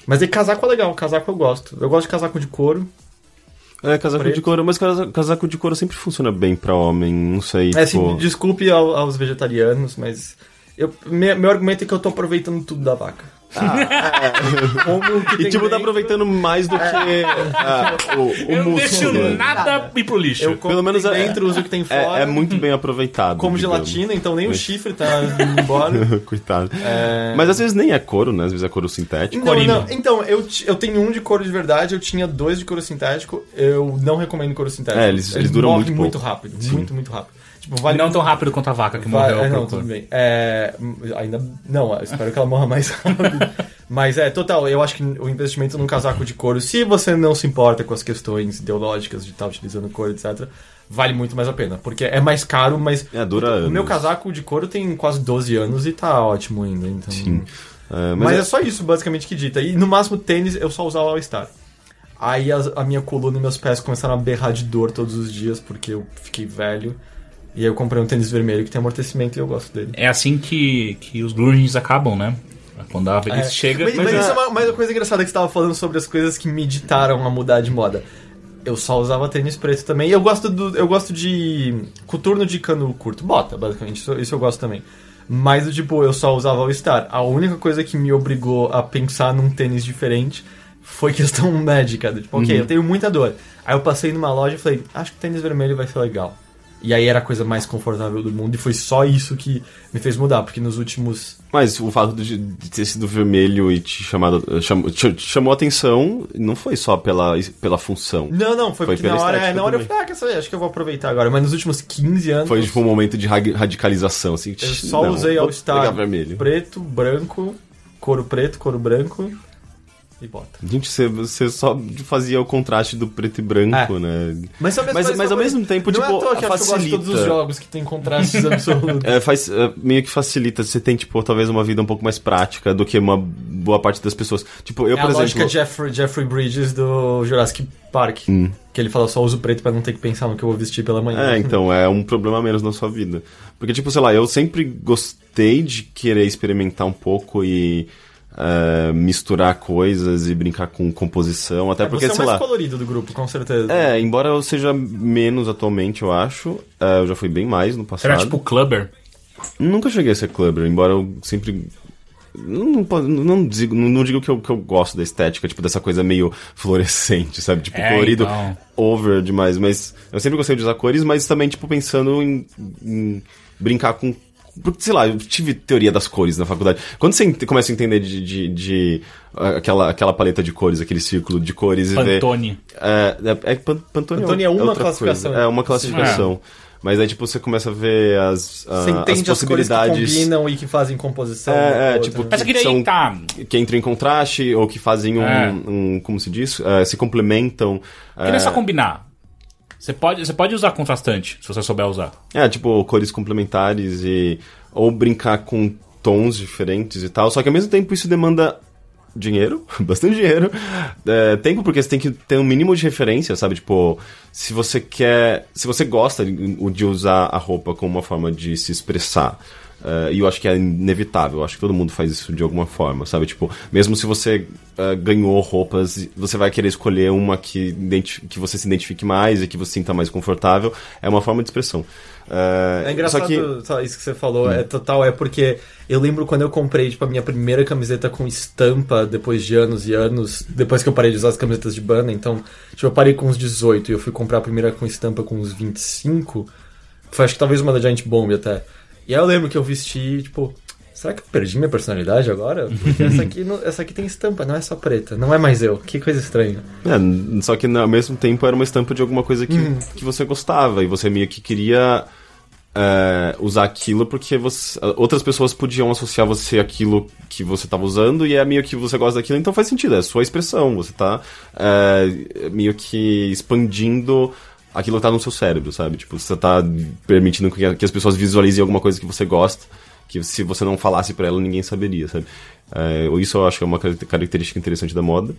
S1: Mas aí casaco é legal, casaco eu gosto. Eu gosto de casaco de couro.
S3: É, casaco
S1: Preto.
S3: de couro, mas casa- casaco de couro sempre funciona bem pra homem, não sei,
S1: É,
S3: tipo...
S1: assim, desculpe ao- aos vegetarianos, mas. Eu, me- meu argumento é que eu tô aproveitando tudo da vaca. Como que
S3: E tipo, tá aproveitando mais do que ah, o, o
S2: Eu não
S3: músculo.
S2: deixo nada ir pro lixo.
S1: Eu
S3: Pelo menos é-
S1: dentro, uso o que tem fora.
S3: É, é muito bem aproveitado.
S1: Como
S3: digamos.
S1: gelatina, então nem o chifre tá indo embora.
S3: Coitado.
S1: É.
S3: Mas às vezes nem é couro, né? Às vezes é couro sintético.
S1: Não, não. Então, eu, eu tenho um de couro de verdade, eu tinha dois de couro sintético. Eu não recomendo couro sintético.
S3: É, eles- eles duram
S1: morrem
S3: muito
S1: muito
S3: pouco.
S1: rápido. Muito, muito rápido. Tipo, vale
S2: Não tão rápido quanto a vaca que
S1: Vai-
S2: morreu
S1: é, não, tudo bem. É, ainda não, eu espero que ela morra mais rápido. Mas é, total, eu acho que o investimento num casaco de couro, se você não se importa com as questões ideológicas de estar utilizando couro, etc., vale muito mais a pena. Porque é mais caro, mas
S3: É, dura
S1: o
S3: anos.
S1: meu casaco de couro tem quase 12 anos e tá ótimo ainda. Então...
S3: Sim. É,
S1: Mas,
S3: mas
S1: é...
S3: é-
S1: só isso, basicamente, que dita. E no máximo, tênis, eu só usava All-Star. Aí as- a, minha coluna e meus pés começaram a berrar de dor todos os dias, porque eu fiquei velho. E aí eu comprei um tênis vermelho que tem amortecimento e eu gosto dele.
S2: É assim que, que os grunges acabam, né? Quando a velhice
S1: É.
S2: chega...
S1: Mas,
S3: mas
S1: mas
S3: é-
S1: isso é uma, uma coisa engraçada que você estava falando sobre as coisas que me ditaram a mudar de moda. eu só usava tênis preto também. Eu gosto do, eu gosto de coturno de cano curto, bota, basicamente. Isso, isso eu gosto também. Mas tipo, eu só usava All Star. A única coisa que me obrigou a pensar num tênis diferente foi questão médica. Tipo, ok, eu tenho muita dor. Aí eu passei numa loja e falei, acho que tênis vermelho vai ser legal. E aí era a coisa mais confortável do mundo e foi só isso que me fez mudar, porque nos últimos
S3: Mas o fato de, de ter sido vermelho e te chamado, chamou, te chamou a atenção não foi só pela, pela função.
S1: Não, não, foi,
S3: Foi
S1: porque na
S3: pela
S1: hora,
S3: estética
S1: na hora eu falei, ah, quer saber, acho que eu vou aproveitar agora. Mas nos últimos 15 anos,
S3: Foi tipo um momento de ra- radicalização, assim.
S1: eu só
S3: não,
S1: usei
S3: vou
S1: All Star
S3: pegar vermelho.
S1: preto, branco, couro preto, couro branco e bota.
S3: Gente, você, você só fazia o contraste do preto e branco,
S1: É.
S3: né?
S1: Mas, só
S3: Mas- mas ao mesmo tempo,
S1: não
S3: tipo,
S1: é eu gosto de todos os
S3: facilita.
S1: jogos que tem contrastes absolutos.
S3: É, faz, é, meio que facilita. Você tem, tipo, talvez uma vida um pouco mais prática do que uma boa parte das pessoas. Tipo, eu,
S1: é
S3: por
S1: a
S3: exemplo.
S1: lógica Jeffrey, Jeffrey Bridges do Jurassic Park.
S3: Hum.
S1: Que ele fala, só uso preto pra não ter que pensar no que eu vou vestir pela manhã.
S3: É, então, é um problema a menos na sua vida. Porque, tipo, sei lá, eu sempre gostei de querer experimentar um pouco e é, misturar coisas e brincar com composição, até
S1: É,
S3: porque,
S1: você é o
S3: sei
S1: mais
S3: lá.
S1: colorido do grupo, com certeza.
S3: É, embora eu seja menos atualmente, eu acho. é, eu já fui bem mais no passado.
S2: era tipo clubber?
S3: Nunca cheguei a ser clubber, embora eu sempre. Não, não, não digo, não, não digo que eu, que eu gosto da estética, tipo, dessa coisa meio fluorescente, sabe? Tipo,
S2: É,
S3: colorido
S2: então.
S3: over demais. Mas eu sempre gostei de usar cores, mas também, tipo, pensando em, em brincar com. Porque, sei lá, eu tive teoria das cores na faculdade. Quando você começa a entender de, de, de, ah, aquela, aquela paleta de cores, aquele círculo de cores e ver.
S2: Pantone.
S3: É, é, é Pan- Pantone,
S1: Pantone é uma
S3: outra
S1: classificação.
S3: Coisa. É uma classificação. Mas aí, tipo, você começa a ver as, a-
S1: Você
S3: as
S1: entende as, cores que
S3: possibilidades.
S1: combinam e que fazem composição.
S3: É,
S1: uma
S3: é,
S1: outra,
S3: tipo,
S1: né?
S2: Eu queria
S3: São-
S2: tá.
S3: que entram em contraste ou que fazem um.
S2: É.
S3: um- como se diz? É, se complementam.
S2: Eu queria só combinar. Você pode, você pode usar contrastante, se você souber usar.
S3: É, tipo, cores complementares e. Ou brincar com tons diferentes e tal. Só que ao mesmo tempo isso demanda dinheiro, bastante dinheiro. É, tempo, porque você tem que ter um mínimo de referência, sabe? Tipo, se você quer. Se você gosta de usar a roupa como uma forma de se expressar. é, e eu acho que é inevitável, eu acho que todo mundo faz isso de alguma forma, sabe? Tipo, mesmo se você é, ganhou roupas, você vai querer escolher uma que, que você se identifique mais e que você sinta mais confortável. É uma forma de expressão. É,
S1: É engraçado
S3: só que,
S1: só isso que você falou, é total, é porque eu lembro quando eu comprei, tipo, a minha primeira camiseta com estampa depois de anos e anos, depois que eu parei de usar as camisetas de banda, então, tipo, eu parei com uns 18 e eu fui comprar a primeira com estampa com uns 25, foi acho que talvez uma da Giant Bomb até. E aí eu lembro que eu vesti, tipo, será que eu perdi minha personalidade agora? Porque essa aqui, não- essa aqui tem estampa, não é só preta, não é mais eu, que coisa estranha.
S3: É, só que ao mesmo tempo era uma estampa de alguma coisa que, que você gostava e você meio que queria é, usar aquilo porque você- outras pessoas podiam associar você àquilo que você estava usando e é meio que você gosta daquilo, então faz sentido, é sua expressão, você tá é, meio que expandindo aquilo que tá no seu cérebro, sabe? Tipo, você tá permitindo que as pessoas visualizem alguma coisa que você gosta, que se você não falasse pra ela, ninguém saberia, sabe? É, isso eu acho que é uma caracter- característica interessante da moda.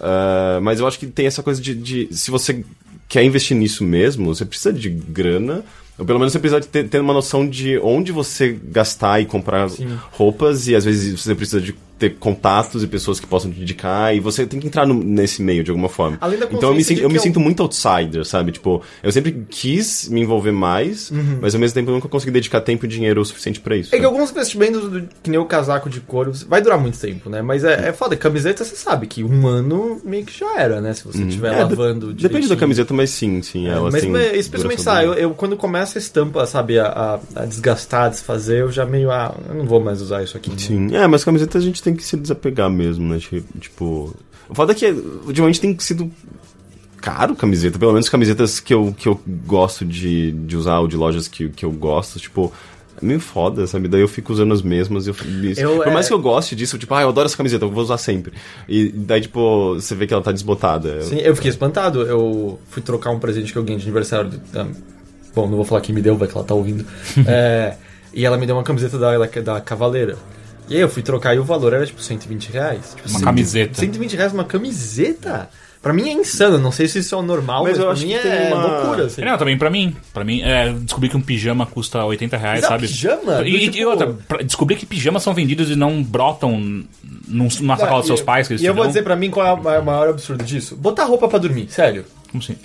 S3: É, mas eu acho que tem essa coisa de, de- Se você quer investir nisso mesmo, você precisa de grana. Ou pelo menos você precisa de ter, ter uma noção de onde você gastar e comprar roupas. E às vezes você precisa de ter contatos e pessoas que possam te indicar. E você tem que entrar no- nesse meio de alguma forma.
S1: Além da
S3: então eu me,
S1: de
S3: eu me sinto muito outsider, sabe? Tipo, eu sempre quis me envolver mais, mas ao mesmo tempo eu nunca consegui dedicar tempo e dinheiro o suficiente pra isso.
S1: É que alguns investimentos, do- que nem o casaco de couro, vai durar muito tempo, né? Mas é, é foda. Camiseta, você sabe que um ano meio que já era, né? Se você estiver
S3: É,
S1: lavando
S3: Depende da camiseta, mas sim, sim.
S1: É,
S3: ela
S1: mas,
S3: tem
S1: mas especialmente, sabe,
S3: boa.
S1: eu, eu quando começa a estampa, sabe, a, a, a desgastar, a desfazer, eu já meio, ah, eu não vou mais usar isso aqui. né?
S3: Sim, é, mas camiseta a gente tem que se desapegar mesmo, né? Tipo. O foda é que ultimamente tem sido caro camiseta, pelo menos camisetas que eu, que eu gosto de, de usar ou de lojas que, que eu gosto, tipo. É meio foda, sabe? Daí eu fico usando as mesmas. e Eu,
S1: Eu,
S3: Por mais
S1: é-
S3: que eu goste disso, tipo, ah, eu adoro essa camiseta, eu vou usar sempre. E daí, tipo, você vê que ela tá desbotada.
S1: Sim, eu fiquei espantado. Eu fui trocar um presente que eu ganhei de aniversário. do- bom, não vou falar quem me deu, vai que ela tá ouvindo. É, e ela me deu uma camiseta da, da Cavaleira. E aí eu fui trocar e o valor era tipo 120 reais. Tipo,
S2: Uma
S1: 100
S2: camiseta.
S1: 120 reais uma camiseta? Pra mim é insano. Não sei se isso é o normal,
S3: Mas
S1: mas,
S3: eu
S1: pra
S3: acho
S1: mim
S3: que tem
S1: é
S3: uma-
S1: loucura. Assim.
S2: Não, também pra mim. Pra mim, é, descobri que um pijama custa 80 reais,
S1: Mas é
S2: sabe?
S1: pijama?
S2: E, e-
S1: tipo-
S2: e outra, pra- descobri que pijamas são vendidos e não brotam num, numa sacola dos seus pais que eles
S1: E eu vou dizer pra mim qual é o ma- maior absurdo disso. Botar roupa pra dormir, sério.
S2: Como assim?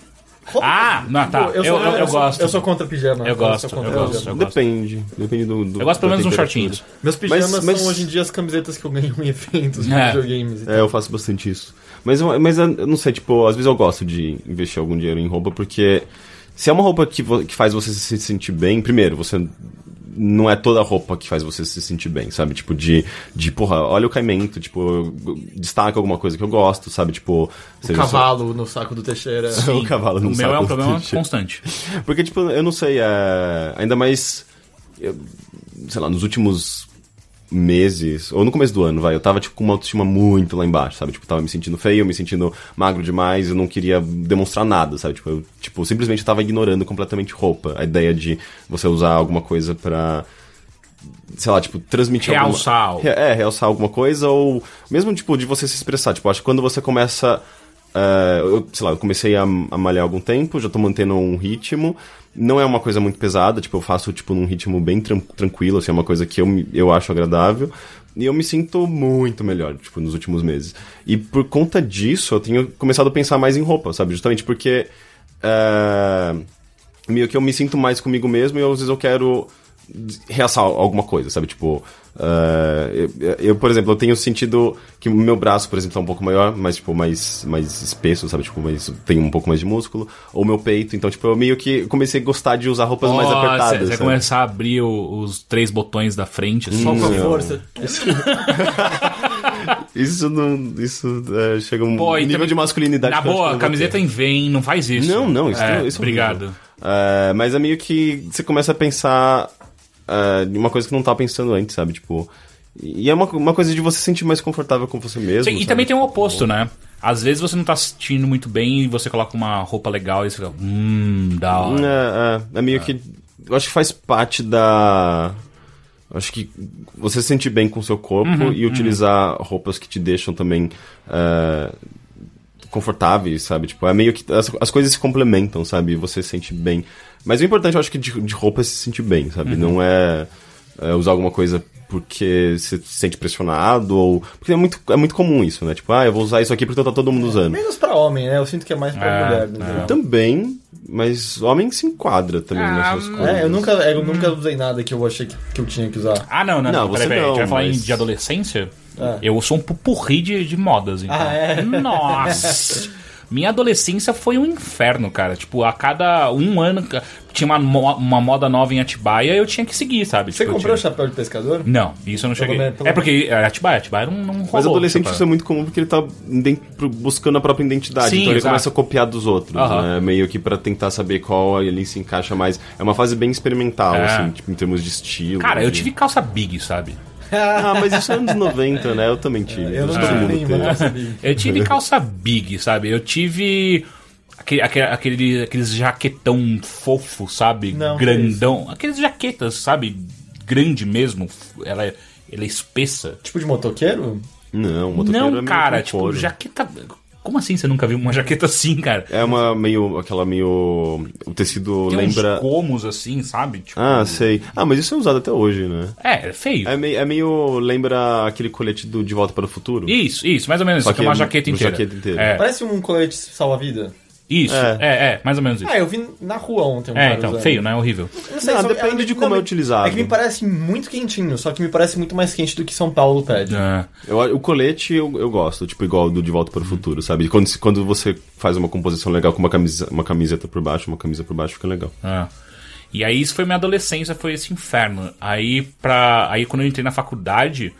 S2: Ah, não, tá. Eu, eu, eu, gosto.
S4: Eu sou contra pijama.
S2: Eu gosto,
S4: sou contra
S2: eu gosto.
S4: pijama.
S3: Depende. Depende do, do-
S2: Eu gosto pelo menos de um shortinhos.
S4: Meus pijamas
S3: Mas- mas-
S4: são hoje em dia as camisetas que eu ganho em eventos de
S2: É.
S4: videogames. e tal.
S3: É, eu faço bastante isso. Mas, eu- mas eu não sei, tipo, às vezes eu gosto de investir algum dinheiro em roupa, porque se é uma roupa que, que faz você se sentir bem, primeiro, você não é toda roupa que faz você se sentir bem, sabe? Tipo, de, de porra, olha o caimento, tipo, destaca alguma coisa que eu gosto, sabe? Tipo,
S4: O
S3: seja
S4: cavalo no saco do Teixeira.
S3: só- o cavalo no
S2: O meu é
S3: saco
S2: um
S3: do
S2: problema
S3: Teixeira.
S2: constante.
S3: Porque, tipo, eu não sei, é... ainda mais. eu- sei lá, nos últimos meses, ou no começo do ano, vai, eu tava, tipo, com uma autoestima muito lá embaixo, sabe? Tipo, tava me sentindo feio, me sentindo magro demais, eu não queria demonstrar nada, sabe? Tipo, eu, tipo simplesmente tava ignorando completamente roupa. A ideia de você usar alguma coisa pra. Sei lá, tipo, transmitir
S2: Realçar
S3: alguma... É, realçar alguma coisa, ou mesmo, tipo, de você se expressar. Tipo, acho que quando você começa. É, eu, sei lá, eu comecei a, a malhar há algum tempo, já tô mantendo um ritmo. Não é uma coisa muito pesada, tipo, eu faço, tipo, num ritmo bem tran- tranquilo, assim, é uma coisa que eu, eu acho agradável. E eu me sinto muito melhor, tipo, nos últimos meses. E por conta disso, eu tenho começado a pensar mais em roupa, sabe? Justamente porque. é, meio que eu me sinto mais comigo mesmo e às vezes eu quero reaçar alguma coisa, sabe? Tipo, eh, eu, eu, por exemplo, eu tenho sentido que o meu braço, por exemplo, tá um pouco maior, mais, tipo, mais, mais espesso, sabe? Tipo, mais, tem um pouco mais de músculo. Ou meu peito, então, tipo, eu meio que comecei a gostar de usar roupas mais
S2: Ó,
S3: apertadas,
S2: Você começar a abrir o- os três botões da frente. assim.
S4: Só com a
S3: Não.
S4: força.
S3: Isso não... Isso eh, chega a um
S2: Pô,
S3: nível de masculinidade
S2: Na boa,
S3: não
S2: camiseta em vem, não faz isso.
S3: Não, não, isso,
S2: é,
S3: isso é
S2: Obrigado.
S3: Eh, mas é meio que você começa a pensar eh, em uma coisa que não tava pensando antes, sabe? Tipo. E é uma, uma coisa de você se sentir mais confortável com você mesmo.
S2: Sim, e também tem o oposto, né? Às vezes você não tá se sentindo muito bem e você coloca uma roupa legal e você fica, hum, da hora.
S3: É, é, é meio que. Eu acho que faz parte da. Acho que você se sentir bem com o seu corpo
S2: Uhum,
S3: e utilizar roupas que te deixam também é, confortáveis, sabe? Tipo, é meio que. As, as coisas se complementam, sabe? E você se sente bem. Mas o importante, eu acho que de, de roupa é se sentir bem, sabe?
S2: Uhum.
S3: Não é, é usar alguma coisa porque você se sente pressionado ou. Porque é muito, é muito comum isso, né? Tipo, ah, eu vou usar isso aqui porque tá todo mundo usando.
S4: Menos pra homem, né? Eu sinto que é mais pra
S2: É,
S4: mulher.
S2: é.
S3: Também, mas homem se enquadra também
S2: Ah,
S3: nessas coisas.
S4: É, eu nunca, eu nunca usei nada que eu achei que, que eu tinha que usar.
S2: Ah, não, não,
S3: Não,
S2: não. Peraí,
S3: você
S2: peraí. a gente
S3: não,
S2: vai falar em-
S3: mas-
S2: de adolescência?
S4: É.
S2: Eu sou um pupurri de, de modas, então.
S4: Ah, é?
S2: Nossa! Minha adolescência foi um inferno, cara. Tipo, a cada um ano tinha uma, mo- uma moda nova em Atibaia eu tinha que seguir, sabe?
S4: Você
S2: Tipo, eu
S4: comprou o
S2: tinha-
S4: chapéu de pescador?
S2: Não, isso eu não cheguei.
S4: pelo
S2: É porque é, Atibaia, Atibaia não, não rolou.
S3: Mas adolescente
S2: tipo,
S3: isso é muito comum porque ele tá buscando a própria identidade.
S2: Sim,
S3: então ele
S2: exato.
S3: começa a copiar dos outros, né? Meio que pra tentar saber qual ele se encaixa mais. É uma fase bem experimental,
S2: É.
S3: assim, tipo, em termos de estilo.
S2: Cara, eu
S3: de-
S2: tive calça big, sabe?
S3: Ah, mas isso é anos 90, né? Eu também tive.
S4: Eu não tive nenhuma calça big.
S2: Eu tive calça big, sabe? Eu tive aquele, aquele, aquele- aqueles jaquetão fofo, sabe?
S4: Não,
S2: Grandão. Aqueles jaquetas, sabe? Grande mesmo. Ela é, ela é espessa.
S4: Tipo de motoqueiro?
S3: Não, motoqueiro é
S2: Não,
S3: meio
S2: cara, tipo, jaqueta. Como assim você nunca viu uma jaqueta assim, cara?
S3: É uma meio. aquela meio. O tecido
S2: Tem
S3: lembra.
S2: uns gomos assim, sabe? Tipo,
S3: Ah, sei. Ah, mas isso é usado até hoje, né?
S2: É, é feio.
S3: É meio, é meio. lembra aquele colete do De Volta para o Futuro.
S2: Isso, isso, mais ou menos.
S3: Só
S2: que é uma
S3: é
S2: jaqueta
S3: uma
S2: inteira.
S3: jaqueta inteira.
S2: É,
S4: Parece um colete salva-vida.
S2: Isso,
S3: É.
S2: é. é, mais ou menos isso.
S4: Ah, eu vi na rua ontem um
S2: É, então,
S4: usando.
S2: feio, né? Horrível.
S4: Não sei,
S3: Não,
S4: só-
S3: depende de como
S4: não,
S3: é utilizado.
S4: É que me parece muito quentinho, só que me parece muito mais quente do que São Paulo pede.
S2: É.
S3: Eu- o colete eu, eu gosto, tipo, igual do De Volta para o Futuro, sabe? Quando, quando você faz uma composição legal com uma, camisa, uma camiseta por baixo, uma camisa por baixo, fica legal.
S2: É. E aí isso foi minha adolescência, foi esse inferno. Aí pra. Aí quando eu entrei na faculdade,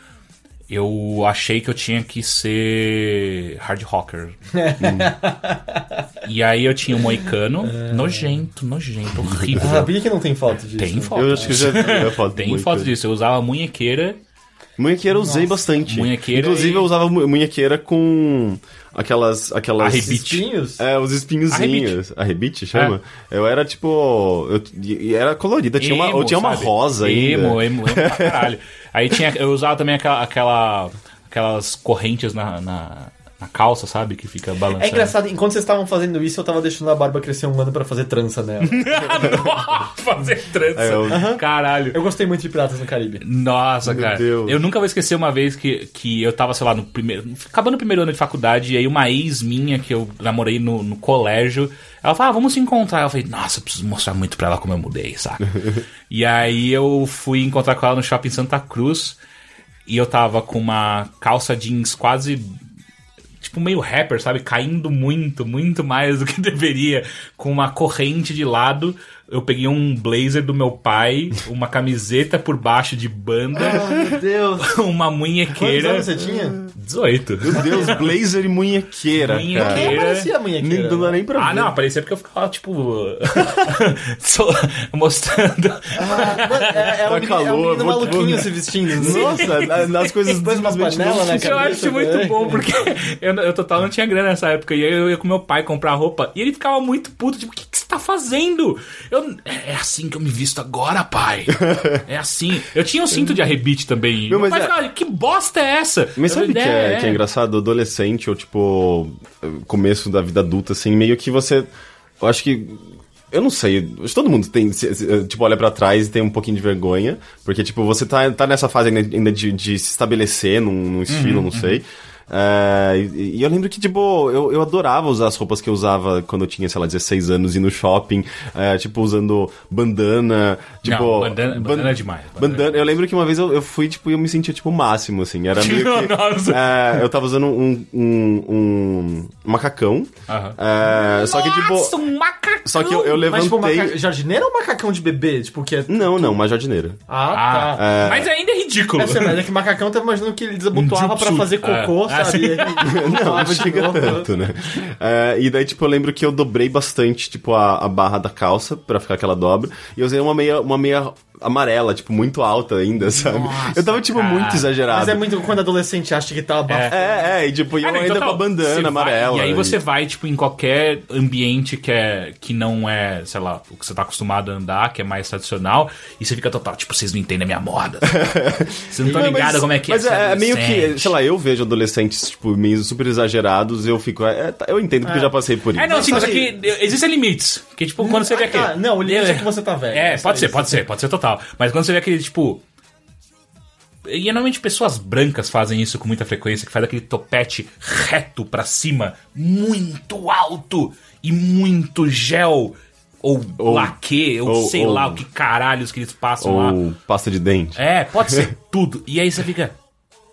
S2: eu achei que eu tinha que ser hard rocker. e aí eu tinha um moicano, nojento, nojento, horrível.
S4: Ah, por que, que não tem foto disso?
S2: Tem foto.
S3: Eu acho que já vi a foto
S2: Tem foto disso. Eu usava munhequeira.
S3: Munhequeira eu usei bastante.
S2: Munhequeira
S3: Inclusive
S2: e-
S3: eu usava mu- munhequeira com aquelas... aquelas
S2: Arrebite.
S4: Espinhos?
S3: É, os espinhozinhos. Arrebite, chama? Eu era tipo... Eu, e era colorida, tinha uma,
S2: Emo,
S3: eu tinha uma
S2: sabe?
S3: rosa ainda.
S2: Emo, emo, emo pra caralho. Aí tinha, eu usava também aquela, aquela- aquelas correntes na, na, na calça, sabe? Que fica balançando.
S1: É engraçado, enquanto vocês estavam fazendo isso, eu tava deixando a barba crescer um ano pra fazer trança nela.
S2: Fazer trança.
S3: É, eu-
S2: Caralho.
S1: eu gostei muito de Piratas no Caribe.
S2: Nossa,
S3: Meu
S2: cara.
S3: Deus.
S2: Eu nunca vou esquecer uma vez que, que eu tava, sei lá, no primeiro. Acabando o primeiro ano de faculdade, e aí uma ex minha que eu namorei no, no colégio, ela falou, ah, vamos se encontrar. Eu falei, nossa, eu preciso mostrar muito pra ela como eu mudei, sabe? e aí eu fui encontrar com ela no shopping Santa Cruz, e eu tava com uma calça jeans quase tipo meio rapper, sabe? Caindo muito, muito mais do que deveria, com uma corrente de lado. Eu peguei um blazer do meu pai, uma camiseta por baixo de banda,
S1: meu Deus.
S2: uma
S1: Quantos
S2: munhequeira.
S1: anos você tinha?
S2: 18.
S3: Meu Deus, blazer e munhequeira,
S2: Munhequeira.
S3: cara.
S1: Nem parecia a munhequeira.
S3: Não dá nem pra
S2: Ah,
S3: ver.
S2: não, parecia porque eu ficava, tipo. mostrando.
S1: Ah, mano, é, é,
S3: Tá
S1: um, menino- é um
S3: calor,
S1: maluquinho
S3: vou-
S1: se vestindo.
S3: Nossa, na- nas coisas
S1: Depois umas panelas
S3: não
S1: na
S2: Eu
S1: cabeça
S2: acho muito
S1: também.
S2: bom, porque eu, eu total não tinha grana nessa época. E aí eu ia com meu pai comprar roupa. E ele ficava muito puto, tipo, o que, que você tá fazendo? Eu, é assim que eu me visto agora, pai. É assim. Eu tinha um cinto de arrebite também.
S3: Meu, mas
S2: pai
S3: é-
S2: ficava, que bosta é essa?
S3: Mas
S2: Eu
S3: sabe o que
S2: falei,
S3: é, que é engraçado? Adolescente, ou tipo, começo da vida adulta, assim, meio que você. Eu acho que. Eu não sei, acho que todo mundo tem, tipo, olha pra trás e tem um pouquinho de vergonha, porque, tipo, você tá, tá nessa fase ainda, de, de se estabelecer num, num estilo, não sei. É, e, e eu lembro que, tipo, eu, eu adorava usar as roupas que eu usava quando eu tinha, sei lá, 16 anos, ir no shopping, é, tipo, usando bandana, tipo...
S2: Não, bandana- bandana
S3: ban-
S2: é demais, bandana
S3: Bandana, eu lembro que uma vez eu, eu fui, tipo, e eu me sentia, tipo, o máximo, assim, era meio que...
S2: Nossa.
S3: É, eu tava usando um, um, um macacão.
S2: Aham.
S3: É, só que, tipo.
S2: Nossa, um macacão!
S3: Só que eu, eu
S1: Mas, tipo,
S3: levantei.
S1: maca... jardineiro ou macacão de bebê? Tipo, que é...
S3: Não, não, uma jardineira.
S1: Ah,
S2: Ah,
S1: tá.
S2: mas ainda é ridículo.
S1: É, sério, mas é que macacão eu tava imaginando que ele desabotoava
S2: Um
S1: pra fazer cocô,
S2: É. Ah,
S1: sabe?
S2: sim.
S1: E aí
S3: Não, não chega tanto, né? É, e daí, tipo, eu lembro que eu dobrei bastante, tipo, a, a barra da calça pra ficar aquela dobra. E eu usei uma meia, uma meia amarela, tipo, muito alta ainda, sabe? eu tava, tipo,
S2: cara.
S3: muito exagerado.
S1: Mas é muito quando adolescente acha que tá abafado.
S3: É, é, e tipo, eu
S2: não,
S3: ainda
S2: então
S3: com a
S2: tá,
S3: bandana
S2: vai-
S3: amarela.
S2: E aí você vai, tipo, em qualquer ambiente que, é, que não é, sei lá, o que você tá acostumado a andar, que é mais tradicional, e você fica total, tipo, vocês não entendem a minha moda. Vocês não estão ligados
S3: mas-
S2: como é que
S3: mas
S2: é. ser
S3: é, é meio que, sei lá, eu vejo adolescentes, tipo, meio super exagerados, eu fico, é, tá, eu entendo porque eu já passei por isso.
S2: É, não, sim, mas aqui existem limites. Que, tipo, quando você vê
S1: Ah,
S2: aquele.
S1: tá. Não, o limite é que você tá velho.
S2: É,
S1: É
S2: pode ser,
S1: isso.
S2: pode ser, pode ser total. Mas quando você vê aquele, tipo. E normalmente pessoas brancas fazem isso com muita frequência, que faz aquele topete reto pra cima, muito alto e muito gel. Ou,
S3: Ou-
S2: laque, ou,
S3: ou-
S2: sei
S3: ou-
S2: lá o que caralhos que eles passam lá.
S3: Ou pasta de dente.
S2: É, pode ser tudo. E aí você fica.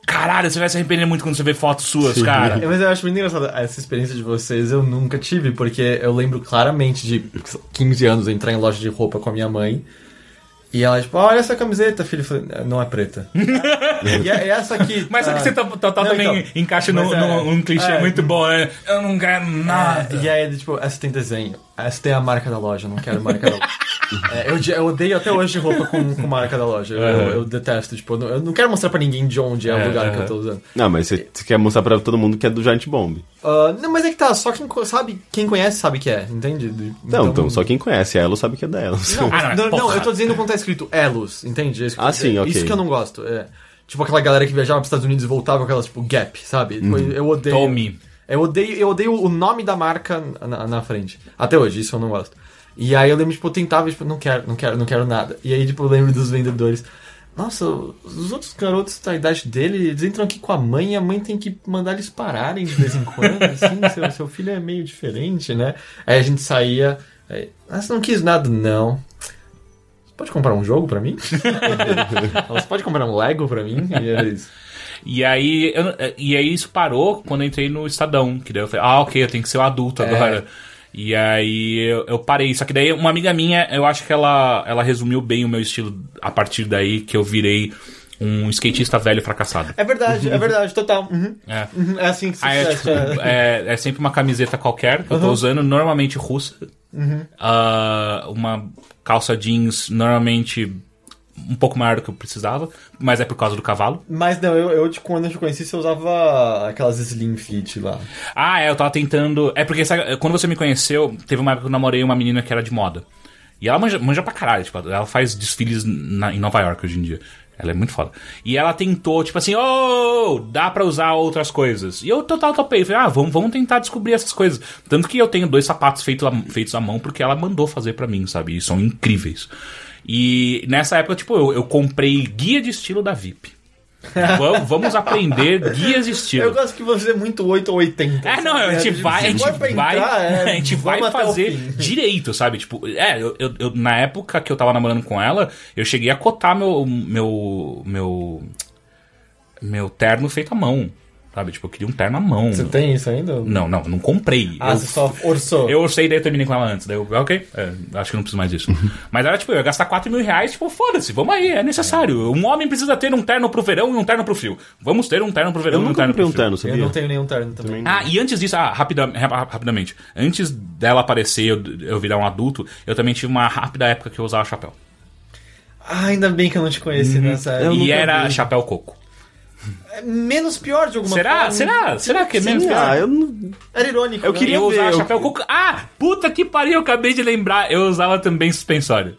S2: Caralho, você vai se arrepender muito quando você vê fotos suas, cara.
S1: É, Mas eu acho muito engraçado essa experiência de vocês, eu nunca tive, porque eu lembro claramente de 15 anos entrar em loja de roupa com a minha mãe. E ela, tipo, olha essa camiseta, filho. Eu falei, não é preta. e é essa aqui.
S2: Mas sabe
S1: ah,
S2: que você tá, tá- tá
S1: Não,
S2: também
S1: então,
S2: encaixa num,
S1: é-
S2: num clichê
S1: é.
S2: muito bom, né? Eu não quero nada.
S1: É, e aí, tipo, essa tem desenho. Essa tem a marca da loja, eu não quero marca da loja. É, eu, eu odeio até hoje roupa com, com marca da loja. Eu,
S2: É.
S1: eu detesto, tipo, eu não, eu não quero mostrar pra ninguém de onde é,
S2: É,
S1: o lugar que
S2: é.
S1: eu tô usando.
S3: Não, mas você, quer mostrar pra todo mundo que é do Giant Bomb.
S1: Ah, não, mas é que tá, só quem sabe, quem conhece sabe que é, entende?
S3: Não, então, só quem conhece ela sabe que é.
S1: Não,
S2: Ah, não,
S1: não, não, eu tô dizendo quando tá escrito Elos, entende? Isso que-
S3: Ah, sim,
S1: é
S3: ok.
S1: Isso que eu não gosto. É. Tipo aquela galera que viajava pros Estados Unidos e voltava com aquelas, tipo, Gap, sabe? Tipo,
S3: Uhum.
S1: Eu odeio.
S2: Tommy.
S1: Eu odeio, eu odeio o nome da marca na, na frente. Até hoje, isso eu não gosto. E aí eu lembro, tipo, eu tentava, tipo, não quero, não quero, não quero nada. E aí, tipo, eu lembro dos vendedores. Nossa, os outros garotos da idade dele, eles entram aqui com a mãe e a mãe tem que mandar eles pararem de vez em quando, assim, seu, seu filho é meio diferente, né? Aí a gente saía, aí, ah, você não quis nada, não. Você pode comprar um jogo pra mim? você pode comprar um Lego pra mim? E era isso.
S2: E aí, eu- e aí isso parou quando eu entrei no Estadão. Que daí eu falei, ah, ok, eu tenho que ser o adulto
S1: É.
S2: agora. E aí eu, eu parei. Só que daí uma amiga minha, eu acho que ela, ela resumiu bem o meu estilo a partir daí, que eu virei um skatista velho fracassado.
S1: É verdade, é verdade, total. Uhum.
S2: É.
S1: Uhum, É assim que se
S2: Aí é,
S1: fecha.
S2: tipo, é, é sempre uma camiseta qualquer que eu tô usando, normalmente russa. Ah, uma calça jeans, normalmente um pouco maior do que eu precisava, mas é por causa do cavalo.
S1: Mas não, eu, eu tipo, quando eu te conheci, você usava aquelas slim fit lá.
S2: Ah, é, eu tava tentando. É porque sabe, quando você me conheceu, teve uma época que eu namorei uma menina que era de moda. E ela manja, manja pra caralho, tipo, ela faz desfiles na- em Nova York hoje em dia. Ela é muito foda. E ela tentou, tipo assim, ô, dá pra usar outras coisas. E eu total topei. Falei, ah, vamos, vamos tentar descobrir essas coisas. Tanto que eu tenho dois sapatos feitos, à- feitos à mão porque ela mandou fazer pra mim, sabe? E são incríveis. E nessa época, tipo, eu, eu comprei guia de estilo da VIP. vamos, vamos aprender guias de estilo.
S1: Eu gosto que você é muito 8 ou 80.
S2: É, não, a gente vai, a gente vai,
S1: entrar, é,
S2: a gente vai fazer direito, sabe? Tipo, é, eu- eu- na época que eu tava namorando com ela, eu cheguei a cotar meu, meu, meu, meu terno feito à mão, sabe? Tipo, eu queria um terno à mão.
S1: Você tem isso ainda?
S2: Não, não, não comprei.
S1: Ah,
S2: eu,
S1: você só orçou.
S2: eu orcei daí eu terminei com ela antes. Daí eu, ok, é, acho que não preciso mais disso. Mas era tipo, eu ia gastar 4 mil reais, tipo, foda-se, vamos aí, é necessário. Um homem precisa ter um terno pro verão e um terno pro frio. Vamos ter um terno pro verão
S3: Eu
S2: e um terno
S3: comprei
S2: pro
S3: um
S2: frio.
S3: terno,
S1: Eu
S3: sabia?
S1: não tenho nenhum terno também.
S2: Ah, e antes disso, ah, rapida, rap- rapidamente. Antes dela aparecer, eu, eu virar um adulto, eu também tive uma rápida época que eu usava chapéu.
S1: Ah, ainda bem que eu não te conheci nessa época.
S2: e era
S3: vi.
S2: chapéu coco.
S1: É menos pior de alguma
S2: Será?
S1: forma.
S2: Será? Será que é menos
S3: Sim,
S2: pior?
S3: ah, eu não...
S1: Era irônico.
S3: Eu
S1: né?
S3: queria
S2: eu
S3: ver,
S2: usava
S3: eu-
S2: chapéu coco. Ah, puta que pariu, eu acabei de lembrar. Eu usava também suspensório.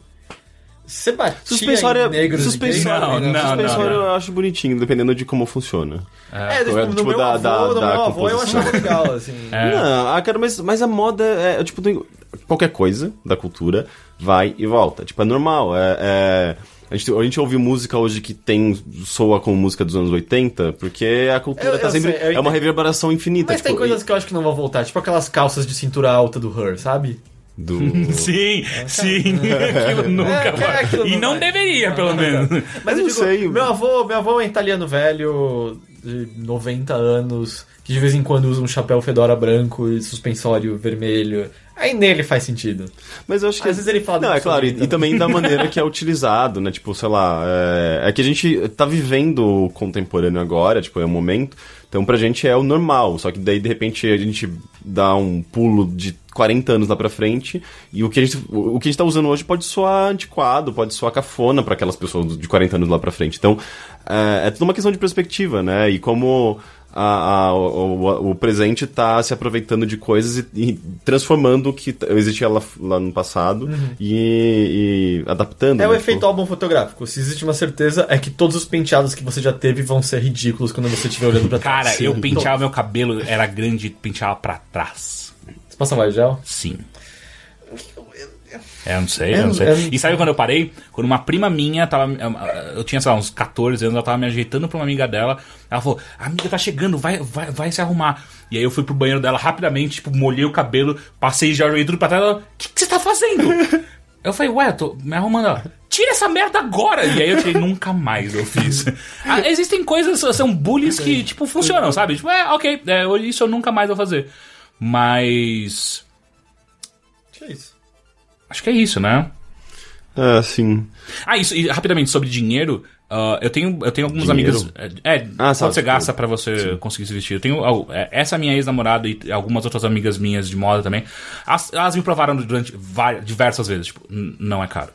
S1: Você batia
S3: Suspensório,
S1: em negros
S3: suspensório,
S2: Não,
S3: não,
S2: não,
S3: suspensório
S2: não, não.
S3: eu acho bonitinho, dependendo de como funciona.
S1: É, tipo, no
S3: tipo,
S1: meu
S3: da-
S1: avô,
S3: da-
S1: no
S3: da
S1: meu avô eu achava legal, assim.
S2: É.
S3: Não, ah, cara, mas, mas a moda é, tipo, qualquer coisa da cultura vai e volta. Tipo, é normal. É, é- a, gente, a gente ouve música hoje que tem soa como música dos anos 80, porque a cultura
S1: Eu-
S3: tá
S1: eu
S3: sempre.
S1: sei,
S3: é uma reverberação infinita.
S1: Mas
S3: tipo,
S1: tem coisas que eu acho que não vão voltar, tipo aquelas calças de cintura alta do Her, sabe?
S3: e- do.
S2: Sim, sim. Aquilo nunca
S1: É,
S2: vai.
S1: aquilo
S2: E
S1: não vai.
S2: deveria, pelo menos.
S1: Mas
S3: Eu
S1: eu,
S3: não
S1: digo,
S3: sei.
S1: meu avô, meu avô é um italiano velho de 90 anos, que de vez em quando usa um chapéu fedora branco e suspensório vermelho. Aí nele faz sentido.
S3: Mas eu acho que.
S1: Às vezes ele fala
S3: Não, é claro, e, e também da maneira que é utilizado, né? Tipo, sei lá. É, é que a gente tá vivendo o contemporâneo agora, tipo, é o momento. Então pra gente é o normal. Só que daí, de repente, a gente dá um pulo de 40 anos lá pra frente. E o que a gente, o que a gente tá usando hoje pode soar antiquado, pode soar cafona pra aquelas pessoas de 40 anos lá pra frente. Então, é, é tudo uma questão de perspectiva, né? E como. A- a- o, o- presente tá se aproveitando de coisas e, e transformando o que existia lá, lá no passado e, e adaptando.
S1: Uhum. É o
S3: né?
S1: efeito álbum fotográfico. Se existe uma certeza, é que todos os penteados que você já teve vão ser ridículos quando você estiver olhando pra trás.
S2: Cara, eu penteava meu cabelo, era grande, penteava pra trás.
S1: Você passa mais gel?
S2: Sim. É, eu não sei,
S1: É,
S2: eu não sei.
S1: é-
S2: E sabe quando eu parei? Quando uma prima minha tava. Eu tinha, sei lá, uns 14 anos, ela tava me ajeitando pra uma amiga dela. Ela falou: Amiga, tá chegando, vai, vai, vai se arrumar. E aí eu fui pro banheiro dela rapidamente, tipo, molhei o cabelo, passei já joguei tudo pra trás. Ela, o que, que você tá fazendo? Eu falei, ué, tô me arrumando. Ela, Tira essa merda agora! E aí eu tirei, nunca mais eu fiz. Ah, existem coisas, são bullies que, tipo, funcionam, sabe? Tipo, é, ok, é, isso eu nunca mais vou fazer. Mas.
S1: Que é isso?
S2: Acho que é isso, né?
S3: É, sim.
S2: Ah, isso, e rapidamente, sobre dinheiro, ah, eu tenho, eu tenho algumas
S3: Dinheiro?
S2: amigas. É, é,
S3: Ah,
S2: quanto
S3: sabe,
S2: você gasta pra você conseguir se vestir? Eu tenho é, essa minha ex-namorada e algumas outras amigas minhas de moda também. Elas, elas me provaram durante vai- diversas vezes, tipo, "N- não é caro.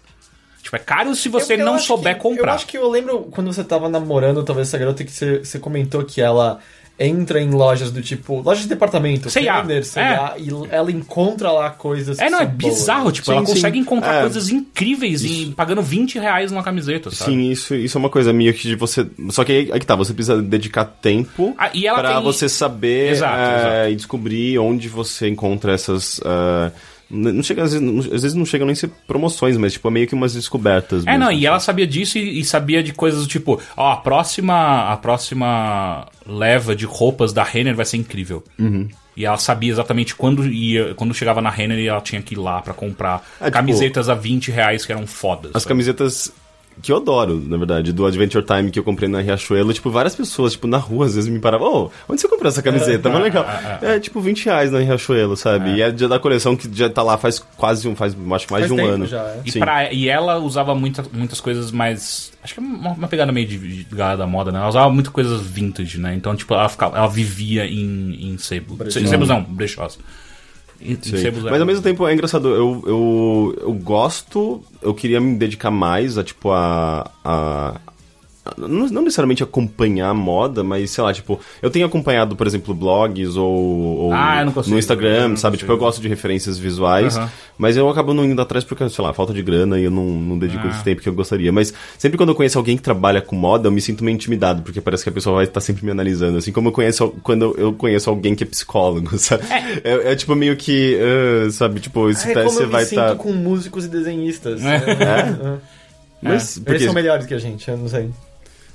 S2: Tipo, é caro se você
S1: Eu- eu
S2: não souber
S1: que-
S2: comprar.
S1: Eu acho que eu lembro quando você tava namorando, talvez essa garota, que você, você comentou que ela entra em lojas do tipo. Lojas de departamento,
S2: C&A,
S1: Renner, C&A, e ela encontra lá coisas.
S2: É,
S1: que
S2: não, é
S1: são boas.
S2: bizarro, tipo,
S3: Sim,
S2: ela
S3: sim.
S2: consegue encontrar
S3: É.
S2: coisas incríveis em, pagando 20 reais numa camiseta, sabe?
S3: Sim, isso, isso é uma coisa minha que você. Só que aí, aí que tá, você precisa dedicar tempo
S2: Ah, e ela
S3: pra
S2: tem-
S3: você saber
S2: Exato,
S3: é,
S2: exato.
S3: e descobrir onde você encontra essas. é, n- não chega, às, vezes, não, às vezes não chegam nem a ser promoções, mas tipo, é meio que umas descobertas.
S2: É,
S3: mesmo,
S2: não, e
S3: assim.
S2: ela sabia disso e, e sabia de coisas do tipo, ó, a próxima, a próxima leva de roupas da Renner vai ser incrível.
S3: Uhum.
S2: E ela sabia exatamente quando ia, quando chegava na Renner e ela tinha que ir lá pra comprar
S3: É, tipo,
S2: camisetas a 20 reais que eram fodas.
S3: As
S2: sabe?
S3: camisetas que eu adoro, na verdade, do Adventure Time que eu comprei na Riachuelo, tipo, várias pessoas, tipo, na rua, às vezes me paravam, ô, onde você comprou essa camiseta? Mas legal. É, tipo, 20 reais na Riachuelo, sabe? E é da coleção que já tá lá faz quase um, faz, acho que mais
S1: Faz
S3: de um ano.
S1: já, é.
S2: E, pra- e ela usava muita, muitas coisas mais. Acho que é uma, uma pegada meio de, de galera da moda, né? Ela usava muitas coisas vintage, né? Então, tipo, ela, ficava, ela vivia em, em sebo.
S1: Brechó.
S2: Sebos não, brechós.
S3: Mas ao mesmo tempo é engraçado, eu, eu, eu gosto, eu queria me dedicar mais a, tipo, a, a, Não, não necessariamente acompanhar a moda, mas sei lá, tipo, eu tenho acompanhado, por exemplo, blogs ou, ou
S2: Ah, eu não consigo.
S3: no Instagram,
S2: Eu não
S3: sabe?
S2: consigo.
S3: Tipo, eu gosto de referências visuais,
S2: Aham.
S3: mas eu acabo não indo atrás porque, sei lá, falta de grana e eu não, não dedico
S2: Ah.
S3: esse tempo que eu gostaria. Mas sempre quando eu conheço alguém que trabalha com moda, eu me sinto meio intimidado, porque parece que a pessoa vai estar sempre me analisando. Assim como eu conheço quando eu conheço alguém que é psicólogo, sabe? É, é tipo meio que, ah, sabe, tipo, esse
S4: É
S3: você
S4: eu me
S3: vai
S4: sinto
S3: estar.
S4: com músicos e desenhistas.
S2: É.
S4: É.
S3: Mas,
S4: Eles
S3: porque...
S4: são melhores que a gente, eu não sei.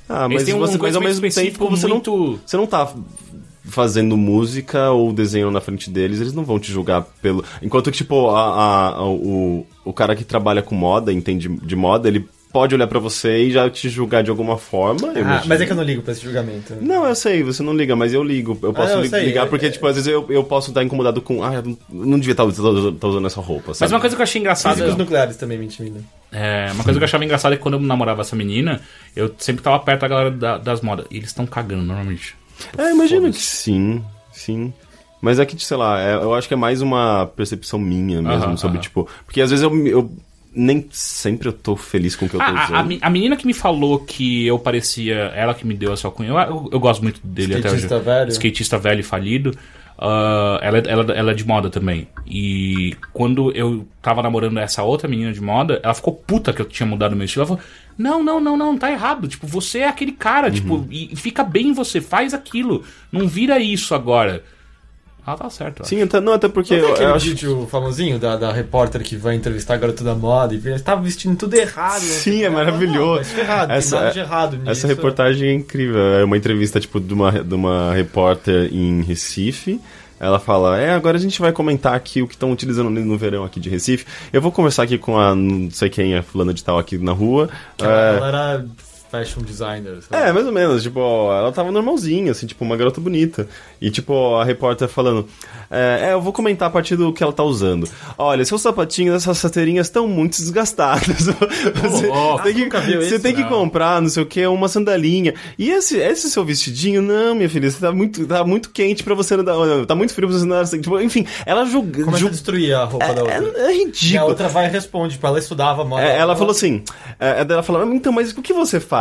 S3: Ah, mas,
S2: um
S3: você, mas ao mesmo tempo você
S2: muito-
S3: não, você não tá fazendo música ou desenho na frente deles, eles não vão te julgar pelo. Enquanto que, tipo, a, a- a- o, o cara que trabalha com moda, entende de moda, ele pode olhar pra você e já te julgar de alguma forma.
S4: Ah, mas é que eu não ligo pra esse julgamento.
S3: Não, eu sei, você não liga, mas eu ligo. Eu posso
S4: não, eu
S3: li-
S4: sei,
S3: ligar
S4: é-
S3: porque, tipo, às vezes eu, eu posso estar incomodado com. Ah, eu não, devia estar usando, tá usando essa roupa.
S2: Mas
S3: Sabe?
S2: uma coisa que eu achei engraçada.
S4: Físicos nucleares também me intimidam.
S2: É, uma coisa que eu achava engraçada é que quando eu namorava essa menina, eu sempre tava perto da galera da- das modas. E eles estão cagando normalmente.
S3: É, imagino que sim, sim. Mas é que, sei lá, é- eu acho que é mais uma percepção minha mesmo,
S2: Aham,
S3: sobre,
S2: aham.
S3: tipo... Porque às vezes eu, eu nem sempre eu tô feliz com o que eu tô
S2: Ah, a, a,
S3: usando.
S2: me- a menina que me falou que eu parecia. Ela que me deu essa alcunha. Eu, eu, eu gosto muito dele até hoje.
S4: Skatista velho.
S2: Skatista velho e falido. Ah, ela, ela, ela é de moda também. E quando eu tava namorando essa outra menina de moda, ela ficou puta que eu tinha mudado meu estilo. Ela falou: Não, não, não, não, tá errado. Tipo, você é aquele cara, tipo, e, e fica bem em você, faz aquilo. Não vira isso agora. Ela tá certo.
S3: Sim, até, não, até porque
S4: Não aquele
S3: eu acho...
S4: vídeo famosinho da, da repórter que vai entrevistar a garota da moda e ele tava vestindo tudo errado. né?
S3: Sim, é
S4: Não,
S3: maravilhoso.
S4: Não, mas errado,
S3: Essa-
S4: tem nada de errado nisso.
S3: Essa reportagem é incrível. É uma entrevista, tipo, de uma, de uma repórter em Recife. Ela fala, é, agora a gente vai comentar aqui o que estão utilizando no verão aqui de Recife. Eu vou conversar aqui com a, não sei quem é fulana de tal aqui na rua.
S4: Ela,
S3: É,
S4: ela era fashion designer. sabe?
S3: É, mais ou menos, tipo, ela tava normalzinha, assim, tipo, uma garota bonita. E, tipo, a repórter falando, é, é, eu vou comentar a partir do que ela tá usando. Olha, seus sapatinhos, essas sateirinhas estão muito desgastadas. Você
S2: oh,
S3: tem que,
S4: viu
S3: você
S4: isso?
S3: tem que comprar, não sei o que, uma sandalinha. E esse, esse seu vestidinho, não, minha filha, você tá muito, tá muito quente pra você andar, tá muito frio pra você andar, assim, tipo, enfim, ela julga...
S4: Começa a
S3: julga
S4: destruir a roupa da outra.
S3: é, é
S4: E a
S3: ridículo.
S4: outra vai e responde, tipo, ela estudava moda.
S3: É, ela falou assim, é, ela falou, então, mas o que você faz?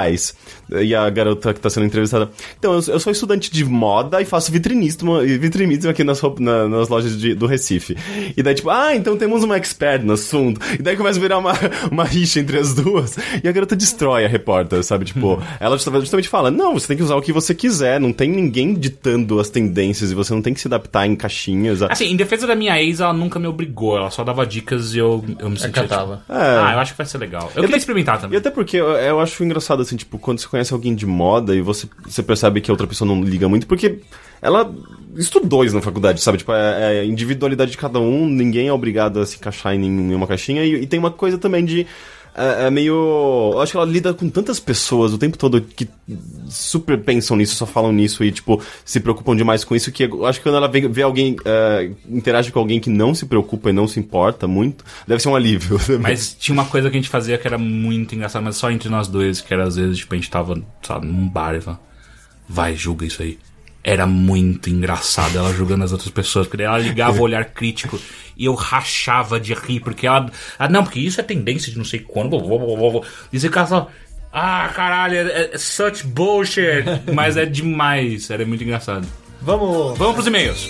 S3: E a garota que tá sendo entrevistada, então, eu, eu sou estudante de moda e faço vitrinismo, vitrinismo aqui nas, na- nas lojas de- do Recife. E daí, tipo, ah, então temos uma expert no assunto. E daí começa a virar uma, uma rixa entre as duas. E a garota destrói a repórter, sabe? Tipo, ela justamente justamente fala, não, você tem que usar o que você quiser, não tem ninguém ditando as tendências e você não tem que se adaptar em caixinhas. a-
S2: Assim, em defesa da minha ex, ela nunca me obrigou. Ela só dava dicas e eu, eu me sentia.
S4: Acatava.
S2: tipo,
S3: É.
S2: Ah, eu acho que vai ser legal. Eu, queria experimentar
S3: E
S2: também.
S3: até porque eu, eu acho engraçado, assim, tipo, quando você conhece alguém de moda e você, você percebe que a outra pessoa não liga muito, porque ela estudou isso na faculdade, sabe? Tipo, é, é a individualidade de cada um, ninguém é obrigado a se encaixar em nenhuma caixinha. E, e tem uma coisa também de. É, é meio. Eu acho que ela lida com tantas pessoas o tempo todo que super pensam nisso, só falam nisso e, tipo, se preocupam demais com isso. Que eu acho que quando ela vê, vê alguém. é, interage com alguém que não se preocupa e não se importa muito, deve ser um alívio. também.
S2: Mas tinha uma coisa que a gente fazia que era muito engraçada, mas só entre nós dois, que era às vezes, tipo, a gente tava, sabe, num bar e vai, julga isso aí. Era muito engraçado ela julgando as outras pessoas, porque daí ela ligava o olhar crítico e eu rachava de rir, porque ela. Ah, não, porque isso é tendência de não sei quando. blá, blá, blá. E você ficava só. Ah, caralho, é, é such bullshit. Mas é demais, era muito engraçado.
S4: Vamos.
S2: Vamos pros e-mails.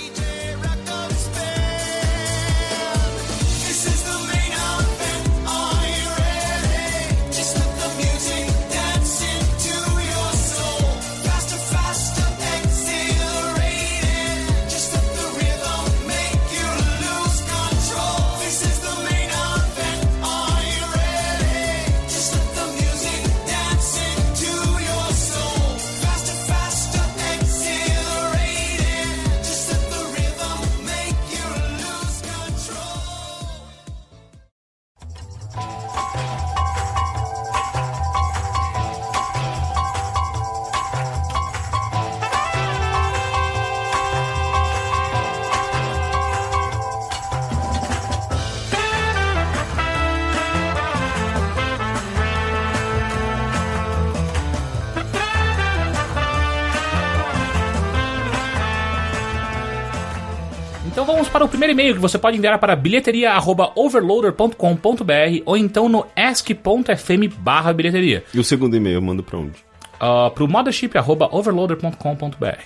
S2: Primeiro e-mail que você pode enviar para bilheteria.overloader.com.br ou então no ask.fm barra bilheteria.
S3: E o segundo e-mail eu mando pra onde?
S2: ah, pro mothership.overloader.com.br.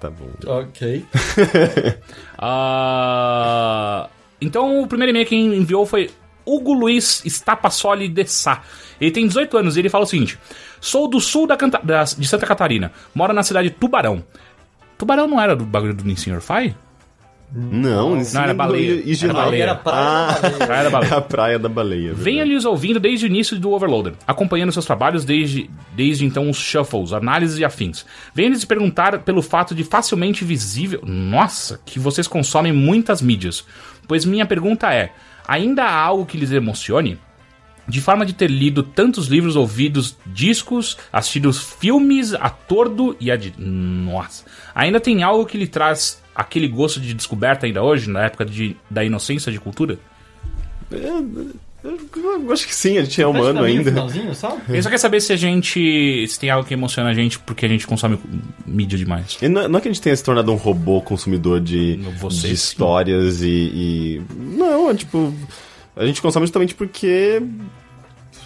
S3: Tá bom.
S1: Ok.
S2: Ah, então, o primeiro e-mail que enviou foi Hugo Luiz Stapassoli de Sá. Ele tem 18 anos e ele fala o seguinte: Sou do sul da Canta- da- de Santa Catarina, moro na cidade de Tubarão. Tubarão não era do bagulho do Nissin Fire?
S3: Não, isso
S2: Não, era baleia.
S3: E
S2: Era baleia.
S1: Era praia
S3: Ah,
S1: da baleia.
S2: Praia da Baleia.
S3: É a praia da baleia.
S2: Venha lhes ouvindo desde o início do Overloader, acompanhando seus trabalhos desde, desde então os shuffles, análises e afins. Venha lhes perguntar pelo fato de facilmente visível. Nossa, que vocês consomem muitas mídias. Pois minha pergunta é: ainda há algo que lhes emocione? De forma de ter lido tantos livros, ouvidos discos, assistido filmes a tordo e a de. Nossa. Ainda tem algo que lhe traz aquele gosto de descoberta ainda hoje, na época de, da inocência de cultura?
S3: Eu acho que sim, a gente é humano
S1: Praticamente
S3: ainda.
S1: sabe?
S2: Ele só quer saber se a gente. se tem algo que emociona a gente porque a gente consome mídia demais.
S3: E não, não é que a gente tenha se tornado um robô consumidor de,
S2: Você,
S3: de histórias e, e- Não, é tipo. A gente consome justamente porque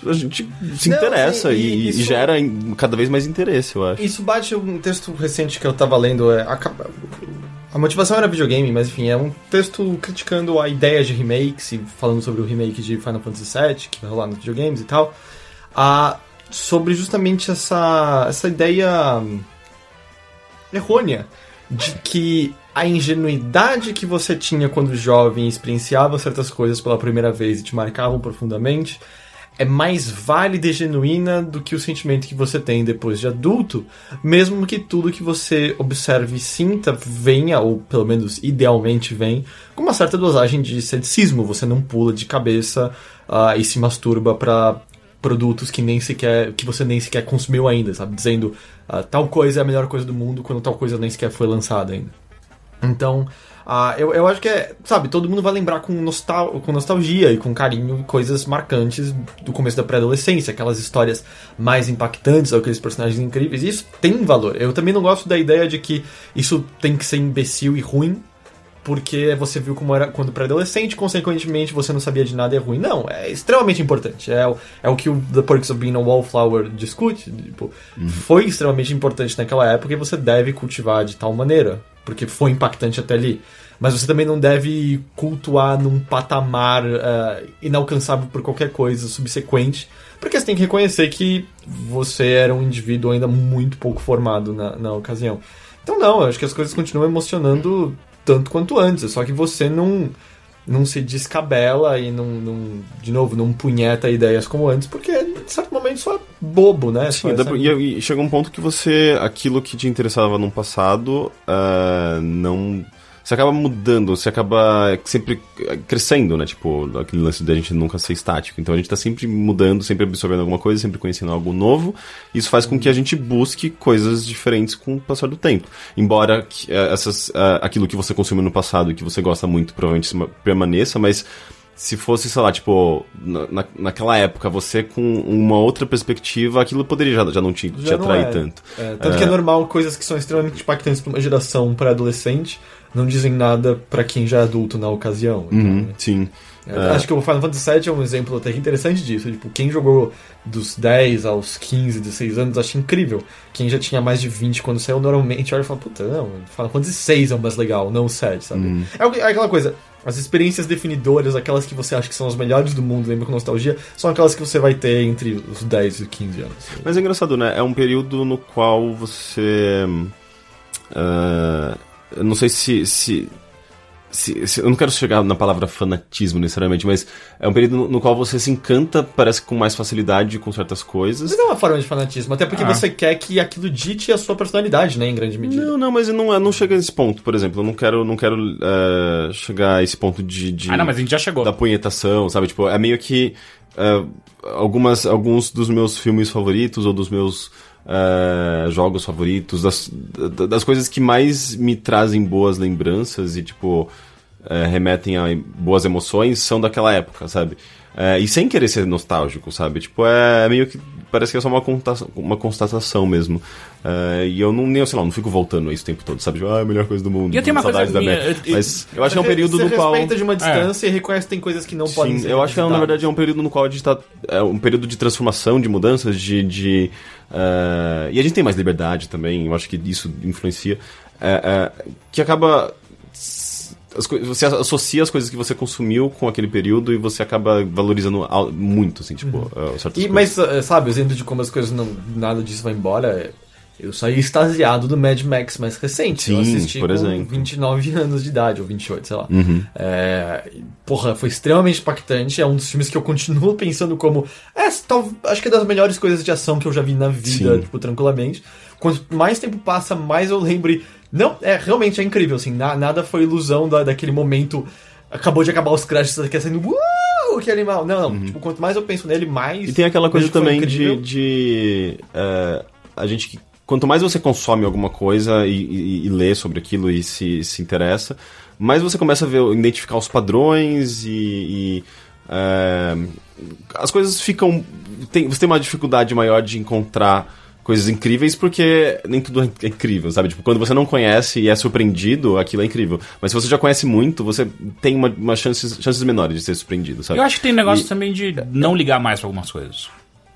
S3: a gente se
S1: Não,
S3: interessa e,
S1: e
S3: e
S1: isso-
S3: gera cada vez mais interesse, eu acho.
S1: Isso bate um texto recente que eu tava lendo. É, a, a motivação era videogame, mas enfim, é um texto criticando a ideia de remakes e falando sobre o remake de Final Fantasy VII, que vai rolar nos videogames e tal. Ah, sobre justamente essa, essa ideia hum, errônea de que a ingenuidade que você tinha quando jovem experienciava certas coisas pela primeira vez e te marcavam profundamente é mais válida e genuína do que o sentimento que você tem depois de adulto, mesmo que tudo que você observe e sinta venha, ou pelo menos idealmente vem, com uma certa dosagem de ceticismo. Você não pula de cabeça ah, e se masturba para produtos que nem sequer que você nem sequer consumiu ainda, sabe? Dizendo ah, tal coisa é a melhor coisa do mundo quando tal coisa nem sequer foi lançada ainda. Então, ah, eu, eu acho que é, sabe, todo mundo vai lembrar com, nostal com nostalgia e com carinho coisas marcantes do começo da pré-adolescência, aquelas histórias mais impactantes, aqueles personagens incríveis. E isso tem valor. Eu também não gosto da ideia de que isso tem que ser imbecil e ruim, porque você viu como era quando pré-adolescente, consequentemente você não sabia de nada e é ruim. Não, é extremamente importante. É, o- é o que o The Perks of Being a Wallflower discute. Tipo, Foi extremamente importante naquela época e você deve cultivar de tal maneira, porque foi impactante até ali. Mas você também não deve cultuar num patamar eh, inalcançável por qualquer coisa subsequente, porque você tem que reconhecer que você era um indivíduo ainda muito pouco formado na, na ocasião. Então não, eu acho que as coisas continuam emocionando tanto quanto antes, só que você não não se descabela e não, não de novo, não punheta ideias como antes, porque em certo momento só é bobo, né?
S3: Sim,
S1: é
S3: e, e chega um ponto que você. aquilo que te interessava no passado ah, não. Você acaba mudando, você acaba sempre crescendo, né? Tipo, aquele lance da gente nunca ser estático. Então a gente tá sempre mudando, sempre absorvendo alguma coisa, sempre conhecendo algo novo. Isso faz com que a gente busque coisas diferentes com o passar do tempo. Embora eh, essas, ah, aquilo que você consumiu no passado e que você gosta muito provavelmente permaneça, mas se fosse, sei lá, tipo, na, na- naquela época, você com uma outra perspectiva, aquilo poderia já, já não te, te
S1: Já não
S3: atrair
S1: é.
S3: tanto.
S1: É, tanto que é normal coisas que são extremamente impactantes para uma geração pré-adolescente não dizem nada para quem já é adulto na ocasião. Então,
S3: Uhum, sim.
S1: é, Acho que o Final Fantasy VII é um exemplo até interessante disso. Tipo, quem jogou dos 10 aos 15, 16 anos acha incrível. Quem já tinha mais de 20 quando saiu, normalmente olha e fala, puta, não, Final Fantasy VI é o mais legal, não o 7, sabe? É, o que- é aquela coisa, as experiências definidoras, aquelas que você acha que são as melhores do mundo, lembra com nostalgia, são aquelas que você vai ter entre os 10 e 15 anos.
S3: Mas é engraçado, né? É um período no qual você. ah, eu não sei se, se, se- se- Eu não quero chegar na palavra fanatismo necessariamente, mas é um período no, no qual você se encanta, parece que com mais facilidade com certas coisas.
S1: Mas é uma forma de fanatismo, até porque
S2: Ah.
S1: você quer que aquilo dite a sua personalidade, né, em grande medida.
S3: Não, não, mas não, não chega a esse ponto, por exemplo. Eu não quero, não quero ah, chegar a esse ponto de. de
S2: Ah, não, mas a gente já chegou.
S3: da punhetação, sabe? Tipo, é meio que ah, algumas, alguns dos meus filmes favoritos ou dos meus ah, jogos favoritos, das, da- das coisas que mais me trazem boas lembranças e, tipo, eh, remetem a boas emoções são daquela época, sabe? É, e sem querer ser nostálgico, sabe? Tipo, é meio que. Parece que é só uma, conta- uma constatação mesmo. É, e eu não, nem, sei lá, não fico voltando a isso o tempo todo, sabe? Tipo, ah, a melhor coisa do mundo.
S2: E eu tenho uma coisa
S3: da
S2: minha,
S3: minha.
S2: eu-
S3: Mas eu acho que é um período
S1: Você
S3: no qual.
S1: respeita de uma distância e reconhece que tem coisas que não podem
S3: Sim,
S1: ser
S3: eu acho que na
S1: revisitadas.
S3: verdade é um período no qual a gente tá. É um período de transformação, de mudanças, de. de eh, e a gente tem mais liberdade também, eu acho que isso influencia. eh, eh, que acaba. você associa as coisas que você consumiu com aquele período e você acaba valorizando al- muito, assim, tipo, eh, certas
S1: E,
S3: coisas.
S1: mas, eh, sabe, o exemplo de como as coisas não. nada disso vai embora. É- Eu saí extasiado do Mad Max mais recente. eu
S3: Sim,
S1: assisti
S3: por
S1: com
S3: exemplo.
S1: 29 anos de idade, ou 28, sei lá.
S3: Uhum.
S1: É, porra, foi extremamente impactante. É um dos filmes que eu continuo pensando como. É, tal, acho que é das melhores coisas de ação que eu já vi na vida,
S3: Sim.
S1: tipo, tranquilamente. Quanto mais tempo passa, mais eu lembro. Não, é realmente é incrível, assim. na- nada foi ilusão da, daquele momento. Acabou de acabar os créditos aqui saindo. Uau, que animal! Não, não. Tipo, quanto mais eu penso nele, mais.
S3: Uhum. E tem aquela coisa também de, de eh, a gente que quanto mais você consome alguma coisa e, e- e lê sobre aquilo e se, se interessa, mais você começa a ver, identificar os padrões e, e, eh, as coisas ficam tem, você tem uma dificuldade maior de encontrar coisas incríveis porque nem tudo é incrível, sabe? Tipo, quando você não conhece e é surpreendido, aquilo é incrível. Mas se você já conhece muito, você tem uma, uma chances, chances menores de ser surpreendido, sabe?
S2: Eu acho que tem negócio
S3: E
S2: também de não ligar mais pra algumas coisas.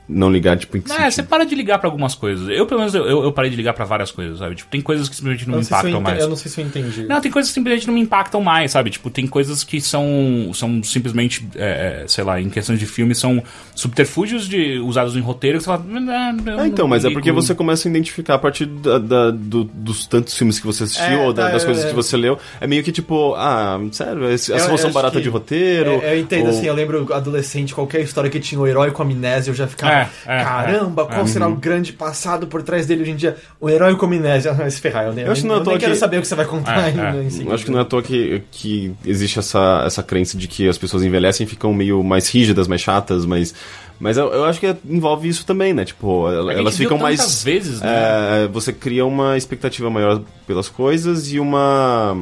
S3: Não ligar tipo em que
S2: É, você para de ligar pra algumas coisas. Eu, pelo menos, eu, eu parei de ligar pra várias coisas, sabe? Tipo, tem coisas que simplesmente não,
S1: Eu não,
S2: me
S1: eu
S2: impactam
S1: ente-
S2: mais.
S1: eu não sei se eu entendi.
S2: Não, tem coisas que simplesmente não me impactam mais, sabe? Tipo, tem coisas que são, são simplesmente, é, é, sei lá, em questões de filme, são subterfúgios de, usados em roteiro que você fala. "Ah, eu
S3: É, então,
S2: não
S3: mas é
S2: ligo."
S3: porque você começa a identificar a partir da- da- do- dos tantos filmes que você assistiu
S1: É,
S3: ou da-
S1: tá,
S3: das coisas
S1: é.
S3: que você leu. É meio que tipo, ah, sério, essa
S1: Eu- eu
S3: solução
S1: acho
S3: barata
S1: que-
S3: de roteiro.
S1: É, eu entendo,
S3: ou-
S1: assim, eu lembro adolescente, qualquer história que tinha o herói com amnésia, eu já ficava,
S2: É, é,
S1: caramba,
S2: é,
S1: qual será o grande passado por trás dele hoje em dia? O herói com amnésia, vai se ferrar, eu nem,
S3: Eu acho que não é
S1: eu nem quero
S3: que-
S1: saber o que você vai contar
S2: É, é.
S1: ainda em seguida.
S3: Acho que não é à toa que, que existe essa, essa crença de que as pessoas envelhecem e ficam meio mais rígidas, mais chatas, mas. Mas eu, eu acho que envolve isso também, né? Tipo,
S2: É
S3: elas
S2: gente viu
S3: ficam mais.
S2: vezes, né?
S3: é, você cria uma expectativa maior pelas coisas e uma.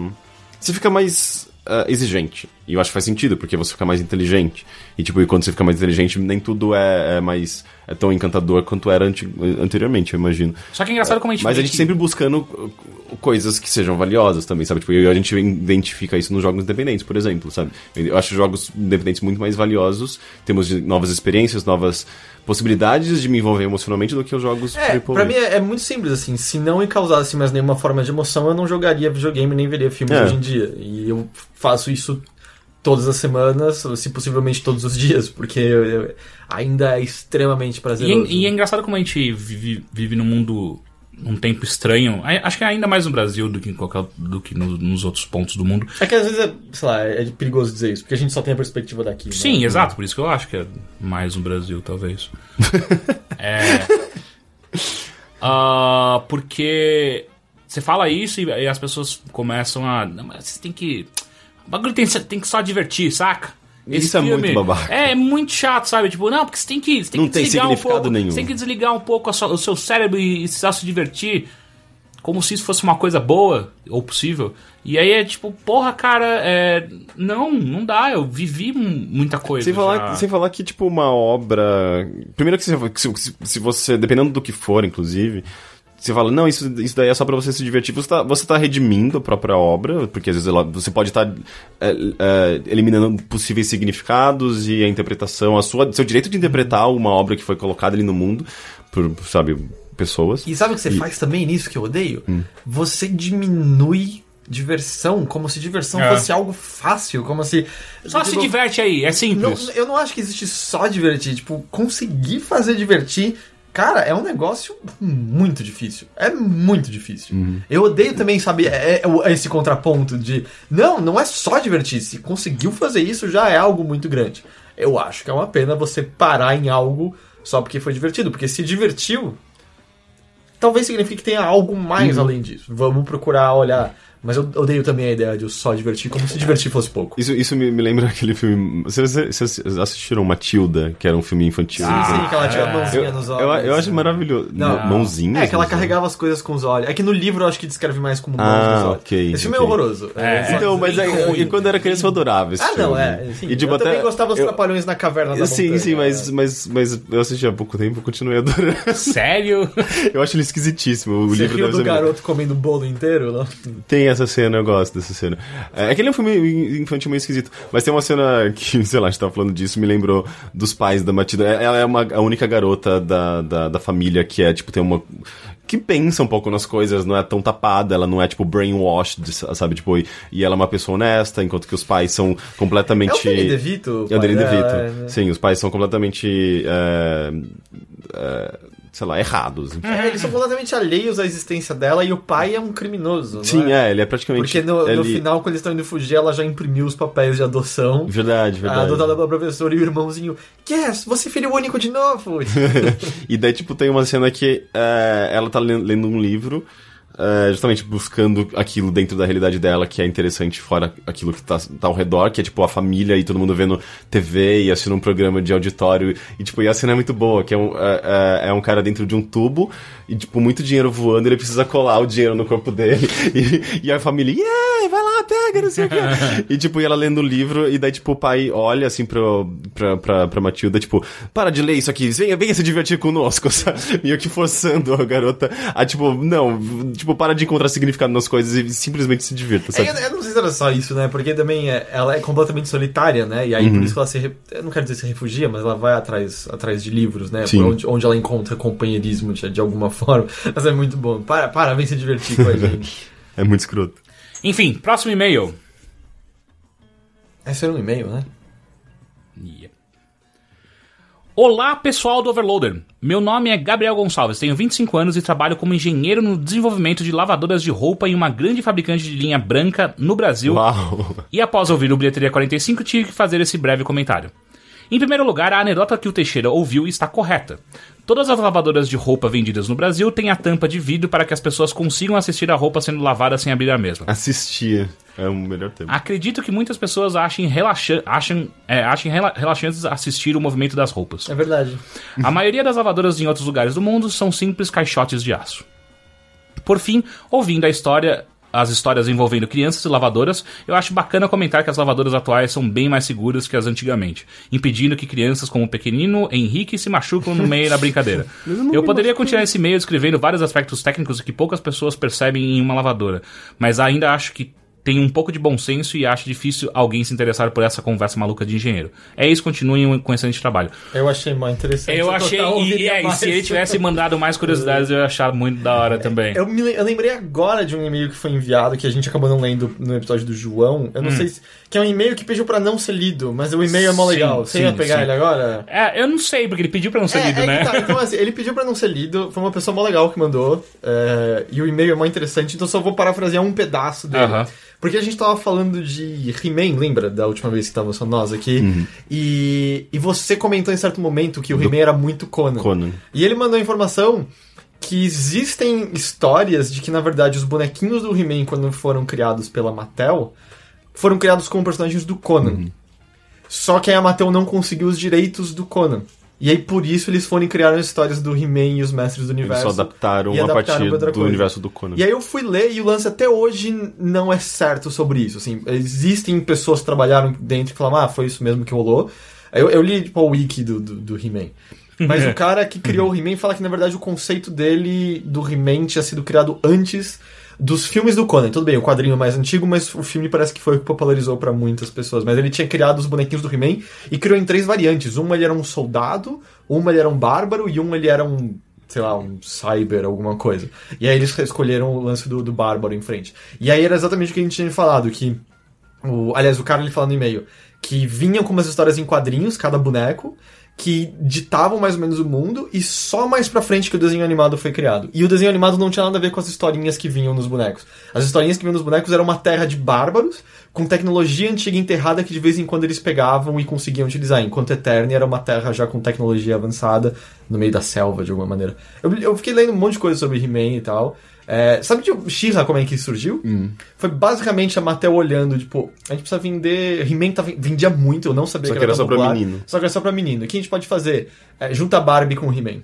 S3: Você fica mais é, exigente. E eu acho que faz sentido, porque você fica mais inteligente. E tipo, e quando você fica mais inteligente, nem tudo é, é mais. é tão encantador quanto era anti- anteriormente, eu imagino.
S2: Só que é engraçado como a gente
S3: Mas a gente
S2: que-
S3: sempre buscando uh, coisas que sejam valiosas também, sabe? Tipo, e a gente identifica isso nos jogos independentes, por exemplo, sabe? Eu acho jogos independentes muito mais valiosos, temos novas experiências, novas possibilidades de me envolver emocionalmente do que os jogos
S1: É,
S3: AAA.
S1: pra mim é, é muito simples, assim, se não me causasse mais nenhuma forma de emoção, eu não jogaria videogame nem veria filmes
S3: É.
S1: hoje em dia. E eu faço isso todas as semanas, se possivelmente todos os dias, porque eu- eu- ainda é extremamente
S2: E
S1: prazeroso.
S2: é, e é engraçado como a gente vive, vive num mundo, num tempo estranho. Acho que ainda mais no Brasil do que, em qualquer, do que no- nos outros pontos do mundo.
S1: É que às vezes é, sei lá, é perigoso dizer isso, porque a gente só tem a perspectiva daqui. né?
S2: Sim, exato. Por isso que eu acho que é mais no Brasil, talvez. é. Ah, porque você fala isso e, e as pessoas começam a. Não, mas você tem que. O bagulho tem, tem que só divertir, saca?
S3: Isso é muito babaca.
S2: É, é muito chato, sabe? Tipo, não, porque você tem que, você tem
S3: Não
S2: que
S3: tem
S2: desligar um pouco.
S3: nenhum.
S2: Você tem que desligar um pouco a sua- o seu cérebro e, só se divertir. Como se isso fosse uma coisa boa ou possível. E aí é tipo, porra, cara, é, não, não dá. Eu vivi mu- muita coisa.
S3: Sem falar,
S2: já.
S3: sem falar que, tipo, uma obra. Primeiro que se, se, se você, dependendo do que for, inclusive, você fala, não, isso, isso daí é só pra você se divertir. Você tá, você tá redimindo a própria obra, porque às vezes ela, você pode estar é, é, eliminando possíveis significados e a interpretação, a sua, seu direito de interpretar uma obra que foi colocada ali no mundo por, sabe, pessoas.
S1: E sabe o que você
S3: E-
S1: faz também nisso que eu odeio? Você diminui diversão, como se diversão
S2: É.
S1: fosse algo fácil, como se.
S2: Só se
S1: Tipo,
S2: diverte aí, é
S1: Não,
S2: simples.
S1: eu não acho que existe só divertir. Tipo, conseguir fazer divertir. Cara, é um negócio muito difícil. É muito difícil. Eu odeio também, sabe, é- é esse contraponto de. Não, não é só divertir. Se conseguiu fazer isso, já é algo muito grande. Eu acho que é uma pena você parar em algo só porque foi divertido. Porque se divertiu, talvez signifique que tenha algo mais além disso. Vamos procurar olhar Mas eu odeio também a ideia de só divertir, como se divertir fosse pouco.
S3: Isso, isso me, me lembra aquele filme. Vocês, vocês assistiram Matilda, que era um filme infantil?
S1: Sim, sim, que ela tinha a
S3: Eu,
S1: mãozinha nos
S3: eu,
S1: olhos.
S3: eu acho maravilhoso.
S1: Não.
S3: Mão- Mãozinhas?
S1: É, que ela
S3: nos olhos?
S1: carregava as coisas com os olhos. É que no livro eu acho que descreve mais como mãos
S3: Ah,
S1: nos olhos.
S3: ok,
S1: Esse filme
S3: ok.
S1: é horroroso.
S2: É.
S3: Então, mas é, e quando eu era criança eu adorava esse
S1: Ah,
S3: filme.
S1: não, é. Sim,
S3: E, tipo,
S1: eu
S3: até-
S1: também gostava dos
S3: eu-
S1: trapalhões na caverna da
S3: Sim,
S1: montanha.
S3: sim, mas, mas, mas eu assisti há pouco tempo e continuei adorando.
S2: Sério?
S3: Eu acho ele esquisitíssimo. O
S1: Você
S3: livro deve
S1: do garoto comendo o bolo inteiro? Não?
S3: Tem essa cena, eu gosto dessa cena. É, aquele é um filme infantil meio esquisito, mas tem uma cena que, sei lá, a gente tava falando disso, me lembrou dos pais da Matilda. Ela é uma, a única garota da, da, da família que é, tipo, tem uma. que pensa um pouco nas coisas, não é tão tapada, ela não é, tipo, brainwashed, sabe? Tipo, e, e ela é uma pessoa honesta, enquanto que os pais são completamente.
S1: É o Danny DeVito?
S3: É o Danny DeVito.
S1: é?
S3: Sim, os pais são completamente. é, é, sei lá, errados.
S1: É, eles são completamente alheios à existência dela e o pai é um criminoso.
S3: Sim, é, ele é praticamente.
S1: Porque no, no
S3: ele-
S1: final, quando eles estão indo fugir, ela já imprimiu os papéis de adoção.
S3: Verdade, verdade.
S1: adotada pela professora e o irmãozinho. Yes, você é filho único de novo.
S3: e daí, tipo, tem uma cena que é, ela tá lendo, lendo um livro, é, justamente buscando aquilo dentro da realidade dela que é interessante, fora aquilo que tá, tá ao redor, que é, tipo, a família e todo mundo vendo TV e assistindo um programa de auditório. E, tipo, e a cena é muito boa, que é um, é, é- é um cara dentro de um tubo e, tipo, muito dinheiro voando, ele precisa colar o dinheiro no corpo dele. E, e a família, yeah, vai lá, pega, não sei o quê. E, tipo, e ela lendo o livro, e daí, tipo, o pai olha, assim, pro, pra, pra, pra Matilda, tipo, para de ler isso aqui, venha, venha se divertir conosco, sabe? Meio que forçando a garota a, tipo, não, tipo, para de encontrar significado nas coisas e simplesmente se divirta,
S1: É,
S3: sabe?
S1: eu, eu não sei se era só isso, né? Porque também é- ela é completamente solitária, né? E aí
S3: Uhum.
S1: por isso que ela se. Eu não quero dizer se refugia, mas ela vai atrás, atrás de livros, né? Onde, onde ela encontra companheirismo de, de alguma forma. Mas é muito bom. Para, para, vem se divertir com a gente.
S3: É muito escroto.
S2: Enfim, próximo e-mail.
S1: Esse era um e-mail, né?
S2: Yeah. Olá, pessoal do Overloader. Meu nome é Gabriel Gonçalves, tenho 25 anos e trabalho como engenheiro no desenvolvimento de lavadoras de roupa em uma grande fabricante de linha branca no Brasil.
S3: Uau!
S2: E após ouvir o Bilheteria 45, tive que fazer esse breve comentário. Em primeiro lugar, a anedota que o Teixeira ouviu está correta. Todas as lavadoras de roupa vendidas no Brasil têm a tampa de vidro para que as pessoas consigam assistir a roupa sendo lavada sem abrir a mesma.
S3: Assistia. É o melhor tempo.
S2: Acredito que muitas pessoas achem, relaxa acham, é, achem rela relaxantes assistir o movimento das roupas.
S1: É verdade.
S2: A maioria das lavadoras em outros lugares do mundo são simples caixotes de aço. Por fim, ouvindo a história, as histórias envolvendo crianças e lavadoras, eu acho bacana comentar que as lavadoras atuais são bem mais seguras que as antigamente, impedindo que crianças como o pequenino Henrique se machucam no meio da brincadeira. Eu poderia continuar esse e-mail descrevendo vários aspectos técnicos que poucas pessoas percebem em uma lavadora, mas ainda acho que tem um pouco de bom senso e acho difícil alguém se interessar por essa conversa maluca de engenheiro. É isso, continuem com excelente trabalho.
S1: Eu achei mais interessante.
S2: Eu achei. E,
S1: ouviria
S2: é, e se ele tivesse mandado mais curiosidades, eu ia achar muito da hora também.
S1: Eu, me, eu lembrei agora de um e-mail que foi enviado, que a gente acabou não lendo no episódio do João. Eu não sei se. Que é um e-mail que pediu pra não ser lido, mas o e-mail é mó legal. Você
S2: sim,
S1: ia pegar
S2: sim.
S1: ele agora?
S2: É, eu não sei, porque ele pediu pra não ser
S1: É,
S2: lido,
S1: é
S2: né?
S1: tá, então assim, ele pediu pra não ser lido, foi uma pessoa mó legal que mandou, é, e o e-mail é mó interessante, então só vou parafrasear um pedaço dele.
S2: Aham.
S1: Porque a gente tava falando de He-Man, lembra? Da última vez que tava só nós aqui.
S3: Uhum.
S1: E, e você comentou em certo momento que o He-Man era muito Conan.
S3: Conan.
S1: E ele mandou a informação que existem histórias de que, na verdade, os bonequinhos do He-Man, quando foram criados pela Mattel, foram criados como personagens do Conan.
S3: Uhum.
S1: Só que aí a Mattel não conseguiu os direitos do Conan. E aí, por isso, eles foram e criaram as histórias do He-Man e os Mestres do
S3: Eles
S1: Universo.
S3: só adaptaram
S1: e
S3: a
S1: adaptaram
S3: partir
S1: pra outra
S3: do
S1: coisa.
S3: universo do Conan.
S1: E aí eu fui ler e o lance até hoje não é certo sobre isso. Assim, existem pessoas que trabalharam dentro e falaram, ah, foi isso mesmo que rolou. Aí Eu, eu li tipo, o wiki do, do, do He-Man. Mas o cara que criou o He-Man fala que, na verdade, o conceito dele, do He-Man, tinha sido criado antes dos filmes do Conan. Tudo bem, o quadrinho mais antigo, mas o filme parece que foi o que popularizou pra muitas pessoas. Mas ele tinha criado os bonequinhos do He-Man e criou em três variantes. Uma ele era um soldado, uma ele era um bárbaro e uma ele era um sei lá, um cyber, alguma coisa. E aí eles escolheram o lance do, do bárbaro em frente. E aí era exatamente o que a gente tinha falado, que o, aliás, o cara ele fala no e-mail que vinham com umas histórias em quadrinhos, cada boneco, que ditavam mais ou menos o mundo, e só mais pra frente que o desenho animado foi criado. E o desenho animado não tinha nada a ver com as historinhas que vinham nos bonecos. As historinhas que vinham nos bonecos eram uma terra de bárbaros, com tecnologia antiga enterrada que de vez em quando eles pegavam e conseguiam utilizar, enquanto Eternia era uma terra já com tecnologia avançada no meio da selva, de alguma maneira. Eu, eu fiquei lendo um monte de coisa sobre He-Man e tal. É, sabe de She-Ra como é que surgiu? Foi basicamente a Mattel olhando, tipo, a gente precisa vender. He-Man tá, vendia muito, eu não sabia
S3: Só
S1: que
S3: que era só pra
S1: popular.
S3: menino.
S1: Só que era só pra menino. O que a gente pode fazer? É, junta Barbie com He-Man.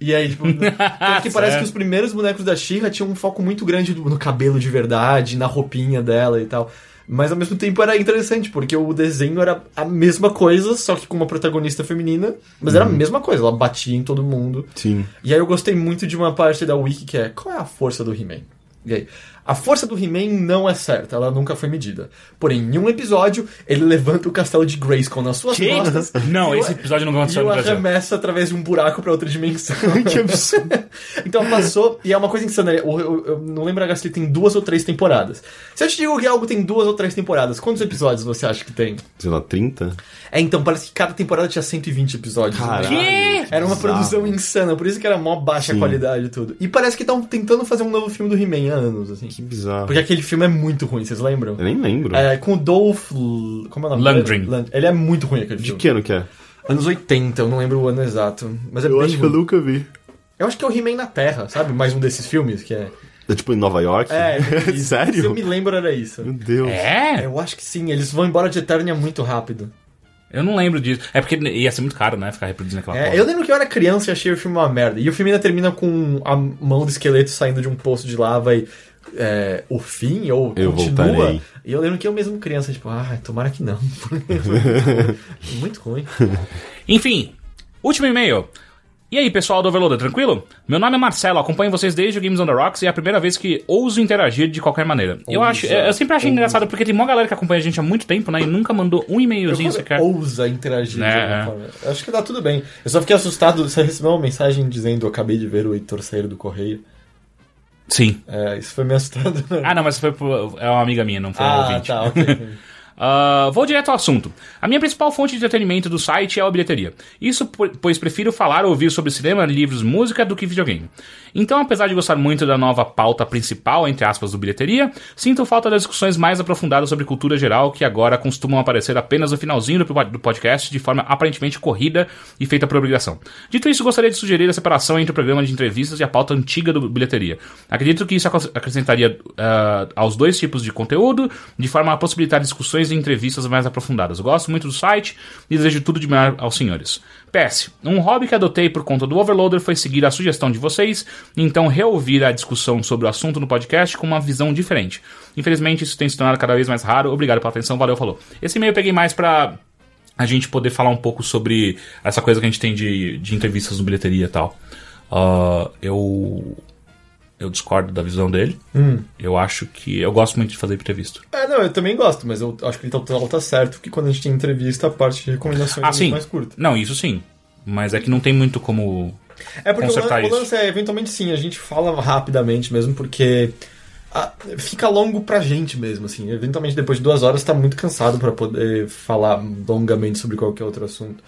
S1: E aí, tipo, tanto que parece que os primeiros bonecos da She-Ra tinham um foco muito grande no cabelo de verdade, na roupinha dela e tal. Mas ao mesmo tempo era interessante, porque o desenho era a mesma coisa, só que com uma protagonista feminina. Mas era a mesma coisa, ela batia em todo mundo.
S3: Sim.
S1: E aí eu gostei muito de uma parte da wiki que é qual é a força do He-Man? E aí, a força do He-Man não é certa, ela nunca foi medida. Porém, em um episódio, ele levanta o castelo de Grayskull nas suas
S2: Que?
S1: costas.
S2: Não,
S1: e o-
S2: esse episódio não
S1: E
S2: aconteceu
S1: o
S2: no Brasil.
S1: arremessa através de um buraco pra outra dimensão. que absurdo. então passou, e é uma coisa insana. Eu, eu- eu não lembro agora se ele tem duas ou três temporadas. Se eu te digo que algo tem duas ou três temporadas, quantos episódios você acha que tem?
S3: Sei lá, 30?
S1: É, então, parece que cada temporada tinha 120 episódios. né?
S3: Caralho.
S2: Que?
S1: Era uma
S3: bizarro.
S1: produção insana, por isso que era mó baixa a
S3: Sim.
S1: qualidade e tudo. E parece que estão tentando fazer um novo filme do He-Man há anos, assim.
S3: Que bizarro.
S1: Porque aquele filme é muito ruim, vocês lembram?
S3: Eu nem lembro.
S1: É, com o Dolph... Como é o nome
S2: Lundgren.
S1: Lund- Ele é muito ruim aquele
S3: De
S1: filme.
S3: que ano que é?
S1: Anos 80, eu não lembro o ano exato. Mas é
S3: Eu
S1: bem
S3: acho que eu
S1: ruim.
S3: nunca vi.
S1: Eu acho que é o He-Man na Terra, sabe? Mais um desses filmes que é...
S3: É tipo em Nova York?
S1: É, isso. Se eu
S3: Sério?
S1: me lembro era isso.
S3: Meu Deus.
S2: É?
S1: Eu acho que sim, eles vão embora de Eternia muito rápido.
S2: Eu não lembro disso. É porque ia ser muito caro, né? Ficar reproduzindo aquela
S1: É,
S2: porra.
S1: eu lembro que eu era criança e achei o filme uma merda. E o filme ainda termina com a mão do esqueleto saindo de um poço de lava e. É, o fim, ou
S3: Eu
S1: continua.
S3: voltarei.
S1: E eu lembro que eu mesmo criança, tipo, ah, tomara que não. Muito ruim.
S2: Enfim, último e-mail. E aí, pessoal do Overloader, tranquilo? Meu nome é Marcelo, acompanho vocês desde o Games on the Rocks e é a primeira vez que ouso interagir de qualquer maneira. Eu acho, eu sempre achei engraçado porque tem uma galera que acompanha a gente há muito tempo, né? E nunca mandou um e-mailzinho sequer.
S1: ousa interagir
S2: Né,
S1: de alguma
S2: é.
S1: forma. Eu Acho que dá tudo bem. Eu só fiquei assustado. Você recebeu uma mensagem dizendo: Eu acabei de ver o Heitor sair do correio.
S2: Sim.
S1: É, isso foi assustador.
S2: Ah, não, mas foi pro, é uma amiga minha, não foi um
S1: Ah,
S2: ouvinte.
S1: tá, ok.
S2: Ah, vou direto ao assunto. A minha principal fonte de entretenimento do site é a bilheteria. Isso po- pois prefiro falar ou ouvir sobre cinema, livros, música do que videogame. Então, apesar de gostar muito da nova pauta principal, entre aspas, do bilheteria, sinto falta das discussões mais aprofundadas sobre cultura geral que agora costumam aparecer apenas no finalzinho do po- do podcast de forma aparentemente corrida e feita por obrigação. Dito isso, gostaria de sugerir a separação entre o programa de entrevistas e a pauta antiga do bilheteria. Acredito que isso acres- acrescentaria ah, aos dois tipos de conteúdo, de forma a possibilitar discussões e entrevistas mais aprofundadas. Gosto muito do site e desejo tudo de melhor aos senhores. PS, um hobby que adotei por conta do Overloader foi seguir a sugestão de vocês então reouvir a discussão sobre o assunto no podcast com uma visão diferente. Infelizmente, isso tem se tornado cada vez mais raro. Obrigado pela atenção, valeu, falou. Esse e-mail eu peguei mais pra a gente poder falar um pouco sobre essa coisa que a gente tem de, de entrevistas no bilheteria e tal. Ah, eu. Eu discordo da visão dele. Eu acho que. Eu gosto muito de fazer entrevista.
S1: É, não, eu também gosto, mas eu acho que ele tá, tá, tá certo que quando a gente tem entrevista, a parte de recomendações
S2: Ah,
S1: é mais curta.
S2: Não, isso sim. Mas é que não tem muito como.
S1: É porque o,
S2: Consertar
S1: lan- o lance é, eventualmente sim, a gente fala rapidamente mesmo, porque ah, fica longo pra gente mesmo, assim. Eventualmente depois de duas horas tá muito cansado pra poder falar longamente sobre qualquer outro assunto.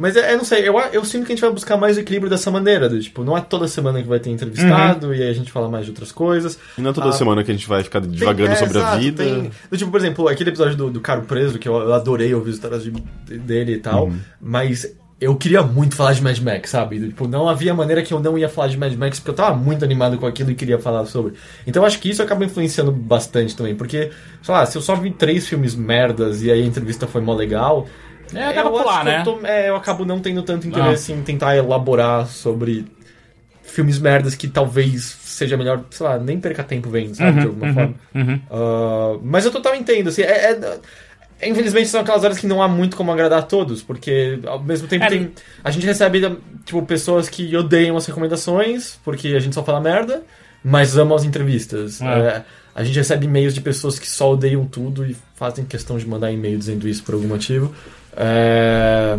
S1: Mas é, eu não sei, eu, eu sinto que a gente vai buscar mais o equilíbrio dessa maneira, do, tipo, não é toda semana que vai ter entrevistado e aí a gente fala mais de outras coisas.
S3: E não é toda
S1: Ah,
S3: semana que a gente vai ficar divagando
S1: Tem- é,
S3: sobre a
S1: exato,
S3: vida.
S1: tem- do tipo, por exemplo, aquele episódio do, do Caro Preso, que eu, eu adorei ouvir as histórias de- dele e tal,
S3: Uhum.
S1: mas eu queria muito falar de Mad Max, sabe? Tipo, não havia maneira que eu não ia falar de Mad Max, porque eu tava muito animado com aquilo e queria falar sobre. Então eu acho que isso acaba influenciando bastante também, porque, sei lá, se eu só vi três filmes merdas e aí a entrevista foi mó legal.
S2: É, pra
S1: eu acho
S2: pular,
S1: que eu
S2: né?
S1: tô- é, eu acabo não tendo tanto interesse em tentar elaborar sobre filmes merdas que talvez seja melhor, sei lá, nem perca tempo vendo, sabe, de alguma forma.
S2: uhum.
S1: Ah, mas eu totalmente entendo, assim, é, é- é- infelizmente são aquelas horas que não há muito como agradar a todos, porque ao mesmo tempo
S2: É.
S1: tem, a gente recebe, tipo, pessoas que odeiam as recomendações, porque a gente só fala merda, mas amam as entrevistas.
S2: É.
S1: É, a gente recebe e-mails de pessoas que só odeiam tudo e fazem questão de mandar e-mail dizendo isso por algum motivo. É...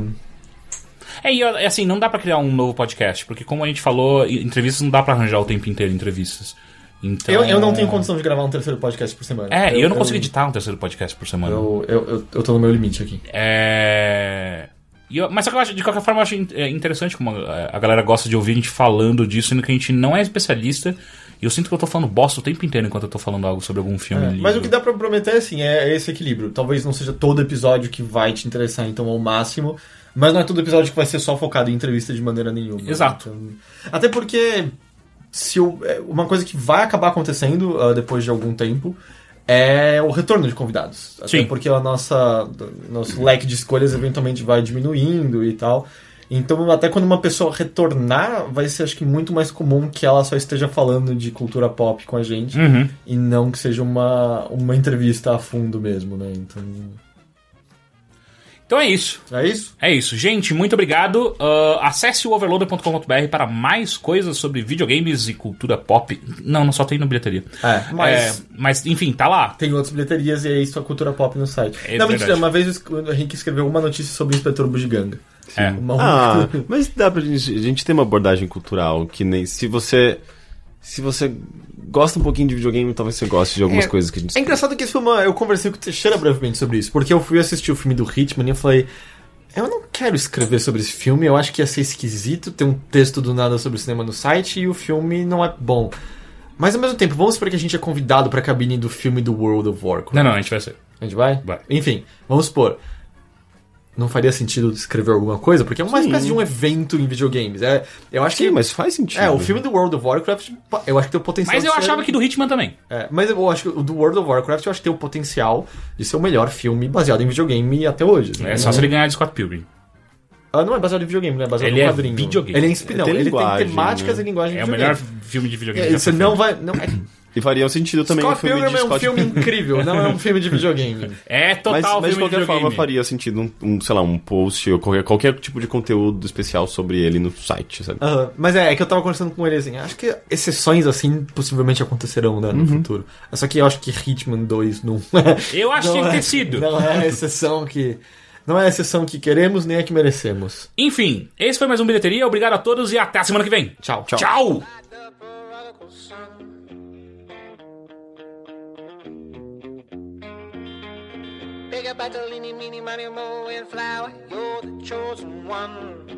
S2: É, e é assim, não dá pra criar um novo podcast, porque como a gente falou, entrevistas não dá pra arranjar o tempo inteiro entrevistas. Então...
S1: Eu, eu não tenho condição de gravar um terceiro podcast por semana.
S2: É, eu, não consigo editar um terceiro podcast por semana.
S1: Eu, eu, eu, eu tô no meu limite aqui.
S2: É. e eu- mas só que eu acho, de qualquer forma, eu acho é, interessante como a, a galera gosta de ouvir a gente falando disso, sendo que a gente não é especialista. E eu sinto que eu tô falando bosta o tempo inteiro enquanto eu tô falando algo sobre algum filme.
S1: É, mas o que dá pra prometer, assim, é esse equilíbrio. Talvez não seja todo episódio que vai te interessar, então, ao máximo. Mas não é todo episódio que vai ser só focado em entrevista de maneira nenhuma.
S2: Exato.
S1: Então, até porque se o- é, uma coisa que vai acabar acontecendo ah, depois de algum tempo é o retorno de convidados. Até
S2: Sim.
S1: porque a nossa nosso leque de escolhas eventualmente vai diminuindo e tal. Então, até quando uma pessoa retornar, vai ser acho que muito mais comum que ela só esteja falando de cultura pop com a gente
S2: Uhum.
S1: e não que seja uma, uma entrevista a fundo mesmo, né? Então,
S2: Então é isso.
S1: é isso?
S2: É isso. Gente, muito obrigado. Ah, acesse o overloader.com.br para mais coisas sobre videogames e cultura pop. Não, não só tem na bilheteria.
S1: É, mas
S2: É, mas enfim, tá lá.
S1: tem outras bilheterias e é isso a cultura pop no site.
S2: É
S1: não,
S2: verdade.
S1: mentira, uma vez o Henrique escreveu uma notícia sobre o inspetor Bugiganga.
S2: É.
S3: Ah, mas dá pra gente. A gente tem uma abordagem cultural que nem. Se você. Se você gosta um pouquinho de videogame, talvez você goste de algumas
S1: É,
S3: coisas que a gente.
S1: É engraçado que esse filme, eu conversei com o Teixeira brevemente sobre isso, porque eu fui assistir o filme do Hitman e eu falei, eu não quero escrever sobre esse filme, eu acho que ia ser esquisito ter um texto do nada sobre cinema no site e o filme não é bom. Mas ao mesmo tempo, vamos supor que a gente é convidado pra cabine do filme do World of Warcraft.
S2: Não, não, a gente vai ser.
S1: A gente vai?
S2: Vai.
S1: Enfim, vamos supor. Não faria sentido escrever alguma coisa, porque é uma
S3: Sim.
S1: espécie de um evento em videogames. É, eu acho
S3: Sim,
S1: que.
S3: mas faz sentido.
S1: É, o filme do World of Warcraft, eu acho que tem o potencial
S2: Mas
S1: de
S2: eu
S1: ser-
S2: achava que do Hitman também.
S1: é, mas eu acho que o do World of Warcraft eu acho que tem o potencial de ser o melhor filme baseado em videogame até hoje.
S2: É só se ele ganhar de Scott Pilgrim.
S1: Ah, não é baseado em videogame, né? É baseado
S2: Ele
S1: no
S2: é
S1: quadrinho.
S2: videogame.
S1: Ele é inspi... não,
S3: Tem
S1: ele tem temáticas
S3: né?
S1: e linguagem de
S2: É o melhor filme de videogame.
S1: É, Você não vai... Não, é...
S3: E faria um sentido também
S1: Scott
S3: o filme
S1: Pilgrim
S3: de
S1: é um
S3: Scott
S1: filme incrível, não é um filme de videogame.
S2: É
S3: Mas,
S2: total
S3: mas de
S2: filme
S3: qualquer
S2: de
S3: forma
S2: videogame.
S3: faria sentido um, um, sei lá, um post ou qualquer, qualquer tipo de conteúdo especial sobre ele no site, sabe?
S1: Mas é, é que eu tava conversando com ele assim, acho que exceções assim possivelmente acontecerão, né, no futuro. Só que eu acho que Hitman 2 não
S2: Eu acho que
S1: é-
S2: ter sido.
S1: Não é a exceção que... Não é a exceção que queremos, nem a que merecemos.
S2: Enfim, esse foi mais um Bilheteria. Obrigado a todos e até a semana que vem.
S1: Tchau.
S2: Tchau.
S6: Big about the leany, meeny, money, mo, and flower. You're the chosen one.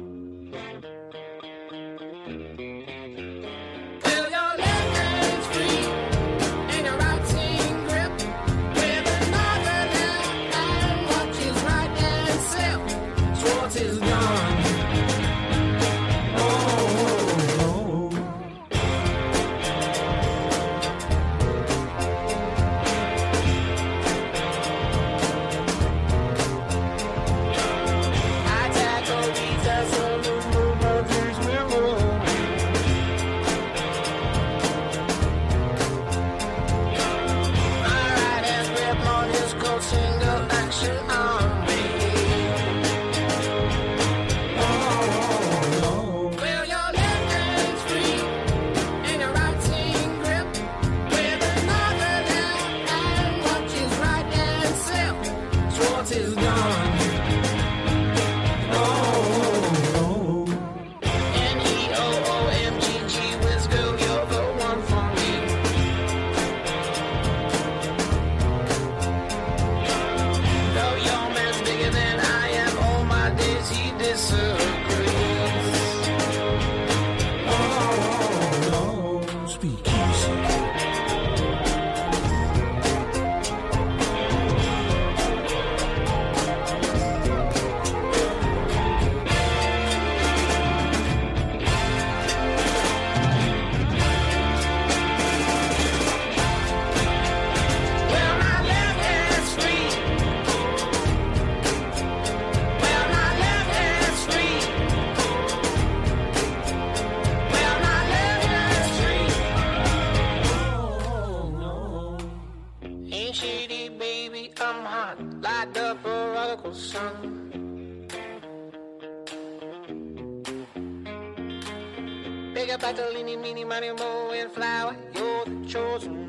S6: Money, mo, flower. You're the chosen.